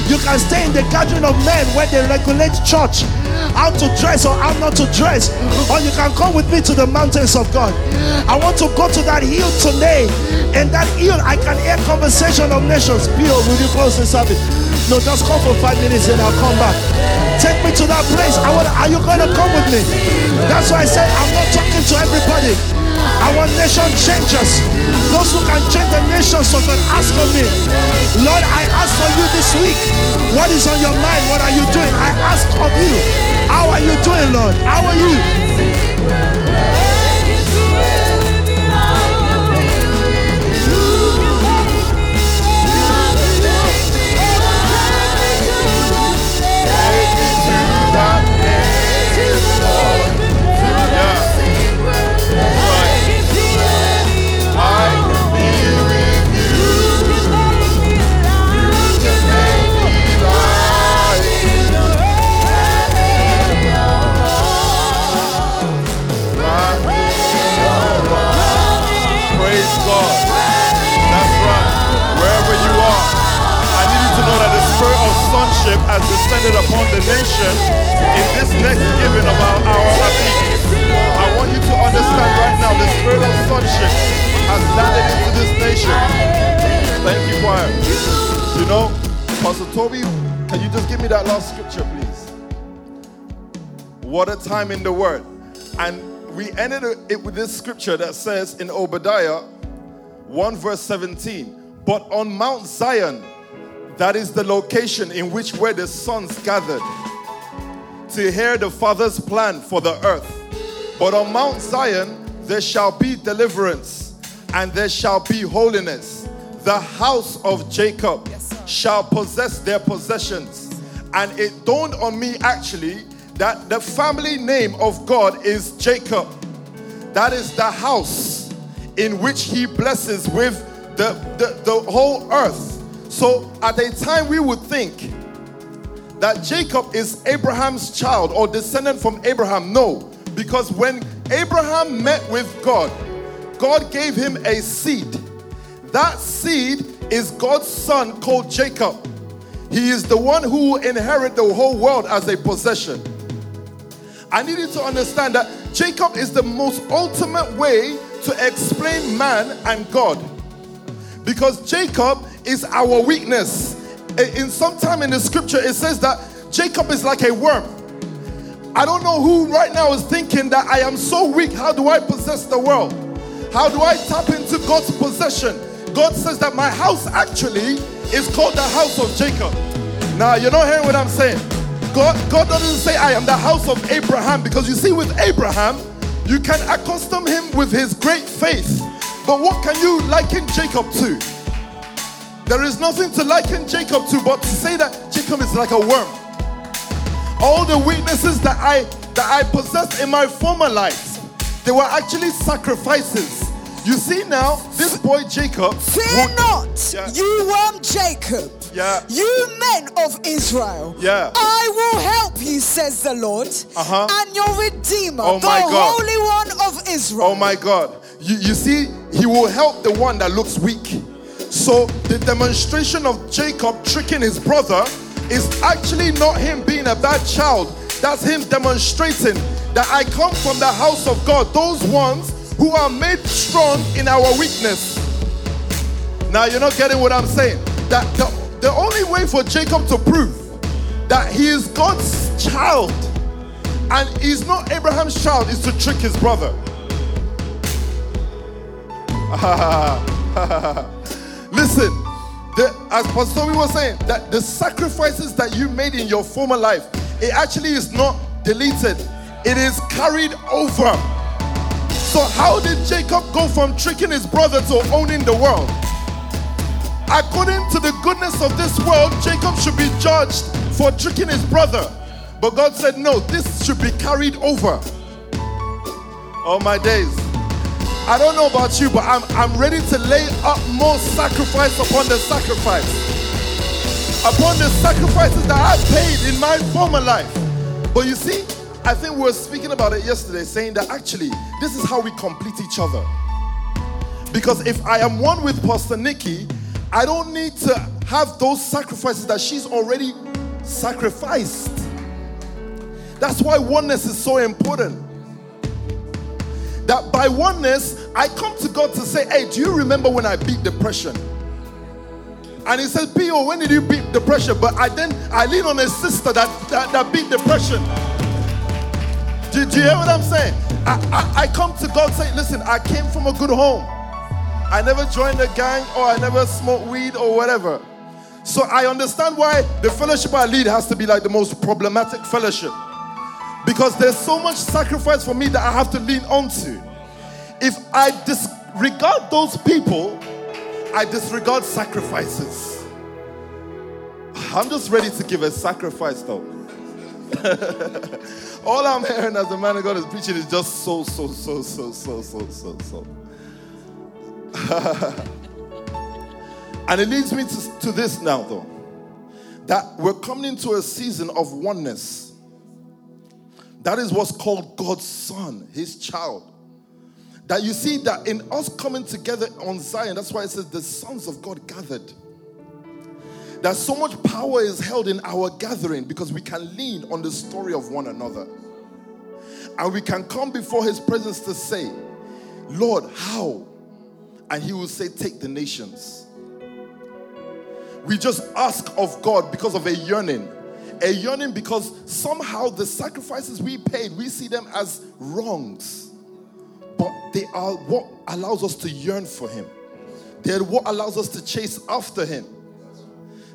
You can stay in the gathering of men where they regulate church, how to dress or how not to dress. Or you can come with me to the mountains of God. I want to go to that hill today. And that hill, I can hear conversation of nations. Pio, will you close the service? No, just come for five minutes and I'll come back. Take me to that place. I want, are you going to come with me? That's why I said I'm not talking to everybody. Want nation changes. Those who can change the nations so can ask of me. Lord, I ask for you this week. What is on your mind? What are you doing? I ask of you. How are you doing, Lord? How are you? Time in the word. And we ended it with this scripture that says in Obadiah 1 verse 17, but on Mount Zion, that is the location in which where the sons gathered to hear the Father's plan for the earth. But on Mount Zion there shall be deliverance and there shall be holiness. The house of Jacob yes, shall possess their possessions. And it dawned on me actually that the family name of God is Jacob. That is the house in which he blesses with the, the, the whole earth so at a time we would think that Jacob is Abraham's child or descendant from Abraham. No, because when Abraham met with God, God gave him a seed. That seed is God's son called Jacob. He is the one who will inherit the whole world as a possession. I need you to understand that Jacob is the most ultimate way to explain man and God. Because Jacob is our weakness. In some time in the scripture, it says that Jacob is like a worm. I don't know who right now is thinking that I am so weak. How do I possess the world? How do I tap into God's possession? God says that my house actually is called the house of Jacob. Now, you're not hearing what I'm saying. God, God doesn't say, I am the house of Abraham, because you see, with Abraham, you can accustom him with his great faith. But what can you liken Jacob to? There is nothing to liken Jacob to but to say that Jacob is like a worm. All the weaknesses that I that I possessed in my former life, they were actually sacrifices. You see now, this boy Jacob. Fear not, yeah. you worm Jacob. Yeah. You men of Israel. Yeah. I will help you, says the Lord. Uh-huh. And your Redeemer, oh the Holy One of Israel. Oh my God. You, you see, he will help the one that looks weak. So the demonstration of Jacob tricking his brother is actually not him being a bad child. That's him demonstrating that I come from the house of God. Those ones who are made strong in our weakness. Now you're not getting what I'm saying. That the, the only way for Jacob to prove that he is God's child and he's not Abraham's child is to trick his brother. <laughs> Listen, the, as Pastor was saying, that the sacrifices that you made in your former life, it actually is not deleted, it is carried over. So, how did Jacob go from tricking his brother to owning the world? According to the goodness of this world, Jacob should be judged for tricking his brother. But God said, No, this should be carried over. All my days. I don't know about you, but I'm, I'm ready to lay up more sacrifice upon the sacrifice. Upon the sacrifices that I paid in my former life. But you see, I think we were speaking about it yesterday, saying that actually, this is how we complete each other. Because if I am one with Pastor Nikki, I don't need to have those sacrifices that she's already sacrificed. That's why oneness is so important. That by oneness, I come to God to say, Hey, do you remember when I beat depression? And he says, P.O., when did you beat depression? But I then I lean on a sister that, that, that beat depression. Do, do, you hear what I'm saying? I, I, I come to God saying, listen, I came from a good home. I never joined a gang or I never smoked weed or whatever. So I understand why the fellowship I lead has to be like the most problematic fellowship. Because there's so much sacrifice for me that I have to lean onto. If I disregard those people, I disregard sacrifices. I'm just ready to give a sacrifice though. <laughs> All I'm hearing as the man of God is preaching is just so, so, so, so, so, so, so, so. <laughs> and it leads me to, to this now, though that we're coming into a season of oneness. That is what's called God's Son, His child. That you see that in us coming together on Zion, that's why it says the sons of God gathered. That so much power is held in our gathering because we can lean on the story of one another. And we can come before his presence to say, Lord, how? And he will say, Take the nations. We just ask of God because of a yearning. A yearning because somehow the sacrifices we paid, we see them as wrongs. But they are what allows us to yearn for him. They're what allows us to chase after him.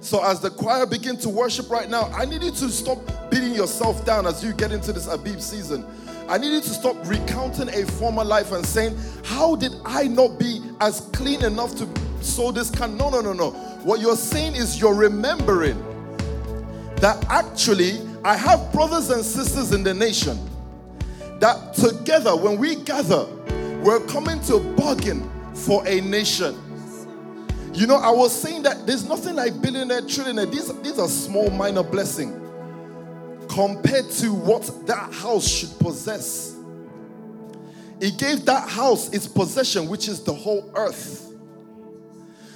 So as the choir begin to worship right now, I need you to stop beating yourself down as you get into this Abib season. I need you to stop recounting a former life and saying, How did I not be as clean enough to sow this can? No, no, no, no. What you're saying is you're remembering that actually I have brothers and sisters in the nation that together, when we gather, we're coming to bargain for a nation. You know, I was saying that there's nothing like billionaire, trillionaire. These, these are small, minor blessing compared to what that house should possess. He gave that house its possession, which is the whole earth.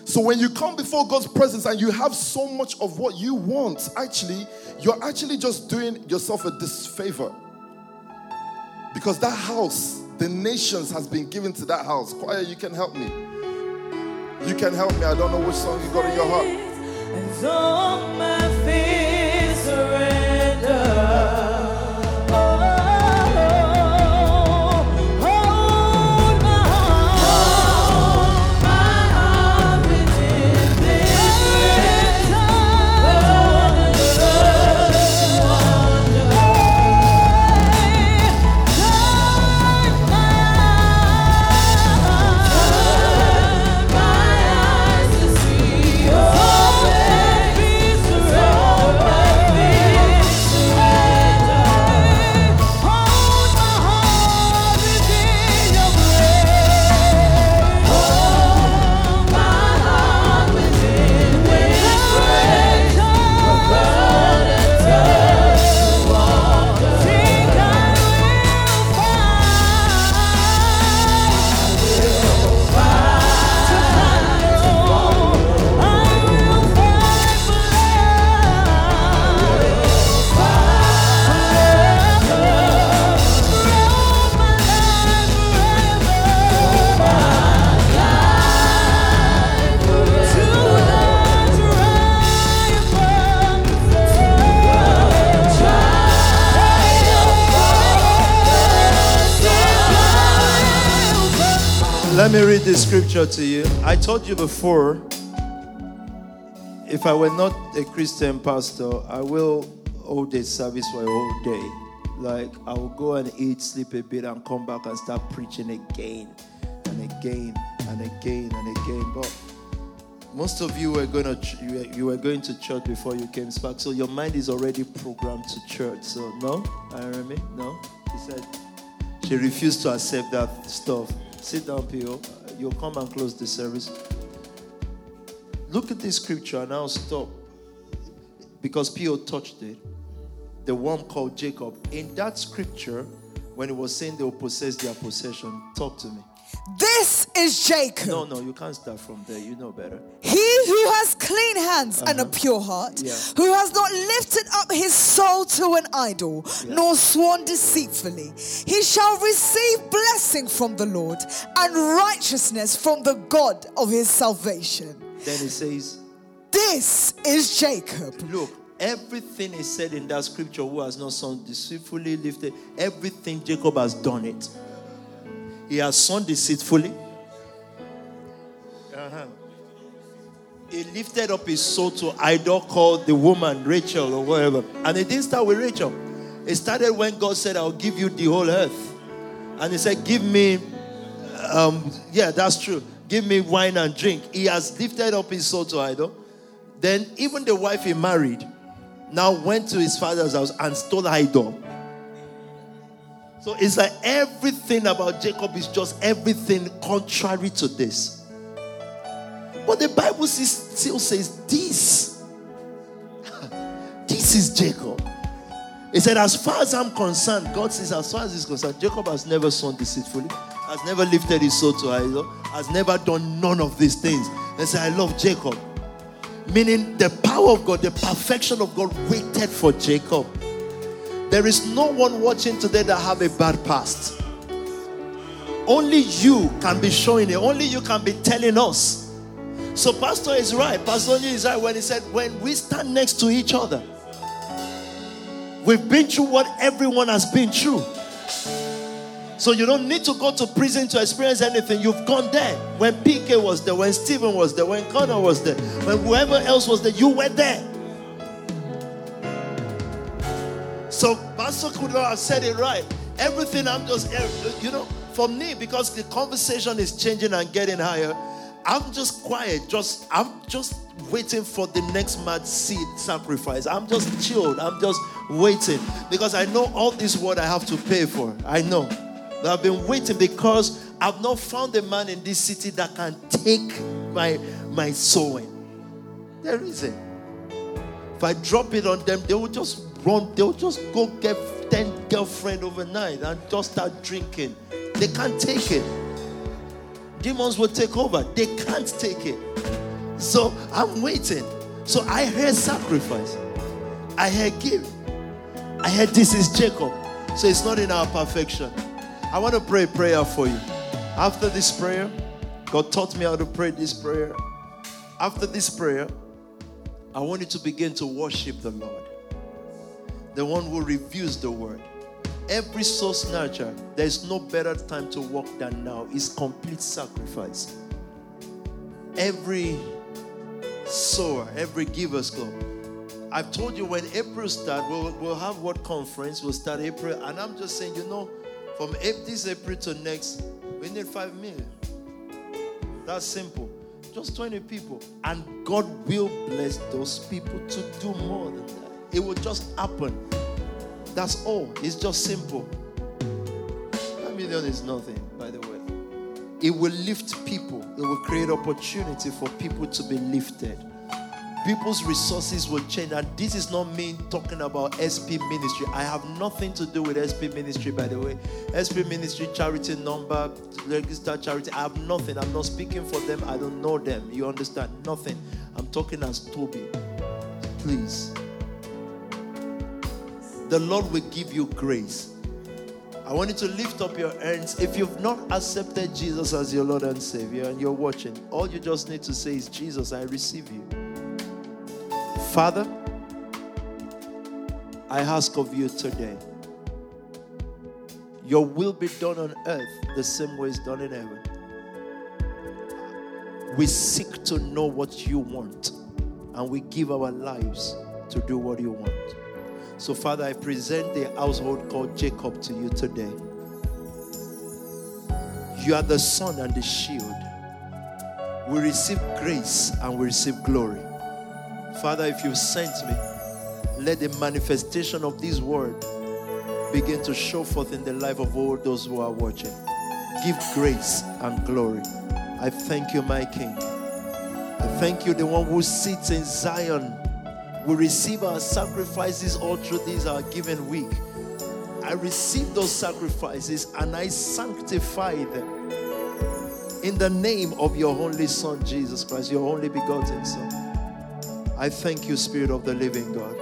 So when you come before God's presence and you have so much of what you want, actually, you're actually just doing yourself a disfavor. Because that house, the nations has been given to that house. Choir, you can help me. You can help me. I don't know which song you got in your heart love. Me read the scripture to you. I told you before, if I were not a Christian pastor, I will hold a service for a whole day. Like, I will go and eat, sleep a bit, and come back and start preaching again and again and again and again. But most of you were going to you were going to church before you came back, so your mind is already programmed to church. So no, I remember no. He said she refused to accept that stuff. Sit down, Pio. You'll come and close the service. Look at this scripture and I'll stop because Pio touched it. The one called Jacob. In that scripture, when he was saying they will possess their possession, talk to me. This is Jacob. No, no, you can't start from there. You know better. He who has clean hands uh-huh. and a uh-huh. pure heart, yeah. who has not lifted up his soul to an idol, yeah. nor sworn deceitfully, he shall receive blessing from the Lord and righteousness from the God of his salvation. Then he says, This is Jacob. Look, everything is said in that scripture who has not sown deceitfully lifted, everything Jacob has done it. He has sown deceitfully. Uh-huh. He lifted up his soul to idol called the woman Rachel or whatever. And it didn't start with Rachel. It started when God said, I'll give you the whole earth. And he said, Give me, um, yeah, that's true. Give me wine and drink. He has lifted up his soul to idol. Then even the wife he married now went to his father's house and stole idol. So it's like everything about Jacob is just everything contrary to this. But the Bible still says this. <laughs> this is Jacob. He said, As far as I'm concerned, God says, as far as he's concerned, Jacob has never sown deceitfully, has never lifted his soul to idol, has never done none of these things. And say, I love Jacob. Meaning the power of God, the perfection of God waited for Jacob. There is no one watching today that have a bad past. Only you can be showing it. Only you can be telling us. So Pastor is right. Pastor is right when he said, when we stand next to each other, we've been through what everyone has been through. So you don't need to go to prison to experience anything. You've gone there. When PK was there, when Stephen was there, when Connor was there, when whoever else was there, you were there. So Pastor could not have said it right. Everything I'm just, you know, for me, because the conversation is changing and getting higher, I'm just quiet. Just I'm just waiting for the next mad seed sacrifice. I'm just chilled. I'm just waiting because I know all this word I have to pay for. I know. But I've been waiting because I've not found a man in this city that can take my my sowing. There isn't. If I drop it on them, they will just run, they'll just go get 10 girlfriend overnight and just start drinking. They can't take it. Demons will take over. They can't take it. So I'm waiting. So I heard sacrifice. I heard give. I heard this is Jacob. So it's not in our perfection. I want to pray a prayer for you. After this prayer, God taught me how to pray this prayer. After this prayer, I want you to begin to worship the Lord the one who reviews the word. Every soul snatcher, there's no better time to walk than now. It's complete sacrifice. Every sower, every giver's club. I've told you when April start, we'll, we'll have what conference? We'll start April, and I'm just saying, you know, from this April to next, we need five million. That's simple. Just 20 people. And God will bless those people to do more than that. It will just happen. That's all. It's just simple. A million is nothing, by the way. It will lift people, it will create opportunity for people to be lifted. People's resources will change. And this is not me talking about SP ministry. I have nothing to do with SP ministry, by the way. SP ministry charity number, registered charity. I have nothing. I'm not speaking for them. I don't know them. You understand? Nothing. I'm talking as Toby. Please the Lord will give you grace. I want you to lift up your hands. If you've not accepted Jesus as your Lord and Savior and you're watching, all you just need to say is, Jesus, I receive you. Father, I ask of you today, your will be done on earth the same way it's done in heaven. We seek to know what you want, and we give our lives to do what you want. So, Father, I present the household called Jacob to you today. You are the sun and the shield. We receive grace and we receive glory. Father, if you sent me, let the manifestation of this word begin to show forth in the life of all those who are watching. Give grace and glory. I thank you, my King. I thank you, the one who sits in Zion. We receive our sacrifices all through this, our given week. I receive those sacrifices and I sanctify them in the name of your only Son, Jesus Christ, your only begotten Son. I thank you, Spirit of the living God.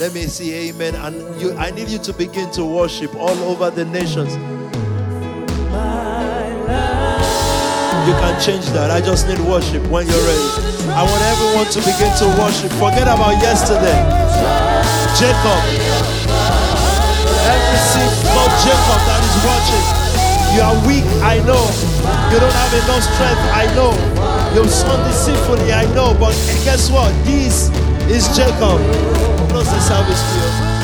Let me see, amen. And you, I need you to begin to worship all over the nations. You can change that. I just need worship when you're ready. I want everyone to begin to worship. Forget about yesterday. Jacob. Every called Jacob that is watching. You are weak, I know. You don't have enough strength, I know. You've sown deceitfully, I know. But guess what? This is Jacob. Close the service, please.